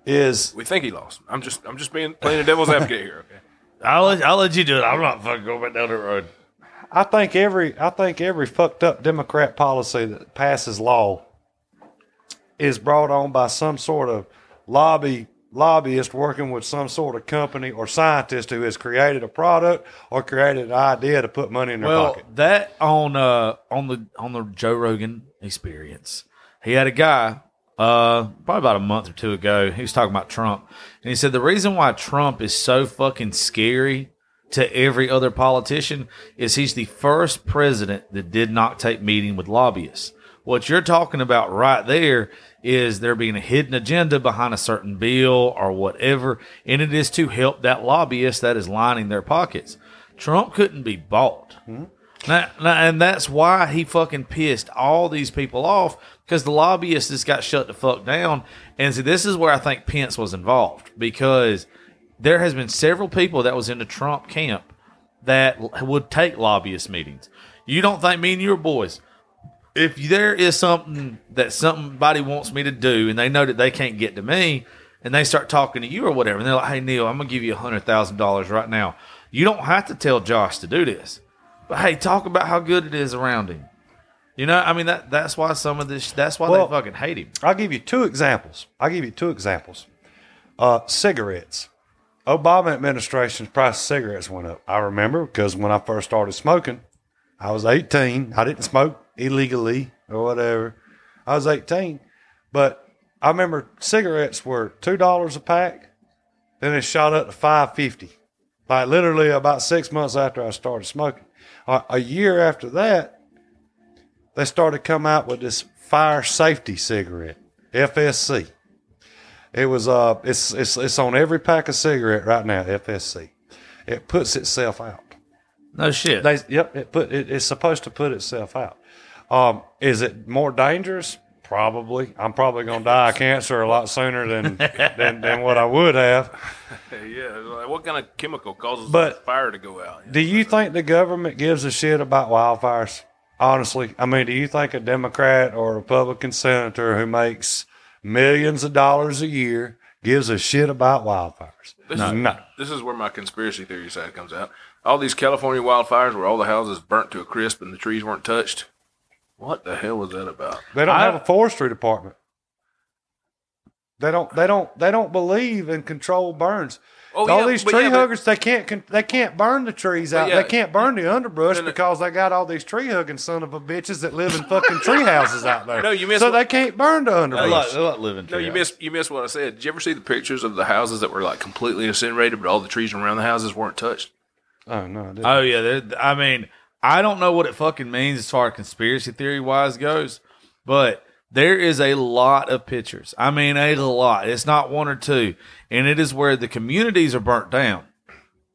is we think he lost. I'm just I'm just being playing the devil's advocate here. Okay. I'll let, I'll let you do it. I'm not fucking going back down the road. I think every I think every fucked up Democrat policy that passes law is brought on by some sort of lobby lobbyist working with some sort of company or scientist who has created a product or created an idea to put money in their Well, pocket. that on uh on the on the Joe Rogan experience, he had a guy uh probably about a month or two ago. He was talking about Trump, and he said the reason why Trump is so fucking scary to every other politician is he's the first president that did not take meeting with lobbyists. What you're talking about right there is there being a hidden agenda behind a certain bill or whatever, and it is to help that lobbyist that is lining their pockets. Trump couldn't be bought. Hmm. Now, now- and that's why he fucking pissed all these people off because the lobbyists just got shut the fuck down. And see, this is where I think Pence was involved because there has been several people that was in the Trump camp that would take lobbyist meetings. You don't think me and your boys, if there is something that somebody wants me to do and they know that they can't get to me and they start talking to you or whatever, and they're like, hey, Neil, I'm going to give you a $100,000 right now. You don't have to tell Josh to do this. But hey, talk about how good it is around him. You know, I mean that that's why some of this that's why Well- they fucking hate him. I'll give you two examples. I'll give you two examples. Uh, cigarettes. Obama administration's price of cigarettes went up. I remember because when I first started smoking, I was 18. I didn't smoke illegally or whatever. I was 18. But I remember cigarettes were $2 a pack. Then it shot up to 550 Like literally about six months after I started smoking. A year after that, they started come out with this fire safety cigarette, FSC. It was uh, it's it's it's on every pack of cigarette right now. FSC. It puts itself out. No shit. They yep. It put it, it's supposed to put itself out. Um, is it more dangerous? Probably. I'm probably gonna die of cancer a lot sooner than than, than what I would have. yeah, like what kind of chemical causes But- fire to go out? Do you think the government gives a shit about wildfires? Honestly, I mean, do you think a Democrat or Republican senator who makes millions of dollars a year gives a shit about wildfires. This no. is no. this is where my conspiracy theory side comes out. All these California wildfires where all the houses burnt to a crisp and the trees weren't touched. What the hell was that about? They don't I- have a forestry department. They don't. They don't. They don't believe in controlled burns. Oh, all yeah, these tree yeah, but- huggers, they can't. They can't burn the trees out. yeah, they can't burn the underbrush no, no. because they got all these tree hugging son of a bitches that live in fucking tree houses out there. No, you miss. So what- they can't burn the They underbrush. like, they like living No, you miss. you missed what I said. Did you ever see the pictures of the houses that were like completely incinerated, but all the trees around the houses weren't touched? oh no, I didn't. Oh yeah, I mean, I don't know what it fucking means as far as conspiracy theory wise goes, but there is a lot of pictures. I mean, a lot. It's not one or two, and it is where the communities are burnt down,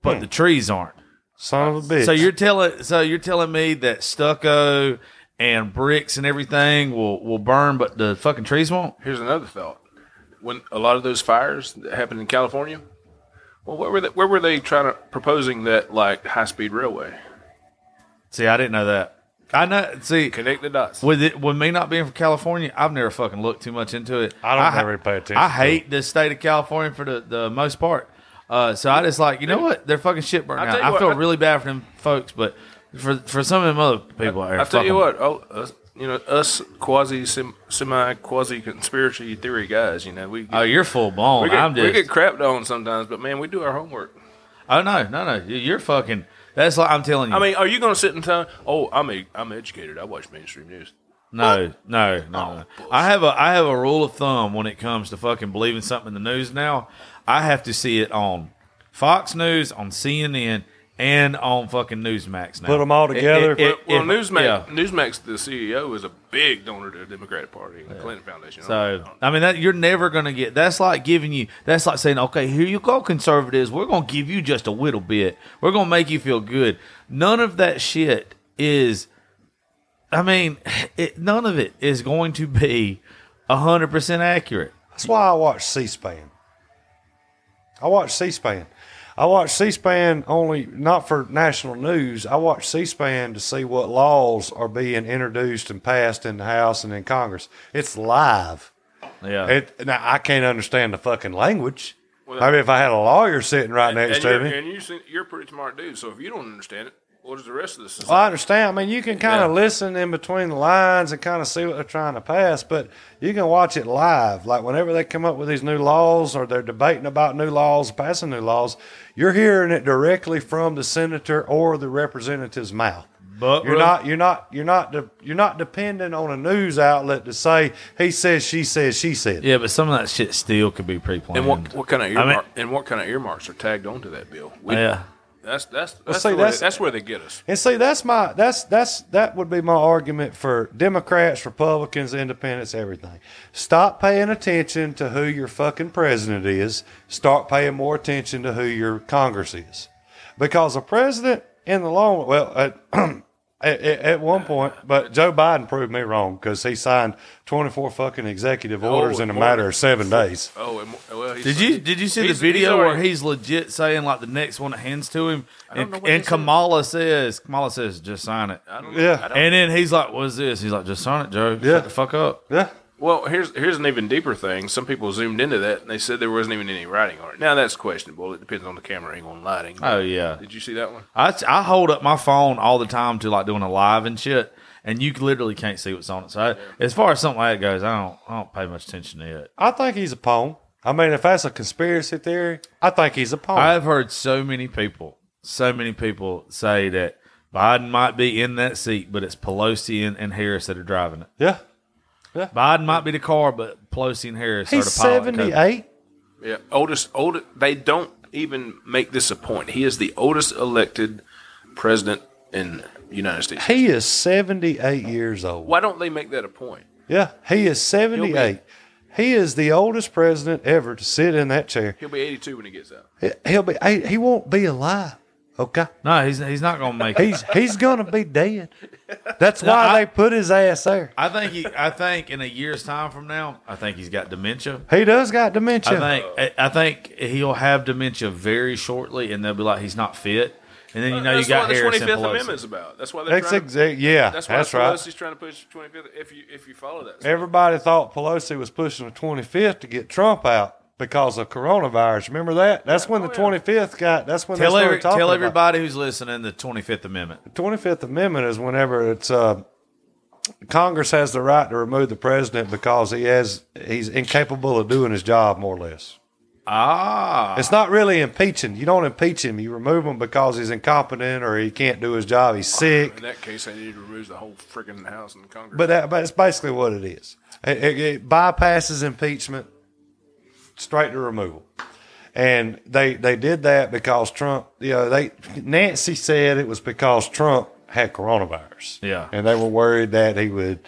but the hmm. trees aren't. son of a bitch. So you're telling, so you're telling me that stucco and bricks and everything will will burn, but the fucking trees won't. Here's another thought: when a lot of those fires that happened in California, well, where were they, where were they trying to proposing that like high speed railway? See, I didn't know that. I know. See, Connect the dots. With it, with me not being from California, I've never fucking looked too much into it. I don't ha- never pay attention I hate the state of California for the, the most part. Uh, so I just like, you know what? They're fucking shit burnt out. I what, feel I- really bad for them folks, but for for some of them other people out here, I tell you what, oh, us, you know, us quasi semi quasi conspiracy theory guys, you know, we get, Oh, you're full blown. we, get, I'm we just. get crapped on sometimes, but man, we do our homework. oh no, no, no. You're fucking. That's like I'm telling you. I mean, are you going to sit and tell? Oh, I'm a, I'm educated. I watch mainstream news. No, no, no, no. Oh, bullshit. I have a I have a rule of thumb when it comes to fucking believing something in the news. Now, I have to see it on Fox News, on CNN, and on fucking Newsmax. Now Put them all together. It- it- Well, if- Newsmax, yeah. Newsmax, the CEO, is a big donor to the Democratic Party and the Clinton Foundation. So I mean that you're never gonna get. That's like giving you. That's like saying, okay, here you go, conservatives. We're gonna give you just a little bit. We're gonna make you feel good. None of that shit is. I mean, it, none of it is going to be hundred percent accurate. That's why I watch C-SPAN. I watch C-SPAN. I watch C-SPAN only not for national news. I watch C-SPAN to see what laws are being introduced and passed in the House and in Congress. It's live. Yeah. It, now I can't understand the fucking language. Well, Maybe if I had a lawyer sitting right next and to me. and you see, you're a pretty smart dude. So if you don't understand it, what does the rest of the society? Well, I understand. I mean, you can kind of Yeah. listen in between the lines and kind of see what they're trying to pass, but you can watch it live. Like whenever they come up with these new laws or they're debating about new laws, passing new laws, you're hearing it directly from the senator or the representative's mouth. But You're not. You're not. You're not. De- you're not dependent on a news outlet to say he says, she says, she said. Yeah, but some of that shit still could be pre-planned. and what what kind of I mean- and what kind of earmarks are tagged onto that bill? We- yeah. That's that's that's, see, way- that's- that's where they get us. And see, that's my that's that's that would be my argument for Democrats, Republicans, Independents, everything. Stop paying attention to who your fucking president is. Start paying more attention to who your Congress is, because a president in the long well. Uh, At, At, at at one point, but Joe Biden proved me wrong because he signed 24 fucking executive oh, orders in a matter than- of seven days. Oh, and, well, he's, Did you did you see the video he's where he's legit saying like the next one that hands to him, and, and they said. Kamala says Kamala says just sign it, I don't know. Yeah. I don't- and then he's like, "What's this?" He's like, "Just sign it, Joe. Yeah. Shut the fuck up." Yeah. Well, here's here's an even deeper thing. Some people zoomed into that and they said there wasn't even any writing on it. Now that's questionable. It depends on the camera angle and lighting. Oh yeah, Did you see that one? I I hold up my phone all the time to like doing a live and shit, and you literally can't see what's on it. So I, as far as something like that goes, I don't I don't pay much attention to it. I think he's a pawn. I mean, if that's a conspiracy theory, I think he's a pawn. I've heard so many people, so many people say that Biden might be in that seat, but it's Pelosi and, and Harris that are driving it. yeah. Biden might be the car, but Pelosi and Harris He's are the pilot. 78. Yeah, oldest, oldest. They don't even make this a point. He is the oldest elected president in the United States. He is 78 years old. Why don't they make that a point? Yeah, he is 78. He is the oldest president ever to sit in that chair. He'll be 82 when he gets out. He- He'll be he he won't be alive. Okay? No, he's he's not going to make it. He's he's going to be dead. That's why I- they put his ass there. I think he. I think in a year's time from now, I think he's got dementia. He does got dementia. I think I- I think he'll have dementia very shortly, and they'll be like he's not fit. And then you know that's you got what the Harris 25th Pelosi. Amendment's about. That's why they're that's trying. exact. Yeah, that's that's, why right. Pelosi's trying to push 25th. If you if you follow that, Everybody thought Pelosi was pushing the 25th to get Trump out. Because of coronavirus. Remember that? That's when the Oh, yeah. 25th got. That's when Tell they started every, talking tell about- everybody who's listening the Twenty Fifth Amendment. The 25th Amendment is whenever it's uh, Congress has the right to remove the president because he has he's incapable of doing his job more or less. Ah, It's not really impeaching. You don't impeach him. You remove him because he's incompetent or he can't do his job. He's sick. In that case, they need to remove the whole freaking House and Congress. But that, but it's basically what it is. It, it, it bypasses impeachment straight to removal. And they they did that because Trump, you know, they Nancy said it was because Trump had coronavirus. Yeah. And they were worried that he would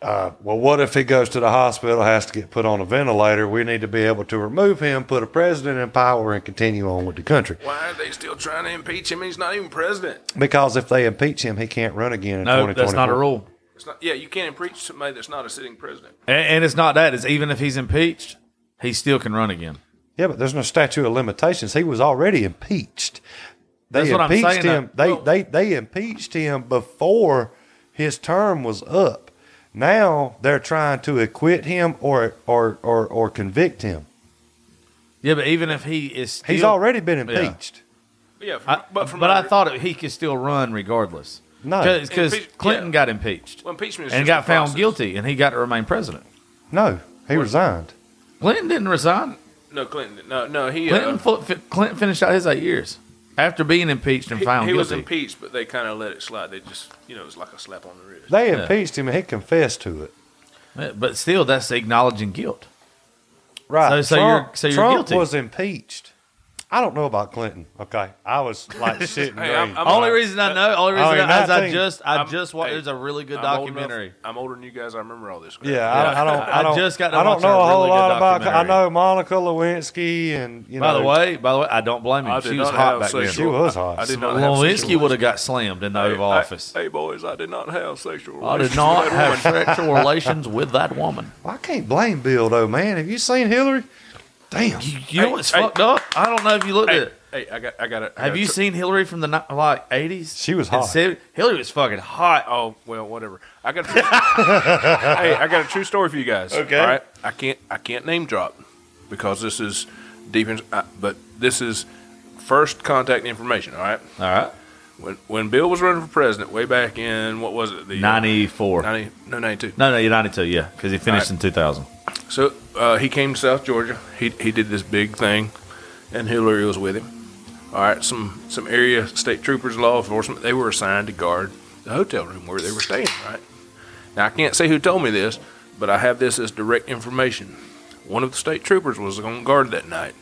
uh, well, what if he goes to the hospital, has to get put on a ventilator? We need to be able to remove him, put a president in power, and continue on with the country. Why are they still trying to impeach him? He's not even president. Because if they impeach him, he can't run again in no, 2024. that's not a rule. It's not. Yeah, you can't impeach somebody that's not a sitting president. And, and it's not that. It's even if he's impeached, he still can run again. Yeah, but there's no statute of limitations. He was already impeached. They That's what I'm impeached saying, him. though. They, Well- they they impeached him before his term was up. Now they're trying to acquit him or or or, or convict him. Yeah, but even if he is, still, He's already been impeached. Yeah, from, I, but from but I thought it, he could still run regardless. No, because Clinton yeah. got impeached well, impeachment is and got found process. guilty, and he got to remain president. no, he resigned. Clinton didn't resign. No, Clinton. No, no, he. Clinton, uh, fu- fi- Clinton finished out his eight years after being impeached and he, found he was guilty. impeached, but they kind of let it slide. They just, you know, it was like a slap on the wrist. They Yeah. impeached him and he confessed to it. But still, that's acknowledging guilt. Right. So- so Trump, you're- so you're Trump guilty. was impeached. I don't know about Clinton. Okay, I was like shitting. Hey, I'm- green. I'm- only reason I know, only reason I you're know is I 19. just, I I'm- just watched. hey, There's a really good I'm old documentary. enough- I'm older than you guys. I remember all this. crap. Yeah, I, I don't. I, I don't, just got to I don't watch know a a whole really good lot about. I documentary. know Monica Lewinsky, and you know By know. the way, by the way, I don't blame him. I she did was not hot have back then. sexual- She was hot. I, I did not have Lewinsky would have got slammed in the Hey, Oval I- Office. Hey, boys, I did not have sexual. I did relations not with that have woman. sexual relations with that woman. Well, I can't blame Bill though, man. Have you seen Hillary? Damn. You, you know what's hey. fucked up? I don't know if you looked at Hey, it. hey, I got, I got it. Have you seen Hillary from the like eighties? She was hot. Hillary was fucking hot. Oh well, whatever. I got. A true, hey, I got a true story for you guys. Okay. All right. I can't. I can't name drop because this is deep in. Uh, but this is first contact information. All right. All right, When when Bill was running for president, way back in what was it? The uh, ninety four. 90, no ninety two. No, no, you're ninety two. Yeah, because he finished All in two thousand. So uh, he came to South Georgia. He he did this big thing, and Hillary was with him. All right, some some area state troopers, law enforcement, they were assigned to guard the hotel room where they were staying. Right now, I can't say who told me this, but I have this as direct information. One of the state troopers was on guard that night.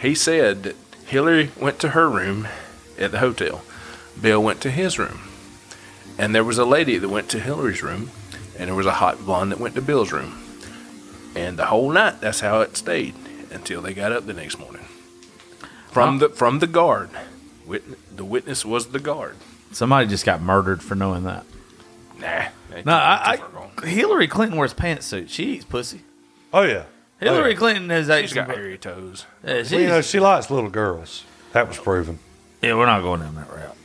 He said that Hillary went to her room at the hotel. Bill went to his room, and there was a lady that went to Hillary's room, and there was a hot blonde that went to Bill's room. And the whole night, that's how it stayed until they got up the next morning. From the from the guard, Wit- the witness was the guard. Somebody just got murdered for knowing that. Nah, they No, I, too far gone. I Hillary Clinton wears pantsuits. She eats pussy. Oh yeah. Hillary oh, yeah. Clinton has ate she's some. got hairy toes. Yeah, she's, Well, you know, she likes little girls. That was proven. yeah, we're not going down that route.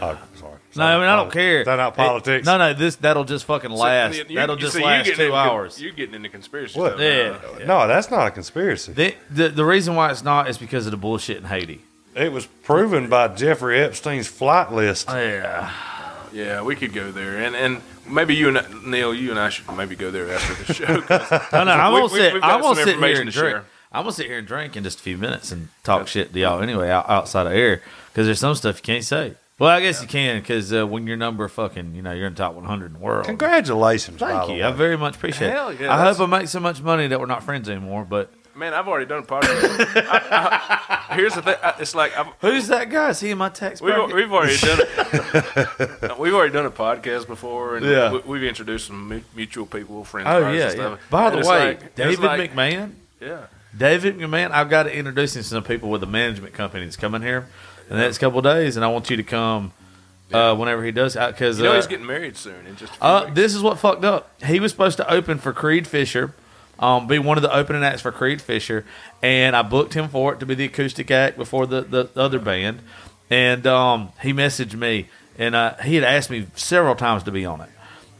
Oh, sorry. No, I mean I don't care. Is that not It- politics? no, no, this that'll just fucking last. So, you- that'll you- just see, you're last getting two into- hours. You're getting into conspiracy What? stuff. Yeah. No, that's not a conspiracy. The, the the reason why it's not is because of the bullshit in Haiti. It was proven by Jeffrey Epstein's flight list. Yeah, Yeah, we could go there, and and maybe you and I- Neil, you and I should maybe go there after the show. 'cause no, no, I'm we- gonna we- sit. we've got I'm gonna sit here information and to drink. share. I'm gonna sit here and drink in just a few minutes and talk shit to y'all anyway out, outside of air because there's some stuff you can't say. Well, I guess you can because uh, when your number fucking, you know, you're in the top 100 in the world. Congratulations. by Thank the you. way. I very much appreciate Hell it. yeah, I that's- hope I make so much money that we're not friends anymore. But Man, I've already done a podcast. I- I- here's the thing: I- it's like I've, who's that guy? Is he in my text? We've, bracket? we've already done it. we've already done a podcast before, and Yeah. we, we've introduced some mu- mutual people, friends. Oh ours yeah, and yeah. stuff. By And the it's way, like- it's David like- McMahon. Yeah, David McMahon, I've got to introduce him to some people with a management company that's coming here in the next couple of days, and I want you to come uh, whenever he does. Because you know uh, he's getting married soon in just. Uh, this is what fucked up. He was supposed to open for Creed Fisher, um, be one of the opening acts for Creed Fisher, and I booked him for it to be the acoustic act before the, the other band. And um, he messaged me, and uh, he had asked me several times to be on it,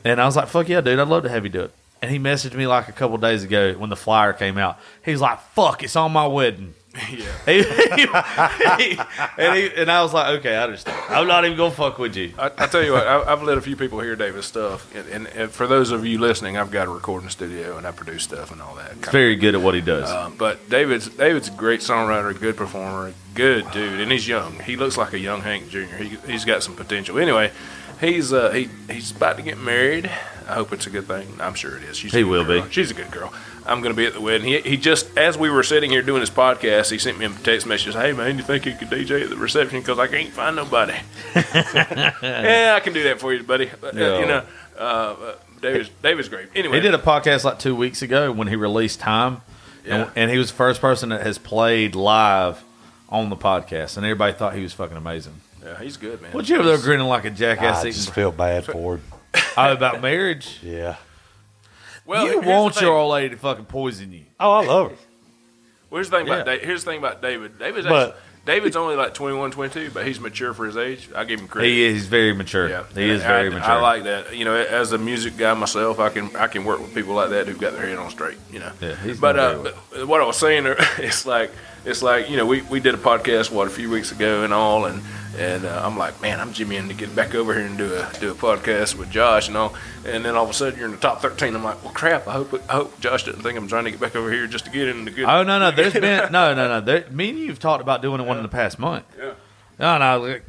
and I was like, "Fuck yeah, dude! I'd love to have you do it." and he messaged me like a couple days ago when the flyer came out. He's like, "Fuck, it's on my wedding." Yeah. He- he- and, he, and I was like, "Okay, I understand. I'm not even gonna fuck with you." I, I tell you what, I, I've let a few people hear David's stuff, and, and, and for those of you listening, I've got a recording studio and I produce stuff and all that. Very good at what he does. Um, but David's David's a great songwriter, good performer, good dude, and he's young. He looks like a young Hank Jr. He he's got some potential. Anyway, he's uh, he he's about to get married. I hope it's a good thing. I'm sure it is. She's He will girl. be. She's a good girl. I'm going to be at the wedding. He, he just as we were sitting here doing his podcast, he sent me a text message. Hey man, you think you could DJ at the reception? Because I can't find nobody. yeah, I can do that for you, buddy. Uh, You know, uh, uh, David's David's great. Anyway, He did a podcast like two weeks ago when he released Time, Yeah. and, and he was the first person that has played live on the podcast, and everybody thought he was fucking amazing. Yeah, he's good, man. What you over there grinning like a jackass I eating just feel bad for him. oh, about marriage? Yeah. Well, you want your old lady to fucking poison you? Oh, I love her. Well, here's the thing about Yeah. Da- here's the thing about David. David's But- actually, David's only like 21, 22, but he's mature for his age. I give him credit. He is he's very mature. Yeah, He is I- very I, mature. I like that. You know, as a music guy myself, I can I can work with people like that who've got their head on straight. You know. Yeah, he's but, done uh, very but what I was saying, it's like it's like you know we, we did a podcast what a few weeks ago and all, and and uh, I'm like, man, I'm Jimmy in to get back over here and do a do a podcast with Josh and all, and then all of a sudden you're in the top 13. I'm like, well, crap. I hope I hope Josh doesn't think I'm trying to get back over here just to get into good. Oh no no, there's been no no no. There, me and you've talked about doing it one in the past month. Yeah. No no, like,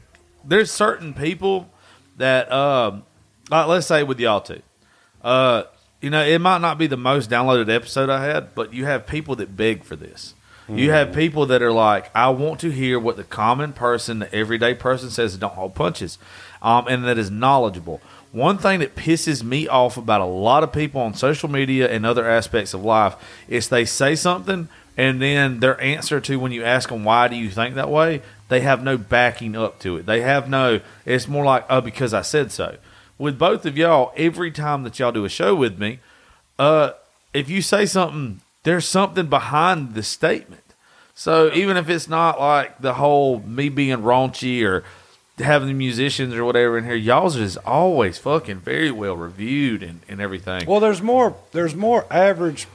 there's certain people that um, like let's say with y'all two, uh, you know, it might not be the most downloaded episode I had, but you have people that beg for this. You have people that are like, I want to hear what the common person, the everyday person says don't hold punches, um, and that is knowledgeable. One thing that pisses me off about a lot of people on social media and other aspects of life is they say something and then their answer to when you ask them why do you think that way, they have no backing up to it. They have no. It's more like oh because I said so. With both of y'all, every time that y'all do a show with me, uh, if you say something, there's something behind the statement. So even if it's not like the whole me being raunchy or having the musicians or whatever in here, y'all's is always fucking very well reviewed and, and everything. Well, there's more. There's more average,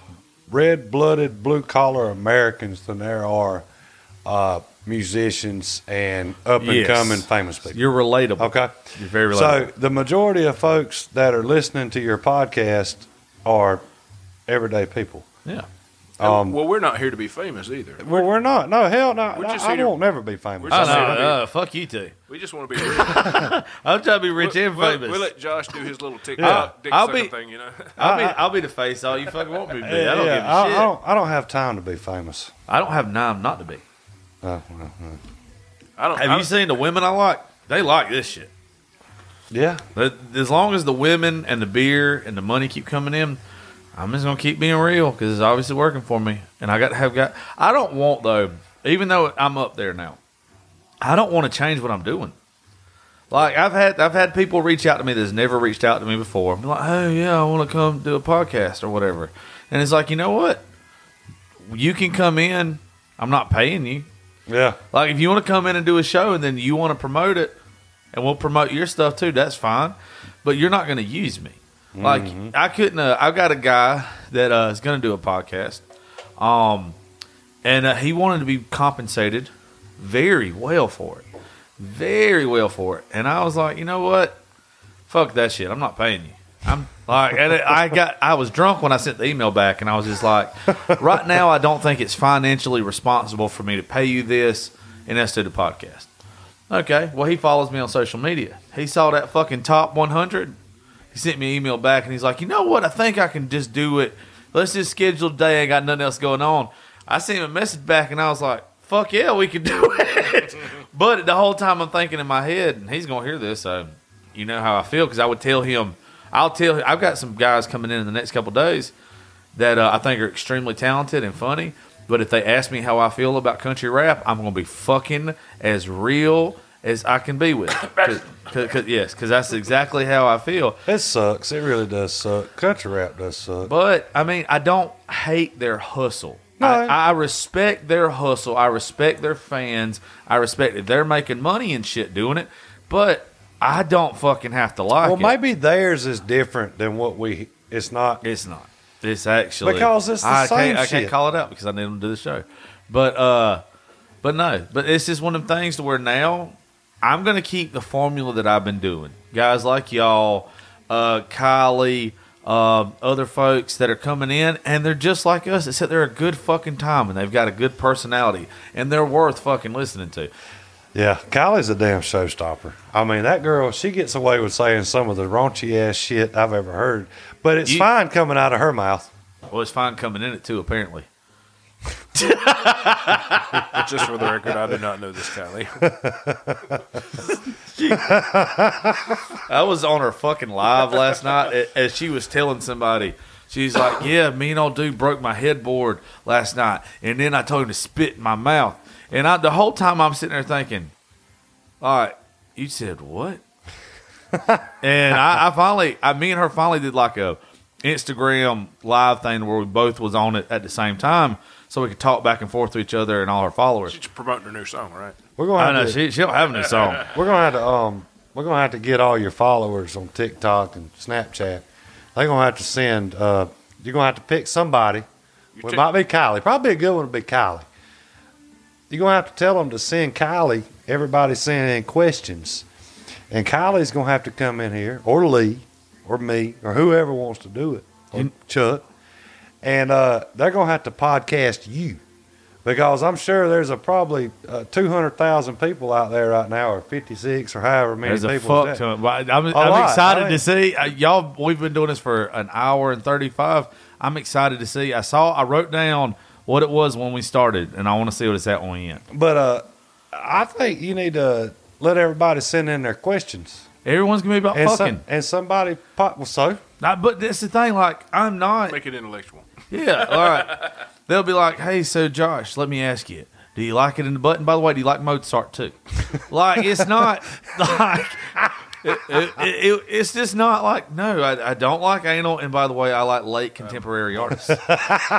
red-blooded, blue-collar Americans than there are uh, musicians and up-and-coming Yes. famous people. You're relatable. Okay. You're very relatable. So the majority of folks that are listening to your podcast are everyday people. yeah. Um, well, we're not here to be famous either. well, we're not. No, hell no. We're I, just I here to- won't never be famous. we're I just know. here to be- Uh, fuck you two. We just want to be. Rich. I'm trying to be rich and we'll, famous. we'll let Josh do his little TikTok Yeah. dick I'll sucking be- thing, you know. I'll be I- I'll be the face all you fucking want me to be. Yeah, I don't yeah, give a I, shit. I don't. I don't have time to be famous. I don't have nine not to be. Uh, well, uh, I don't. Have I, you seen the women I like? They like this shit. yeah. But as long as the women and the beer and the money keep coming in, I'm just gonna keep being real because it's obviously working for me. And I got to have got. I don't want though, even though I'm up there now, I don't want to change what I'm doing. Like I've had I've had people reach out to me that's never reached out to me before. Be like, hey, yeah, I want to come do a podcast or whatever. And it's like, you know what? You can come in. I'm not paying you. Yeah. Like if you want to come in and do a show and then you want to promote it, and we'll promote your stuff too. That's fine, but you're not going to use me. Like I couldn't. Uh, I've got a guy that uh, is going to do a podcast, um, and uh, he wanted to be compensated very well for it, very well for it. And I was like, you know what? Fuck that shit. I'm not paying you. I'm like, and I got. I was drunk when I sent the email back, and I was just like, right now, I don't think it's financially responsible for me to pay you this and us do the podcast. Okay. Well, he follows me on social media. He saw that fucking top 100. He sent me an email back, and he's like, you know what? I think I can just do it. Let's just schedule a day. I got nothing else going on. I sent him a message back, and I was like, fuck yeah, we can do it. but the whole time I'm thinking in my head, and he's gonna hear this, so you know how I feel because I would tell him. I'll tell. him I've got some guys coming in in the next couple days that uh, I think are extremely talented and funny. But if they ask me how I feel about country rap, I'm gonna be fucking as real as I can be with it. Cause, 'cause- 'cause- yes, because that's exactly how I feel. It sucks. It really does suck. Country rap does suck. But I mean, I don't hate their hustle. No. I, I respect their hustle. I respect their fans. I respect that they're making money and shit doing it. But I don't fucking have to like well, it. maybe theirs is different than what we. It's not. it's not. It's actually Because it's the I same can't, I can't call it out because I need them to do the show. But uh, but no, but it's just one of them things to where now I'm gonna keep the formula that I've been doing. Guys like y'all, uh, Kylie, uh, other folks that are coming in, and they're just like us, except they're a good fucking time and they've got a good personality and they're worth fucking listening to. Yeah, Kylie's a damn showstopper. I mean, that girl, she gets away with saying some of the raunchy ass shit I've ever heard, but it's You- fine coming out of her mouth. Well, it's fine coming in it too, apparently. Just for the record, I did not know this, Kylie. I was on her fucking live last night as she was telling somebody. She's like, "Yeah, me and old dude broke my headboard last night, and then I told him to spit in my mouth." And I, the whole time I'm sitting there thinking, "All right, you said what?" and I, I finally, I, me and her finally did like a Instagram live thing where we both was on it at the same time, so we could talk back and forth to each other and all her followers. She's promoting her new song, right? We're gonna I have know to, she, she don't have a new song. we're gonna have to um we're gonna have to get all your followers on TikTok and Snapchat. They're gonna have to send. uh You're gonna have to pick somebody. Well, it take- might be Kylie. Probably a good one would be Kylie. You're gonna have to tell them to send Kylie. Everybody sending in questions, and Kylie's gonna have to come in here, or Lee, or me, or whoever wants to do it, or Chuck, and uh, they're gonna have to podcast you. Because I'm sure there's a probably uh, 200,000 people out there right now, or 56, or however many There's a people. fuck that- ton. I'm, I'm excited I mean- to see uh, y'all. We've been doing this for an hour and thirty five. I'm excited to see. I saw. I wrote down what it was when we started, and I want to see what it's at when we end. But uh, I think you need to let everybody send in their questions. Everyone's gonna be about And, fucking. some, and somebody pop well so Nah, but that's the thing. Like I'm not. Make it intellectual. Yeah. All right. They'll be like, "Hey, so Josh, let me ask you." Do you like it in the button? By the way, do you like Mozart too? like, it's not like it, it, it, it's just not like no, I, I don't like anal. And by the way, I like late contemporary artists.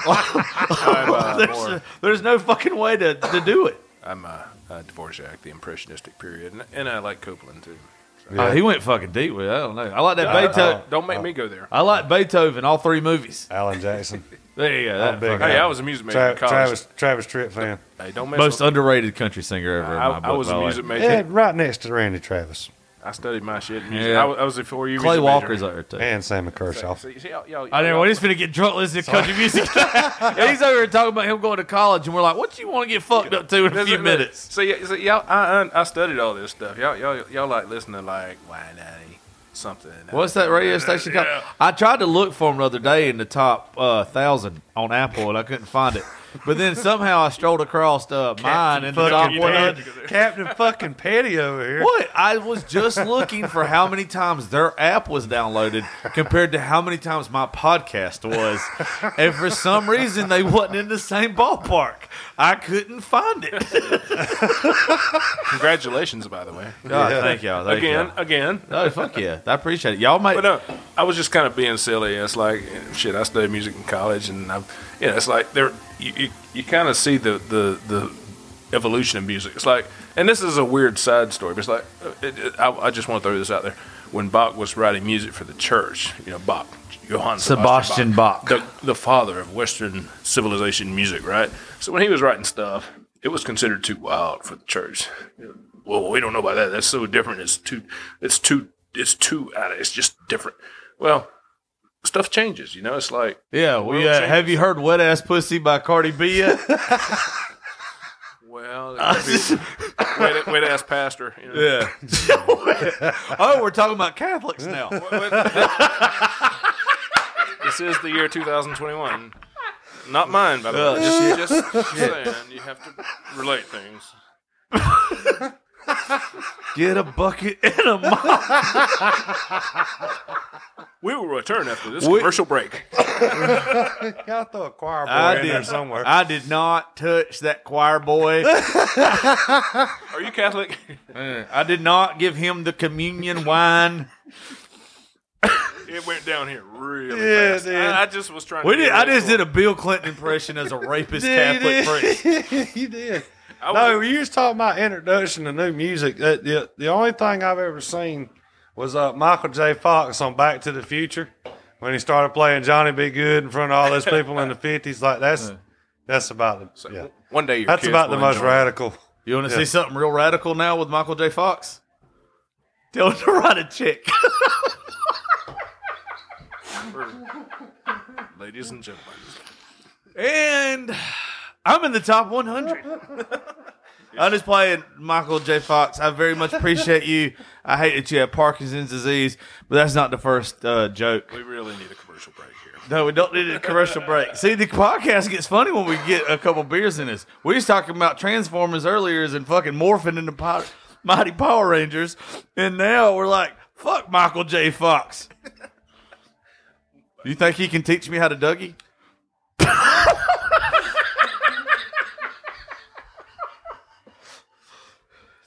Uh, there's, more, there's no fucking way to, to do it. I'm uh, uh, Dvorak, the Impressionistic period, and, and I like Copland too. Uh, he went fucking deep with it. I don't know. I like that Uh, Beethoven. don't make me go there. I like Beethoven. All three movies. Alan Jackson, There you go. I'm That big fucking- Hey, I was a music major Tra- in college. Travis Travis Tritt fan. Hey, don't mess most with underrated country singer ever. in I, my I book, was by a the way. music major. Yeah, right next to Randy Travis I studied my shit. in Music. Yeah. I, was- I was a four year Clay music Walker's major. up there too. and Sammy Kershaw. See, see, y'all, y'all, I know. y'all- Well, he's gonna get drunk listening to country music. and he's over here talking about him going to college, and we're like, "What you want to get fucked up to in a few look, minutes?" See, see y'all, I, I, I studied all this stuff. Y'all, y'all, y'all like listening to like Why Daddy something. What's that radio station called? I tried to look for him the other day in the top uh, thousand on Apple, and I couldn't find it. But then somehow I strolled across uh, mine and the top one Captain fucking Petty over here. What? I was just looking for how many times their app was downloaded compared to how many times my podcast was. And for some reason, they wasn't in the same ballpark. I couldn't find it. Congratulations, by the way. God, Yeah. thank y'all. Thank again, y'all. again. Oh, fuck yeah. I appreciate it. Y'all might. But no, I was just kind of being silly. It's like shit. I studied music in college, and I'm, you know, it's like there. You, you, you kind of see the, the the evolution of music. It's like, and this is a weird side story, but it's like, uh, it, it, I, I just want to throw this out there. When Bach was writing music for the church, you know, Bach, Johann Sebastian Bach. the the father of Western civilization music, right? So when he was writing stuff, it was considered too wild for the church. Well, we don't know about that. That's so different. It's too. It's too. It's too. uh, It's just different. Well, stuff changes. You know, it's like Yeah, we, world uh, have you heard "Wet Ass Pussy" by Cardi B yet? Well, wait, wait, ask pastor. You know? yeah. oh, we're talking about Catholics now. This is the year 2021. Not mine, by the way. Just, just saying, you have to relate things. Get a bucket and a mop. We will return after this We- commercial break. Gotta throw a choir boy I in there did somewhere. I did not touch that choir boy. Are you Catholic? I did not give him the communion wine. It went down here really Yeah, fast. it did. I, I just was trying. We to did. get I ready just for did a Bill Clinton impression as a rapist Catholic priest. you did. I No, you was talking about introduction to new music. Uh, the the only thing I've ever seen was uh, Michael J. Fox on Back to the Future when he started playing Johnny B. Goode in front of all those people in the fifties. Like that's that's about the yeah. One day, your That's kids about the most enjoy it. radical. You want to Yeah. see something real radical now with Michael J. Fox? Tell him to write a check. ladies and gentlemen. and I'm in the top 100. I'm just playing Michael J. Fox. I very much appreciate you. I hate that you have Parkinson's disease, but that's not the first uh, joke. We really need a commercial break here. No, we don't need a commercial break. See, the podcast gets funny when we get a couple beers in us. We was talking about Transformers earlier and fucking morphing into Pow- Mighty Power Rangers, and now we're like, fuck Michael J. Fox. You think he can teach me how to Dougie?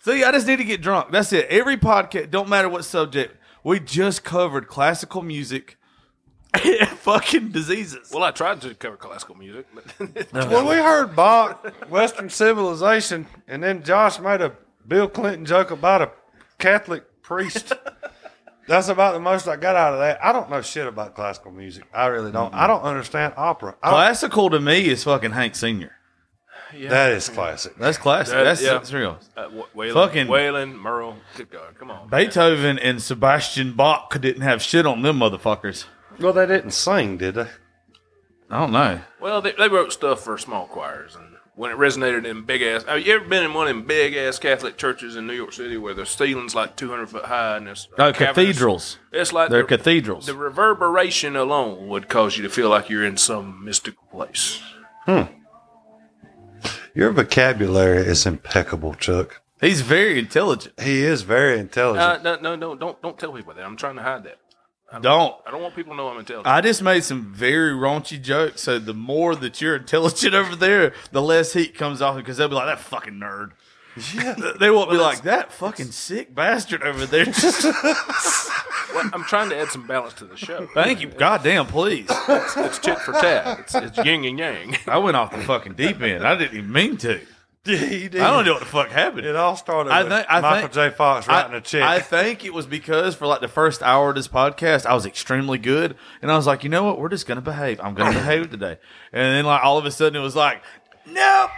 See, I just need to get drunk. That's it. Every podcast, don't matter what subject, we just covered classical music and fucking diseases. Well, I tried to cover classical music, but Well, we heard Bach, Western civilization, and then Josh made a Bill Clinton joke about a Catholic priest. That's about the most I got out of that. I don't know shit about classical music. I really don't. I don't understand opera. I don't- Classical to me is fucking Hank Senior. Yeah, that is classic. That's classic. That- that's, yeah. that's real. uh, Wa- Waylon, Fucking- Waylon, Merle. Good God, come on. Beethoven and Sebastian Bach didn't have shit on them motherfuckers. Well, they didn't sing, did they? I don't know. Well, they, they wrote stuff for small choirs, and when it resonated in big ass, have you ever been in one of them big ass Catholic churches in New York City where the ceiling's like two hundred foot high and it's Oh, cavernous? cathedrals. It's like They're the, cathedrals. the reverberation alone would cause you to feel like you're in some mystical place. Your vocabulary is impeccable, Chuck. He's very intelligent. He is very intelligent. Uh, no, no, no, don't don't tell people that. I'm trying to hide that. I Don't. I don't want people to know I'm intelligent. I just made some very raunchy jokes. So the more that you're intelligent over there, the less heat comes off because they'll be like that fucking nerd. Yeah. They won't be like that fucking sick bastard over there. Well, I'm trying to add some balance to the show. Thank you. Goddamn, please. It's tit for tat. It's, it's yin and yang. I went off the fucking deep end. I didn't even mean to. he did. I don't know what the fuck happened. It all started I with think- I Michael think- J. Fox writing I, a check. I think it was because for like the first hour of this podcast, I was extremely good, and I was like, you know what, we're just gonna behave. I'm gonna behave today, and then like all of a sudden it was like, nope.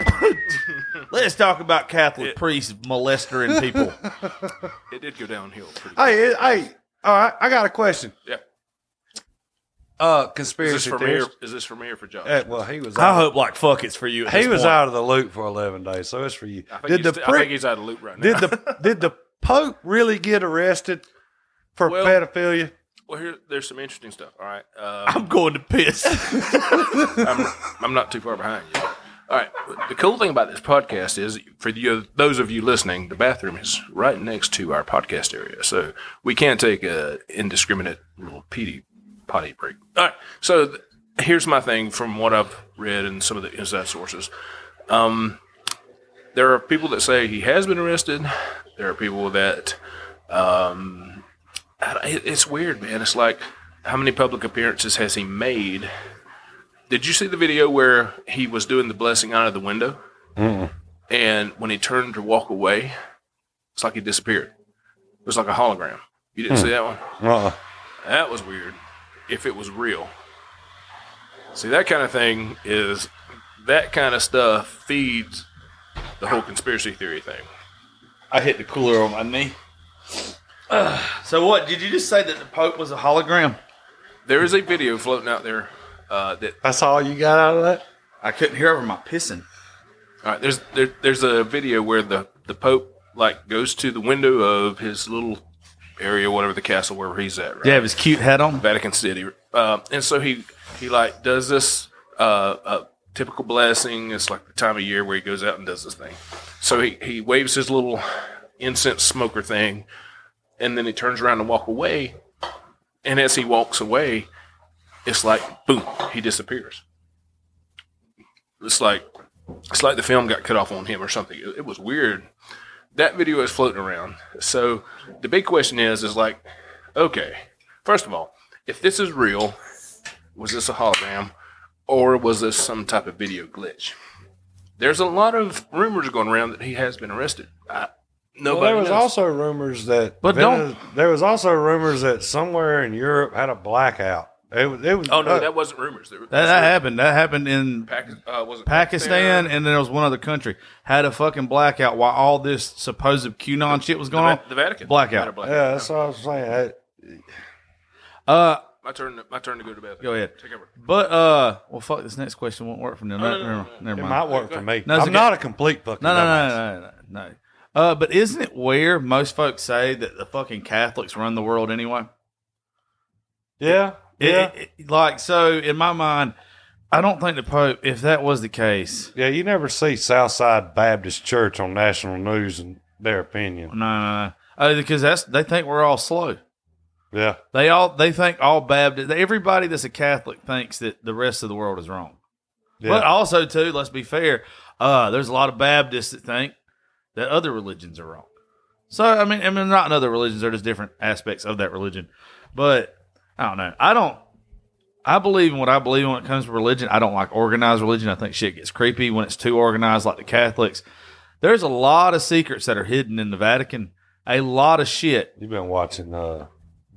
Let's talk about Catholic priests molestering people. It did go downhill pretty hey, it- hey, all right. I got a question. Yeah. Uh, Is this conspiracy for me theories. or, is this for me or for Josh? Eh, well, he was. I Out. hope like fuck it's for you. At he this was point. out of the loop for eleven days, so it's for you. I think, Did he's, the I think prick? he's out of the loop right now. Did the did the Pope really get arrested for Well- pedophilia? well, here, there's some interesting stuff. All right. Uh, I'm going to piss. I'm, I'm not too far behind you. All right. The cool thing about this podcast is, for you, those of you listening, the bathroom is right next to our podcast area, so we can't take a indiscriminate little petey potty break. All right. So th- here's my thing from what I've read and some of the inside sources. Um, there are people that say he has been arrested. There are people that um, it's weird, man. It's like how many public appearances has he made? Did you see the video where he was doing the blessing out of the window? And when he turned to walk away, it's like he disappeared. It was like a hologram. You didn't hmm. see that one? Uh-uh. That was weird. If it was real. See, that kind of thing is that kind of stuff feeds the whole conspiracy theory thing. I hit the cooler on my knee. Ugh. so what? Did you just say that the Pope was a hologram? There is a video floating out there uh, that That's all you got out of that? I couldn't hear over my pissing. All right, there's there, there's a video where the the Pope like goes to the window of his little area, whatever the castle where he's at, right? Did he have his cute hat on? Vatican City, uh, and so he he like does this uh, uh, typical blessing. It's like the time of year where he goes out and does this thing. So he he waves his little incense smoker thing, and then he turns around and walk away. And as he walks away, it's like boom, he disappears. It's like it's like the film got cut off on him or something. It, it was weird. That video is floating around. So the big question is, is like, okay, first of all, if this is real, was this a hologram, or was this some type of video glitch? There's a lot of rumors going around that he has been arrested. I, Well, nobody there was knows. also rumors that But Vene- there was also rumors that somewhere in Europe had a blackout It was. It was Oh no, uh, that wasn't rumors. There, That, that happened. That happened in Pakistan, uh, was it Pakistan, and then there was one other country had a fucking blackout while all this supposed QAnon shit was the, going on. The Vatican Blackout. Blackout. yeah, that's what I was saying. I- Uh, My turn. To, my turn to go to bed. go ahead. Take over. But uh, well, fuck. This next question won't work from now. no, No, no, never, no, never It might work for me. No, it's I'm not a complete fucking. No, no, no, no, no, no. Uh, but isn't it weird? Most folks say that the fucking Catholics run the world anyway. Yeah, It- yeah, it- it- like so, in my mind, I don't think the Pope. If that was the case, yeah. You never see Southside Baptist Church on national news and their opinion. no, no, no. Uh, because that's they think we're all slow. Yeah, They all they think all Baptist. Everybody that's a Catholic thinks that the rest of the world is wrong. yeah. But also, too, let's be fair. Uh, there's a lot of Baptists that think that other religions are wrong. So I mean, I mean, not in other religions. They're just different aspects of that religion. But I don't know. I don't. I believe in what I believe when it comes to religion. I don't like organized religion. I think shit gets creepy when it's too organized, like the Catholics. There's a lot of secrets that are hidden in the Vatican. A lot of shit. You've been watching. Uh,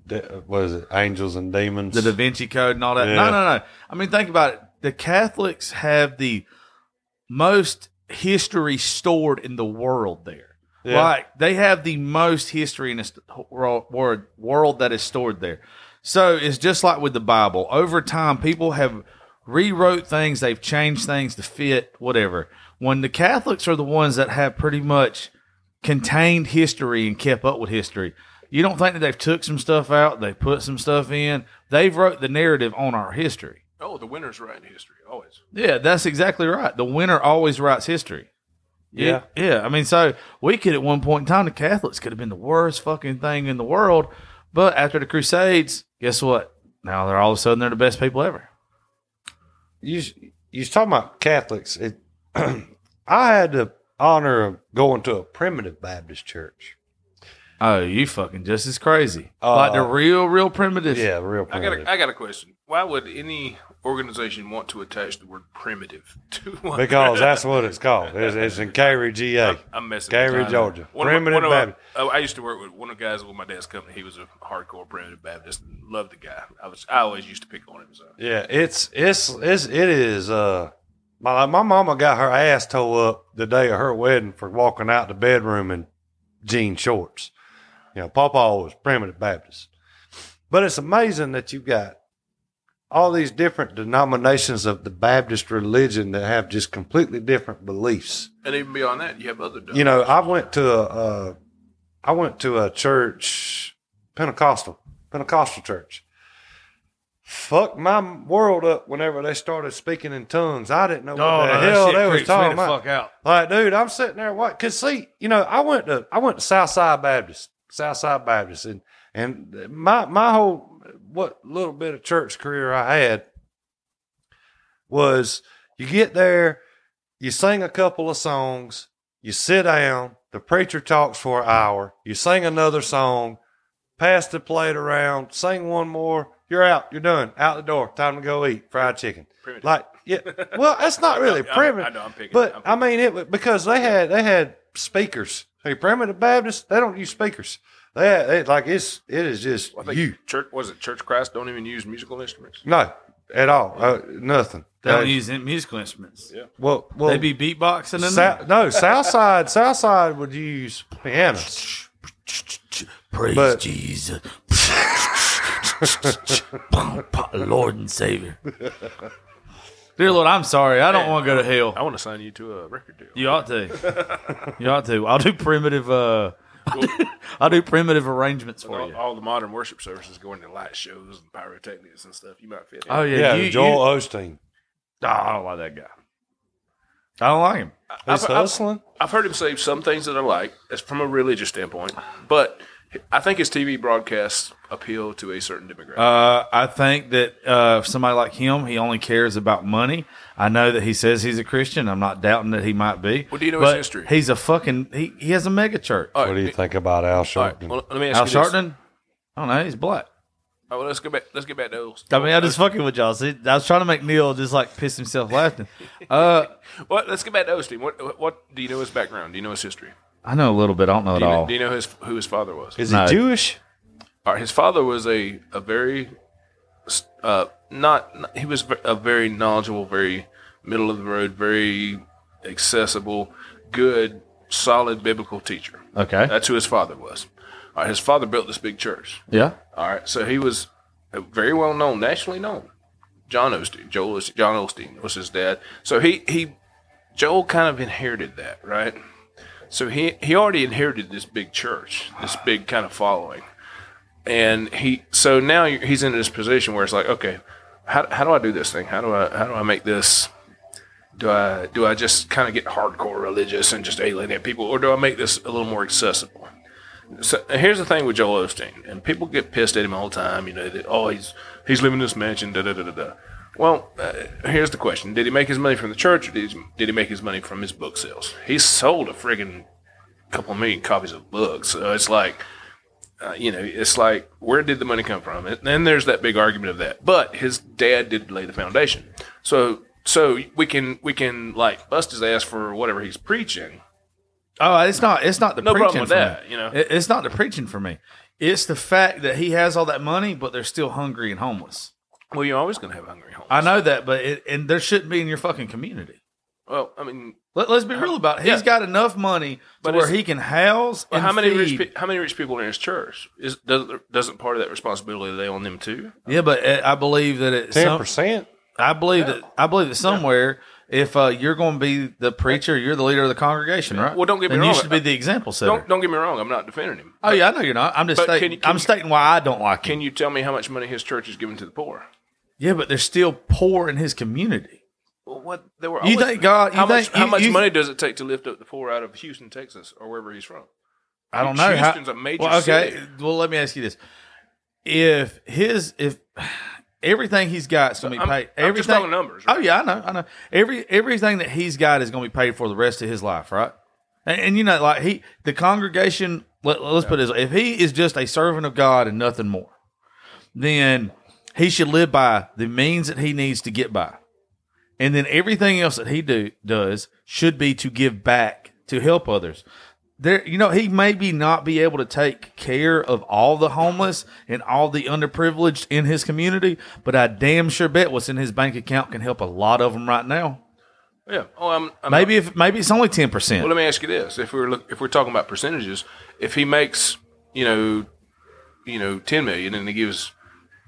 de- what is it? Angels and Demons. the Da Vinci Code and all that. Yeah. No, no, no. I mean, think about it. The Catholics have the most history stored in the world there. Yeah. Like they have the most history in this world, world, world that is stored there. So it's just like with the Bible. Over time, people have rewrote things. They've changed things to fit whatever. When the Catholics are the ones that have pretty much contained history and kept up with history. You don't think that they've took some stuff out, they put some stuff in. They've wrote the narrative on our history. Oh, the winners write in history always. Yeah, that's exactly right. The winner always writes history. Yeah. Yeah. I mean, so we could at one point in time, the Catholics could have been the worst fucking thing in the world. But after the Crusades, guess what? Now they're all of a sudden they're the best people ever. you you talking about Catholics. It, I had the honor of going to a primitive Baptist church. Oh, you fucking just as crazy. Uh, like the real, real primitive. Yeah, real I got a, I got a question. Why would any organization want to attach the word primitive to one? because that's what it's called. It's, it's in Cary, GA, I'm messing. Cary, with you. Georgia. One Primitive of my- Baptist. oh, I used to work with one of the guys with my dad's company. He was a hardcore primitive Baptist. Loved the guy. I was. I always used to pick on him. So Yeah, it's it's it's it is. Uh, my my mama got her ass tore up the day of her wedding for walking out the bedroom in jean shorts. You know, Papa was primitive Baptist, but it's amazing that you've got all these different denominations of the Baptist religion that have just completely different beliefs. and even beyond that, you have other. You know, I went to a, uh, I went to a church, Pentecostal, Pentecostal church. Fuck my world up whenever they started speaking in tongues. I didn't know what Oh, the no, hell they was talking about. fuck out. Like, dude, I'm sitting there. What? Cause see, you know, I went to I went to Southside Baptist, Southside Baptist, and and my my whole what little bit of church career I had was you get there, you sing a couple of songs, you sit down, the preacher talks for an hour, you sing another song, pass the plate around, sing one more, you're out, you're done, out the door, time to go eat fried chicken. Primitive. Like, yeah, well, that's not really I'm- primitive. I know, I'm picking- But I'm I mean, it was- because they had they had speakers. Hey, primitive Baptists, they don't use speakers. They, had, they like it's it is just I think you. church was it Church Christ don't even use musical instruments. No, at all. Uh, nothing. They don't Uh, use musical instruments. Yeah. well, well, they be beatboxing in Sou- there. no, Southside, Southside would use pianos. Praise But- Jesus. Lord and Savior. Dear Lord, I'm sorry. I don't want to go to hell. I want to sign you to a record deal. You ought to. You ought to. I'll do primitive. Uh, I'll do primitive arrangements for all, you. all the modern worship services go into light shows and pyrotechnics and stuff. You might fit. in. Oh yeah, Yeah, you, Joel You, Osteen. oh, I don't like that guy. I don't like him. He's I've- I've- I've heard him say some things that I like, that's from a religious standpoint, but I think his TV broadcasts appeal to a certain demographic. Uh, I think that uh, somebody like him, he only cares about money. I know that he says he's a Christian. I'm not doubting that he might be. Well, do you know his history? He's a fucking. He, he has a mega church. All What do you me- think about Al all right, Sharpton? well, let me ask Al you this. Sharpton. I don't know. He's black. Oh, well, let's go back. Let's get back to those. I mean, I'm just fucking with y'all. See, I was trying to make Neil just like piss himself laughing. Uh, Well, let's get back to Osteen. What, what, what do you know his background? Do you know his history? I know a little bit. I don't know Do it you know, all. do you know his who his father was? Is No. he Jewish? All right, his father was a a very uh, not, he was a very knowledgeable, very middle of the road, very accessible, good, solid biblical teacher. Okay. That's who his father was. All right, his father built this big church. Yeah. All right, so he was very well known, nationally known. John Osteen, Joel Osteen, John Osteen was his dad. So he he Joel kind of inherited that, right? So he he already inherited this big church, this big kind of following, and he so now he's in this position where it's like, okay, how how do I do this thing? How do I how do I make this? Do I do I just kind of get hardcore religious and just alienate people, or do I make this a little more accessible? So here's the thing with Joel Osteen, and people get pissed at him all the time. You know, that, oh, he's he's living in this mansion. Da da da da da. Well, uh, here's the question: Did he make his money from the church, or did he, did he make his money from his book sales? He sold a friggin' couple million copies of books. So it's like, uh, you know, it's like, where did the money come from? And then there's that big argument of that. But his dad did lay the foundation. So so we can we can like bust his ass for whatever he's preaching. Oh, it's not. It's not the No preaching problem with for that, me. you know. It- it's not the preaching for me. It's the fact that he has all that money, but they're still hungry and homeless. Well, you're always going to have hungry homeless. I know that, but it, and there shouldn't be in your fucking community. Well, I mean, Let, us be real about it. He's Yeah. got enough money to But where it's- he can house Well, and how many feed. rich pe- how many rich people are in his church? Is doesn't doesn't part of that responsibility lay on them too? yeah, but uh, I believe that it. Ten Some, percent. I believe that. I believe that somewhere, if uh, you're going to be the preacher, you're the leader of the congregation, right? Well, don't get me then wrong. You should be the example setter. Don't don't get me wrong. I'm not defending him. oh yeah, I know you're not. I'm just But can stating. you- can I'm you- stating why I don't like him. Can you tell me how much money his church is giving to the poor? Yeah, but they're still poor in his community. What they were. You think God- you How much think- how you- much you- money does it take to lift up the poor out of Houston, Texas, or wherever he's from? I don't know. Houston's a major well, okay. city. Well, let me ask you this: If his if everything he's got is going to be I'm- paid, I'm everything. numbers, oh, right? Oh yeah, I know, I know. Every everything that he's got is going to be paid for the rest of his life, right? And, and you know, like he, the congregation. Let, us put it this way: if he is just a servant of God and nothing more, then he should live by the means that he needs to get by, and then everything else that he do does should be to give back to help others. There, you know, he maybe not be able to take care of all the homeless and all the underprivileged in his community, but I damn sure bet what's in his bank account can help a lot of them right now. Yeah. Oh, I'm, I'm Maybe if maybe it's only ten percent. Well, let me ask you this: if we're look, if we're talking about percentages, if he makes you know, you know, ten million and he gives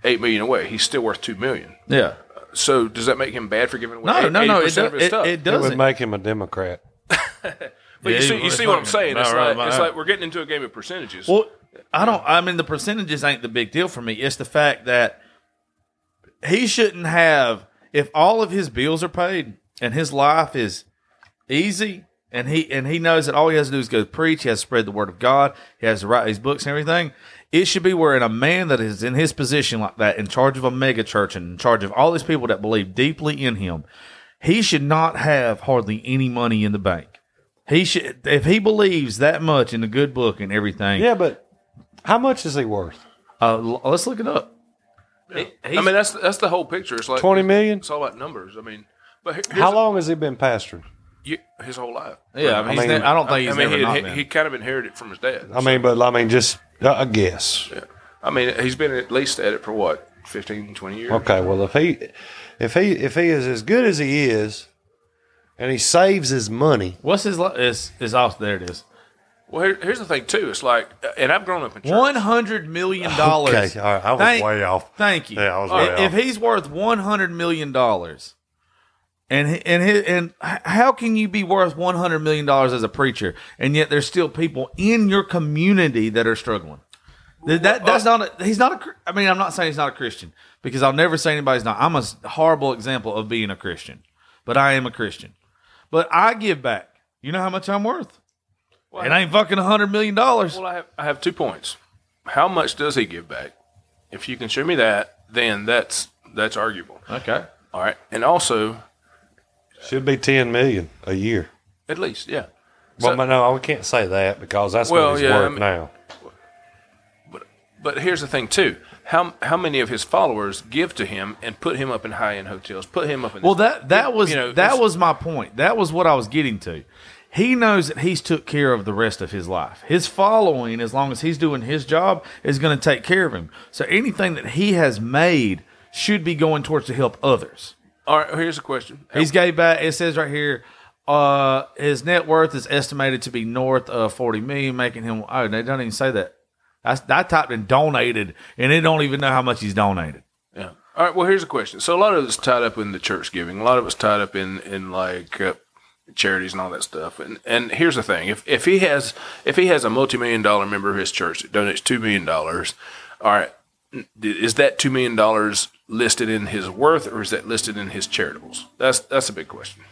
eight million away, he's still worth two million. Yeah. So does that make him bad for giving away? No, no, no. It, 80% do, of his it, stuff? it It would doesn't. make him a Democrat. But Yeah, you see, he you see what I'm saying? It's right like about it's like we're getting into a game of percentages. Well, I don't. I mean, the percentages ain't the big deal for me. It's the fact that he shouldn't have. If all of his bills are paid and his life is easy, and he and he knows that all he has to do is go preach, he has to spread the word of God, he has to write these books and everything. It should be where in a man that is in his position like that, in charge of a mega church and in charge of all these people that believe deeply in him, he should not have hardly any money in the bank. He should, if he believes that much in the good book and everything. Yeah, but how much is he worth? Uh, l- let's look it up. I mean, that's that's the whole picture. It's like Twenty million. It's all about numbers. I mean, but here- here's How long has he been pastoring? You- his whole life. Yeah, I mean, he's mean- ne- I don't think he's I mean, never he, not he, been. he kind of inherited it from his dad. I mean, but I mean, just uh, a guess. Yeah. I mean, he's been at least at it for what 15, 20 years. Okay, well, if he, if he, if he is as good as he is, and he saves his money, What's his? li- Is is off? There it is. Well, here, here's the thing too. It's like, and I've grown up in. One hundred million dollars. Okay, all right, I was way off. Thank you. Yeah, I was I- way if off. he's worth one hundred million dollars, and and his, and how can you be worth one hundred million dollars as a preacher, and yet there's still people in your community that are struggling? That, that that's not. A, he's not a. I mean, I'm not saying he's not a Christian because I'll never say anybody's not. I'm a horrible example of being a Christian, but I am a Christian. But I give back. You know how much I'm worth? Well, It ain't fucking a hundred million dollars. Well, I have I have two points. How much does he give back? If you can show me that, then that's that's arguable. Okay. All right, and also should be ten million a year. at least, yeah. Well, So- but no, we can't say that because that's Well, what he's yeah, I worth mean- now. But here's the thing too. How how many of his followers give to him and put him up in high end hotels? Put him up in Well, that that was you know, that was my point. That was what I was getting to. He knows that he's took care of the rest of his life. His following, as long as he's doing his job, is going to take care of him. So anything that he has made should be going towards to help others. All right, here's a question. He's gave back. It says right here, uh, his net worth is estimated to be north of forty million, making him. Oh, they don't even say that. I, I typed in donated, and they don't even know how much he's donated. Yeah. All right. Well, here's a question. So a lot of it's tied up in the church giving. A lot of it's tied up in in like uh, charities and all that stuff. And and here's the thing: if if he has if he has a multi million dollar member of his church that donates two million dollars, all right, is that two million dollars listed in his worth or is that listed in his charitables? That's that's a big question.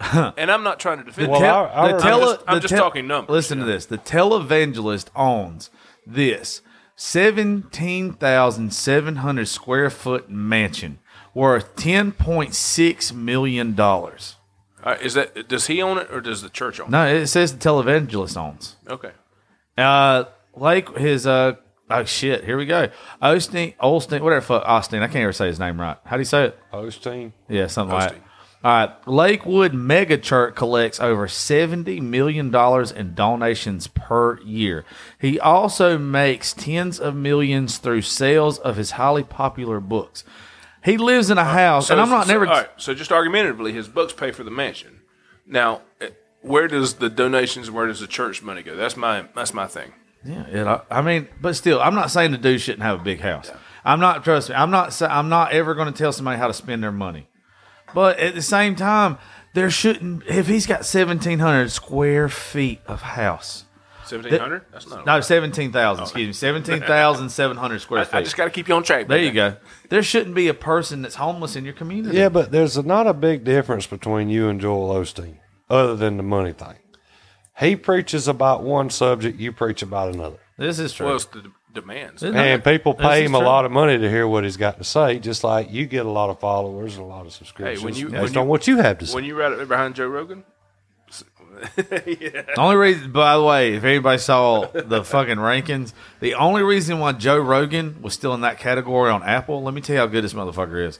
and I'm not trying to defend. Well, him. our- I'm tele- just- I'm just talking numbers, Listen to this: the televangelist owns this seventeen thousand seven hundred square foot mansion worth ten point six million dollars. Right, is that does he own it or does the church own it? No, it says the televangelist owns. Okay. Uh, like his uh oh shit, here we go. Osteen, Olstein, whatever the fuck Austin. I can't ever say his name right. How do you say it? Osteen. Yeah, something like. That. All right, Lakewood Mega Church collects over seventy million dollars in donations per year. He also makes tens of millions through sales of his highly popular books. He lives in a house, and I'm not so, never. All right, so just argumentatively, his books pay for the mansion. Now, eh, where does the donations? Where does the church money go? That's my that's my thing. Yeah, it, I, I mean, but still, I'm not saying the dude shouldn't have a big house. I'm not trust me. I'm not. sa- I'm not ever going to tell somebody how to spend their money. But at the same time, there shouldn't. If he's got 1,700 square feet of house, Seventeen hundred. That's not. no, 17,000. Excuse me, 17,700 square feet. I just got to keep you on track. there you go. There shouldn't be a person that's homeless in your community. Yeah, but there's not a big difference between you and Joel Osteen, other than the money thing. He preaches about one subject, you preach about another. this is true. Well, it's the d- demands. Isn't And it? people pay is him a true. lot of money to hear what he's got to say, just like you get a lot of followers and a lot of subscriptions you- based when on you- what you have to say. When you right up behind Joe Rogan. The only reason, by the way, if anybody saw the fucking rankings, the only reason why Joe Rogan was still in that category on Apple, let me tell you how good this motherfucker is.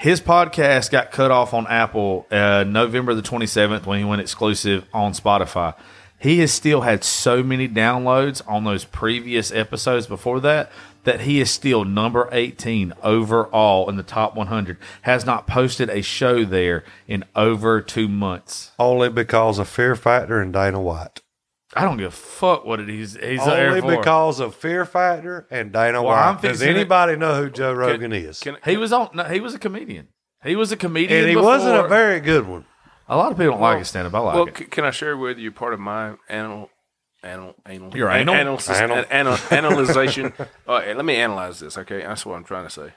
His podcast got cut off on Apple uh, November the 27th when he went exclusive on Spotify. He has still had so many downloads on those previous episodes before that that he is still number 18 overall in the top 100. Has not posted a show there in over two months. Only because of Fear Factor and Dana White. I don't give a fuck what it is. He's there Only for. because of Fear Factor and Dana Well, I'm White. Does fixing it- anybody know who Joe Rogan is? Can, he was on. No, he was a comedian. He was a comedian, and he before. wasn't a very good one. A lot of people don't like his stand up. I like well, it. c- can I share with you part of my animal, animal, anal, Your an- anal? anal, Anal. anal, analyzation? All right, let me analyze this. Okay, that's what I'm trying to say.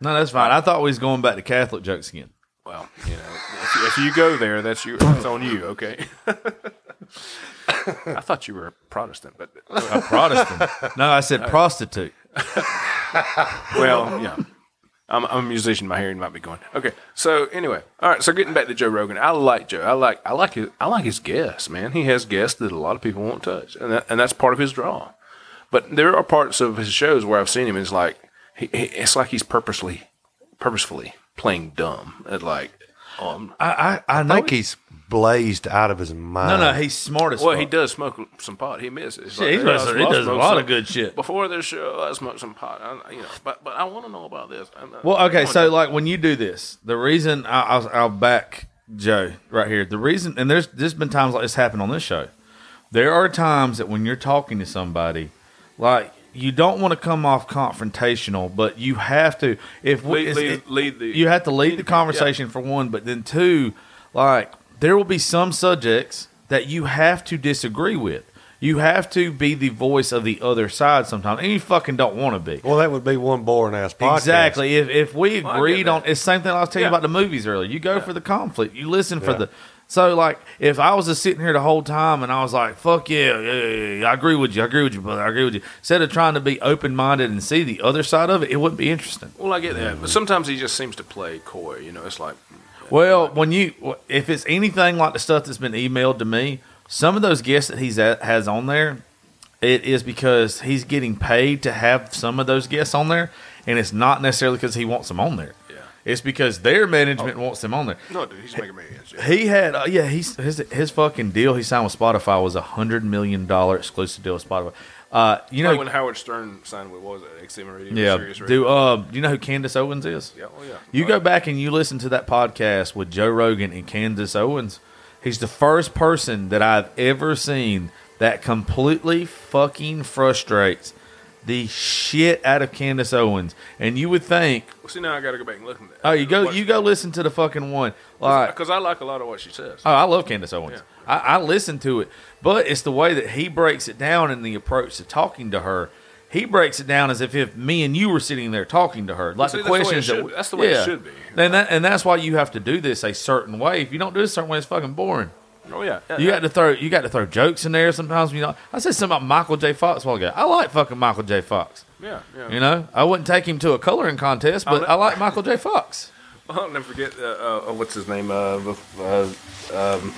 No, that's fine. I thought we was going back to Catholic jokes again. Well, you know, if, you- if you go there, that's your, that's on you. Okay. I thought you were a Protestant, but A Protestant. no, I said prostitute. well, yeah. I'm, I'm a musician. My hearing might be going. Okay, so anyway, all right. So getting back to Joe Rogan, I like Joe. I like I like his I like his guests. Man, he has guests that a lot of people won't touch, and that, and that's part of his draw. But there are parts of his shows where I've seen him. It's like he, he, it's like he's purposely purposefully playing dumb. At like, um, I I, I I think he's blazed out of his mind. no, no, he's smart as well, fuck. he does smoke some pot. He misses. Shit, he "Hey, does- I- he does a lot some- of good shit. Before this show, I smoked some pot. I, you know, but but I want to know about this. I'm not- Well, okay, I so wanna- like when you do this, the reason I, I'll, I'll back Joe right here. The reason, and there's there's been times like this happened on this show. There are times that when you're talking to somebody, like you don't want to come off confrontational, but you have to. If we, lead, it's- lead, lead the you have to lead the yeah. conversation for one, but then two, like there will be some subjects that you have to disagree with. You have to be the voice of the other side sometimes, and you fucking don't want to be. Well, that would be one boring ass podcast. Exactly. If if we oh, Well, agreed on it's the same thing I was telling you about the movies earlier. You go for the conflict. You listen for Yeah. the so like if I was just sitting here the whole time and I was like, fuck yeah, yeah, yeah, yeah, I agree with you, I agree with you, brother, I agree with you. Instead of trying to be open minded and see the other side of it, it wouldn't be interesting. Well, I get that, but sometimes he just seems to play coy. You know, it's like Well, when you if it's anything like the stuff that's been emailed to me, some of those guests that he's at, has on there, it is because he's getting paid to have some of those guests on there, and it's not necessarily because he wants them on there. Yeah. It's because their management wants them on there. no, dude, he's making millions. Yeah. He had, uh, yeah, he's his his fucking deal he signed with Spotify was a hundred million dollar exclusive deal with Spotify. Uh, you know, like when Howard Stern signed with what was it, XM Radio, yeah. Sirius Radio. Do uh, do you know who Candace Owens is? yeah, oh yeah. You go back and you listen to that podcast with Joe Rogan and Candace Owens. He's the first person that I've ever seen that completely fucking frustrates the shit out of Candace Owens. And you would think, Well, see, now I got to go back and look. At that. oh, you go, you go listen to the fucking one. Like, because I like a lot of what she says. Oh, I love Candace Owens. I, I listen to it, but it's the way that he breaks it down and the approach to talking to her. He breaks it down as if, if me and you were sitting there talking to her, like See, the that's the way it questions that should- that's the way it should be. And that and that's why you have to do this a certain way. If you don't do it a certain way, it's fucking boring. oh yeah, yeah, You got to throw you got to throw jokes in there sometimes. When you know, I said something about Michael J. Fox a while ago. I like fucking Michael J. Fox. yeah, yeah. You know, I wouldn't take him to a coloring contest, but ne- I like Michael J. Fox. I'll never forget. Uh, uh, what's his name? Uh, uh, um,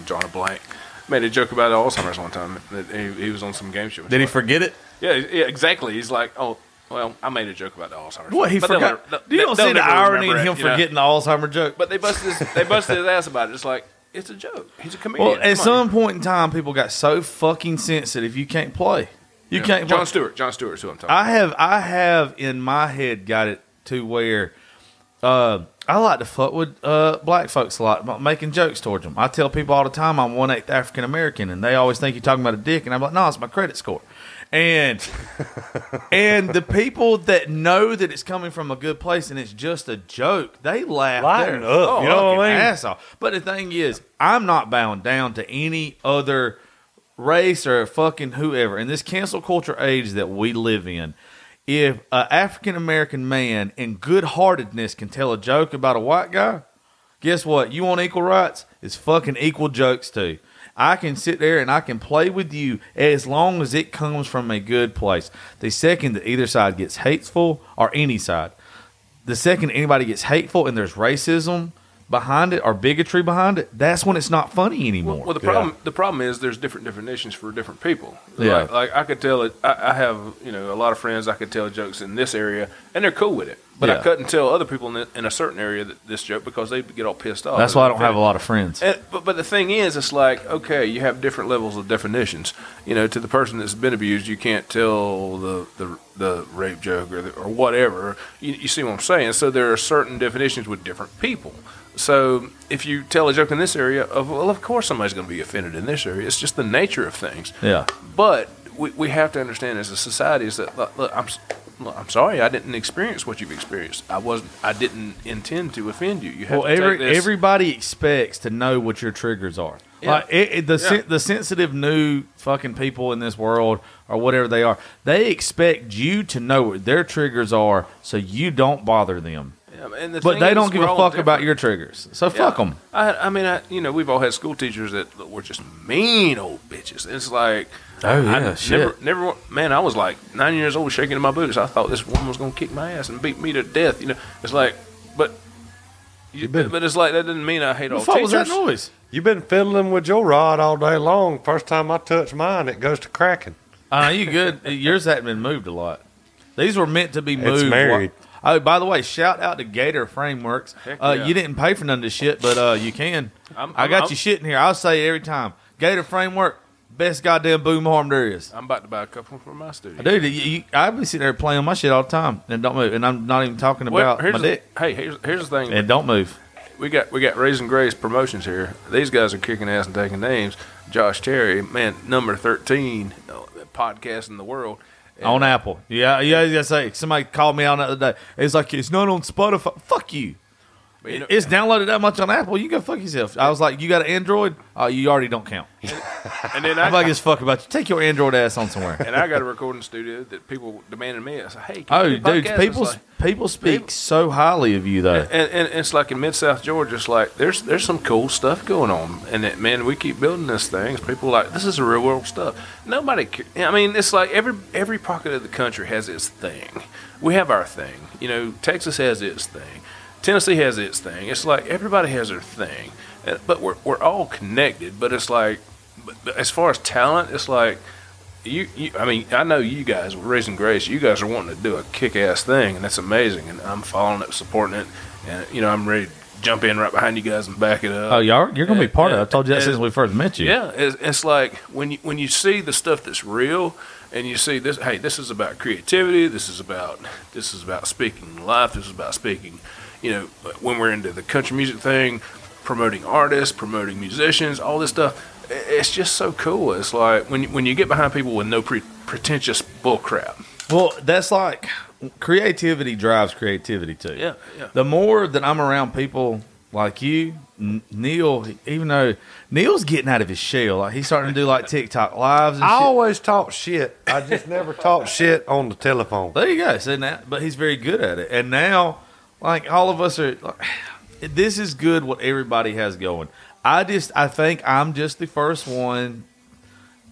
I'm drawing a blank. Made a joke about Alzheimer's one time. That he, he was on some game show. Did he forget it? Yeah, yeah, exactly. He's like, oh, well, I made a joke about the Alzheimer's. What he But they'll forgot? never- you they'll don't see the irony in him it, you know? forgetting the Alzheimer joke. But they busted his, they busted his ass about it. It's like it's a joke. He's a comedian. Well, at Come on. some point in time, people got so fucking sensitive. You can't play. You Yeah. can't. John play. Stewart. John Stewart's who I'm talking. I have. I have in my head got it to where uh, I like to fuck with uh, black folks a lot, about making jokes towards them. I tell people all the time I'm one eighth African American, and they always think you're talking about a dick, and I'm like, no, it's my credit score. And and the people that know that it's coming from a good place and it's just a joke, they laugh. Lighten their up, you know what I mean? ass off. But the thing is, I'm not bound down to any other race or fucking whoever. In this cancel culture age that we live in, if an African American man in good heartedness can tell a joke about a white guy, guess what? You want equal rights? It's fucking equal jokes too. I can sit there and I can play with you as long as it comes from a good place. The second that either side gets hateful, or any side, the second anybody gets hateful and there's racism behind it or bigotry behind it, that's when it's not funny anymore. Well, the Yeah. problem the problem is there's different definitions for different people. Yeah. Like, like I could tell it. I, I have you know a lot of friends. I could tell jokes in this area, and they're cool with it. But Yeah. I couldn't tell other people in, the, in a certain area that this joke because they get all pissed off. that's why I don't have a lot of friends. And, but but the thing is, it's like okay, you have different levels of definitions. You know, to the person that's been abused, you can't tell the the, the rape joke or the, or whatever. You, you see what I'm saying? So there are certain definitions with different people. So if you tell a joke in this area, of well, of course somebody's going to be offended in this area. It's just the nature of things. Yeah. But we, we have to understand as a society is that look, look, I'm look, I'm sorry I didn't experience what you've experienced. I wasn't I didn't intend to offend you. You have Well, to every take this. everybody expects to know what your triggers are. Yeah. Like it, it- the sen- the sensitive new fucking people in this world or whatever they are, they expect you to know what their triggers are, so you don't bother them. Yeah, and the But thing they is, don't give a all fuck about your triggers. So fuck 'em. fuck them. I, I mean, I, you know, we've all had school teachers that were just mean old bitches. It's like, Oh, yeah, I shit. never, never, man, I was like nine years old, shaking in my boots. I thought this woman was gonna kick my ass and beat me to death. You know, it's like, but, you, been- but it's like that didn't mean I hate all What the was teachers. that noise? You've been fiddling with your rod all day long. First time I touch mine, it goes to cracking. Uh, you good? Yours hadn't been moved a lot. These were meant to be It's moved. married. Oh, by the way, shout out to Gator Frameworks. Uh, yeah. You didn't pay for none of this shit, but uh, you can. I'm- I got I'm- you shit in here. I'll say it every time. Gator Framework, best goddamn boom arm there is. I'm about to buy a couple for my studio. Dude, you, you, I be sitting there playing my shit all the time and don't move. And I'm not even talking Well, about here's my the, dick. hey, here's here's the thing. And don't move. we got we got Raising Grace promotions here. These guys are kicking ass and taking names. Josh Terry, man, number thirteen uh, podcast in the world. On Apple. Yeah, yeah, yeah. Say somebody called me on the other day. It's like it's not on Spotify. Fuck you. But, you know, it's downloaded that much on Apple. You go fuck yourself. I was like, you got an Android? Oh, you already don't count. and then I'm I, like as fuck about you. Take your Android ass on somewhere. and I got a recording studio that people demanded me. I said, hey, can Oh, you dude, people like- people speak people- so highly of you though. and, and it's like in mid South Georgia, it's like there's there's some cool stuff going on, and it, man, we keep building this thing. People are like this is real world stuff. Nobody, I mean, it's like every every pocket of the country has its thing. We have our thing. You know, Texas has its thing. Tennessee has its thing. It's like everybody has their thing, but we're we're all connected. But it's like, but, as far as talent, it's like. You, you, I mean, I know you guys with Raising Grace. You guys are wanting to do a kick-ass thing, and that's amazing. And I'm following it, supporting it, and you know, I'm ready to jump in right behind you guys and back it up. Oh, y'all, you're gonna be part of it. I told you that Yeah. since we first met you. Yeah, it's, it's like when you when you see the stuff that's real, and you see this. Hey, this is about creativity. This is about this is about speaking life. This is about speaking. You know, when we're into the country music thing, promoting artists, promoting musicians, all this stuff. It's just so cool. It's like when you, when you get behind people with no pre- pretentious bull crap. Well, that's like creativity drives creativity too. Yeah, yeah. The more that I'm around people like you, N- Neil, even though Neil's getting out of his shell, like he's starting to do like TikTok lives and I shit. always talk shit. I just never talk shit on the telephone. There you go. So now, but he's very good at it. And now, like all of us are, like, this is good. What everybody has going. I just, I think I'm just the first one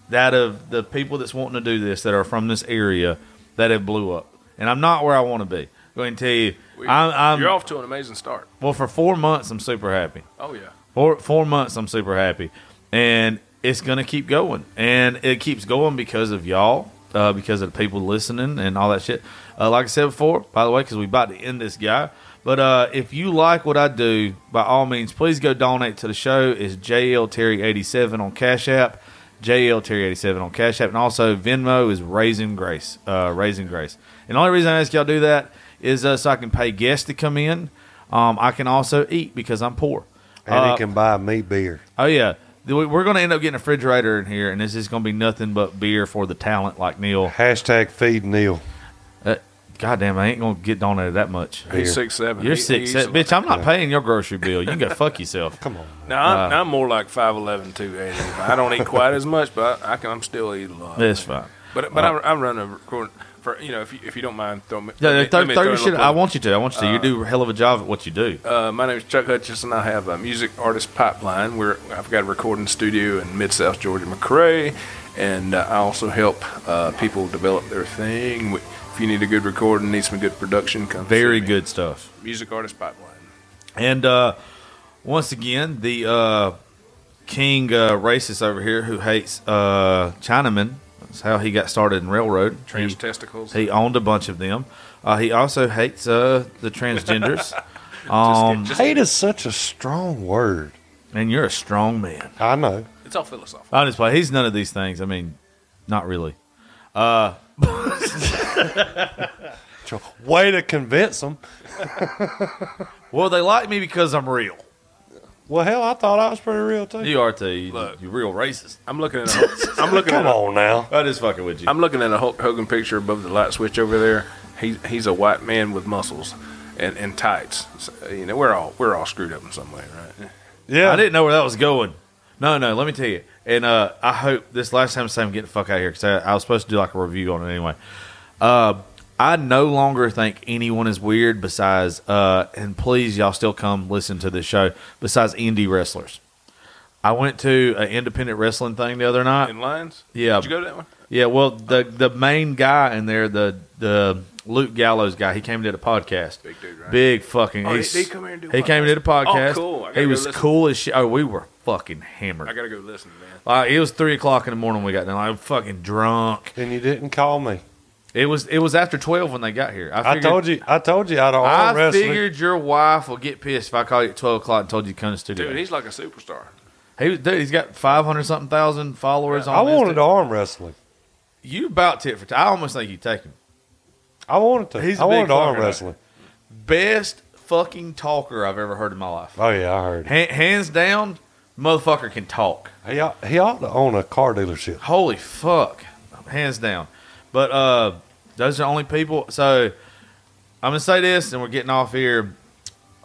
that of the people that's wanting to do this that are from this area that have blew up. And I'm not where I want to be. going to tell you, I'm, I'm You're off to an amazing start. well for four months. I'm super happy. Oh yeah. Four four months, I'm super happy, and it's gonna keep going, and it keeps going because of y'all, uh, because of the people listening and all that shit. Uh, like I said before, by the way, because we're about to end this guy. But uh, if you like what I do, by all means, please go donate to the show. It's JL Terry eighty seven on Cash App, JL Terry eighty seven on Cash App, and also Venmo is Raising Grace, uh, Raising Grace. And the only reason I ask y'all to do that is uh, so I can pay guests to come in. Um, I can also eat because I'm poor. And Uh, he can buy me beer. Oh yeah, we- we're going to end up getting a refrigerator in here, and this is going to be nothing but beer for the talent like Neil. Hashtag feed Neil. Uh, God damn, I ain't going to get donated that much. Beer. He's six seven. You're He- six, seven, eats bitch. I'm not paying your grocery bill. You can go fuck yourself. Come on. No, I'm, Uh, I'm more like 5'11", 280. I don't eat quite as much, but I, I can. I'm still eating a lot. That's fine. But but I'm, I'm running a recording for you know if you, if you don't mind throw me. Yeah, let me- throw, let me throw throw your shit. I want you to. I want you to. you do a hell of a job at what you do. Uh, my name is Chuck Hutchison. I have a music artist pipeline where I've got a recording studio in Mid South Georgia, McRae, and uh, I also help uh, people develop their thing. If you need a good recording, need some good production, come Very see me. good stuff. music artist pipeline. And uh, once again, the uh, king uh, racist over here who hates uh, Chinamen. That's how he got started in railroad. Trans He- testicles. He owned a bunch of them. Uh, he also hates uh, the transgenders. um, just- Hate is such a strong word. and you're a strong man. I know. It's all philosophical. I just play. He's none of these things. I mean, not really. Uh, Way to convince them. well, they like me because I'm real. Well, hell, I thought I was pretty real too. You are too. You, Look. you real racist. I'm looking at a, I'm looking Come at a, on now. I just fucking with you. I'm looking at a Hulk Hogan picture above the light switch over there. He he's a white man with muscles and, and tights. So, you know, we're all we're all screwed up in some way, right? Yeah. I didn't know where that was going. No, no. Let me tell you. And uh, I hope this last time I'm get the fuck out of here because I, I was supposed to do like a review on it anyway. Uh, I no longer think anyone is weird besides, uh, and please y'all still come listen to this show. Besides indie wrestlers, I went to an independent wrestling thing the other night. In lines? Yeah. Did you go to that one? Yeah, well, the the main guy in there, the the Luke Gallows guy, he came and did a podcast. Big dude, right? Big fucking. Oh, he's- did he come here and do a He came and did a podcast? Oh, podcast. Oh, cool. He was listen. cool as shit. Oh, we were fucking hammered. I gotta go listen, man. Like it was three o'clock in the morning. when We got done. I'm fucking drunk. And you didn't call me. It was it was after twelve when they got here. I, I told you. I told you I'd arm I wrestling. figured your wife will get pissed if I call you at twelve o'clock and told you to come to the studio. Dude, he's like a superstar. He dude, he's got five hundred something thousand followers on. I wanted to arm wrestling. You about tit for tat. I almost think you take him. I wanted to. He's a I big wanted to arm fucker. wrestling. Best fucking talker I've ever heard in my life. Oh yeah, I heard. Ha- hands down, motherfucker can talk. He ought, he ought to own a car dealership. Holy fuck, hands down. But uh, those are the only people. So I'm gonna say this, and we're getting off here.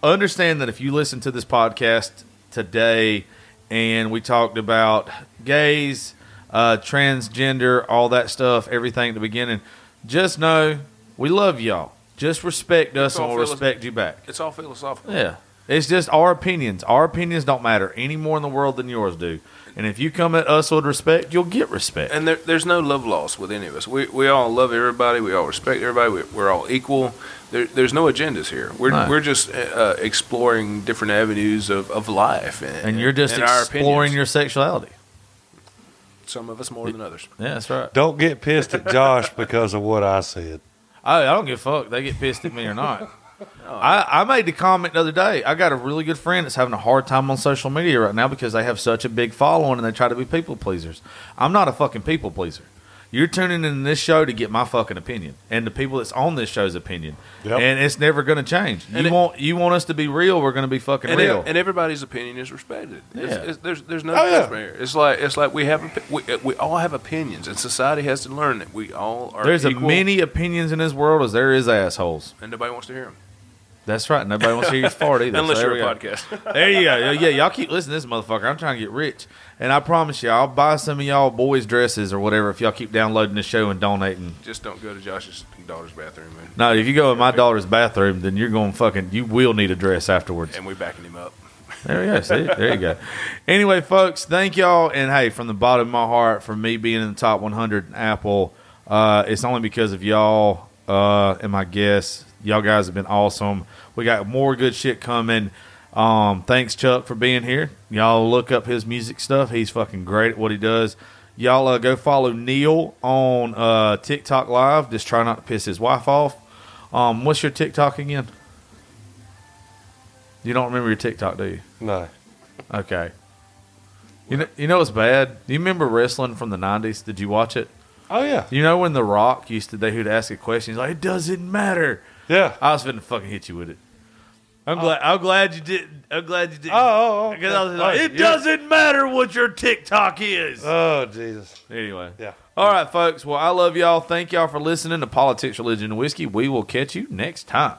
Understand that if you listen to this podcast today, and we talked about gays, uh, transgender, all that stuff, everything at the beginning, just know we love y'all. Just respect us, and we'll respect you back. It's all philosophical. Yeah. It's just our opinions. Our opinions don't matter any more in the world than yours do. And if you come at us with respect, you'll get respect. And there, there's no love lost with any of us. We, we all love everybody. We all respect everybody. We, we're all equal. There, there's no agendas here. We're, No. we're just uh, exploring different avenues of, of life. And, And you're just and exploring your sexuality. Some of us more than others. Yeah, that's right. Don't get pissed at Josh because of what I said. I, I don't give a fuck. They get pissed at me or not. Oh. I, I made the comment the other day. I got a really good friend that's having a hard time on social media right now because they have such a big following and they try to be people pleasers. I'm not a fucking people pleaser. You're tuning in this show to get my fucking opinion and the people that's on this show's opinion, Yep. and it's never going to change. You it- want you want us to be real? We're going to be fucking and, real. e- and everybody's opinion is respected. It's, Yeah. it's, there's there's no Oh, yeah. judgment here. It's like it's like we have we, uh, we all have opinions, and society has to learn that we all are. There's as many opinions in this world as there is assholes. and nobody wants to hear them That's right. Nobody wants to hear you fart either. unless so you're a podcast. There you go. Yeah, y'all keep listening to this motherfucker. I'm trying to get rich. And I promise you, I'll buy some of y'all boys' dresses or whatever if y'all keep downloading this show and donating. Just don't go to Josh's daughter's bathroom, man. No, if you go in my daughter's bathroom, then you're going fucking, you will need a dress afterwards. And we backing him up. There you go. See? There you go. Anyway, folks, thank y'all. And hey, from the bottom of my heart, for me being in the top 100 in Apple, uh, it's only because of y'all uh, and my guests. Y'all guys have been awesome. We got more good shit coming. Um, thanks, Chuck, for being here. Y'all look up his music stuff. He's fucking great at what he does. Y'all uh, go follow Neil on uh, TikTok Live. Just try not to piss his wife off. Um, what's your TikTok again? You don't remember your TikTok, do you? No. Okay. You know, you know what's bad? You remember wrestling from the '90s? Did you watch it? Oh yeah. You know when The Rock used to they who'd ask a question, he's like, "It doesn't matter." Yeah. I was finna fucking hit you with it. I'm glad. I'm glad you did. I'm glad you did. Oh, oh, oh. I was like, Oh, it yeah. doesn't matter what your TikTok is. Oh Jesus. anyway. Yeah. All right, folks. Well, I love y'all. Thank y'all for listening to Politics, Religion, and Whiskey. We will catch you next time.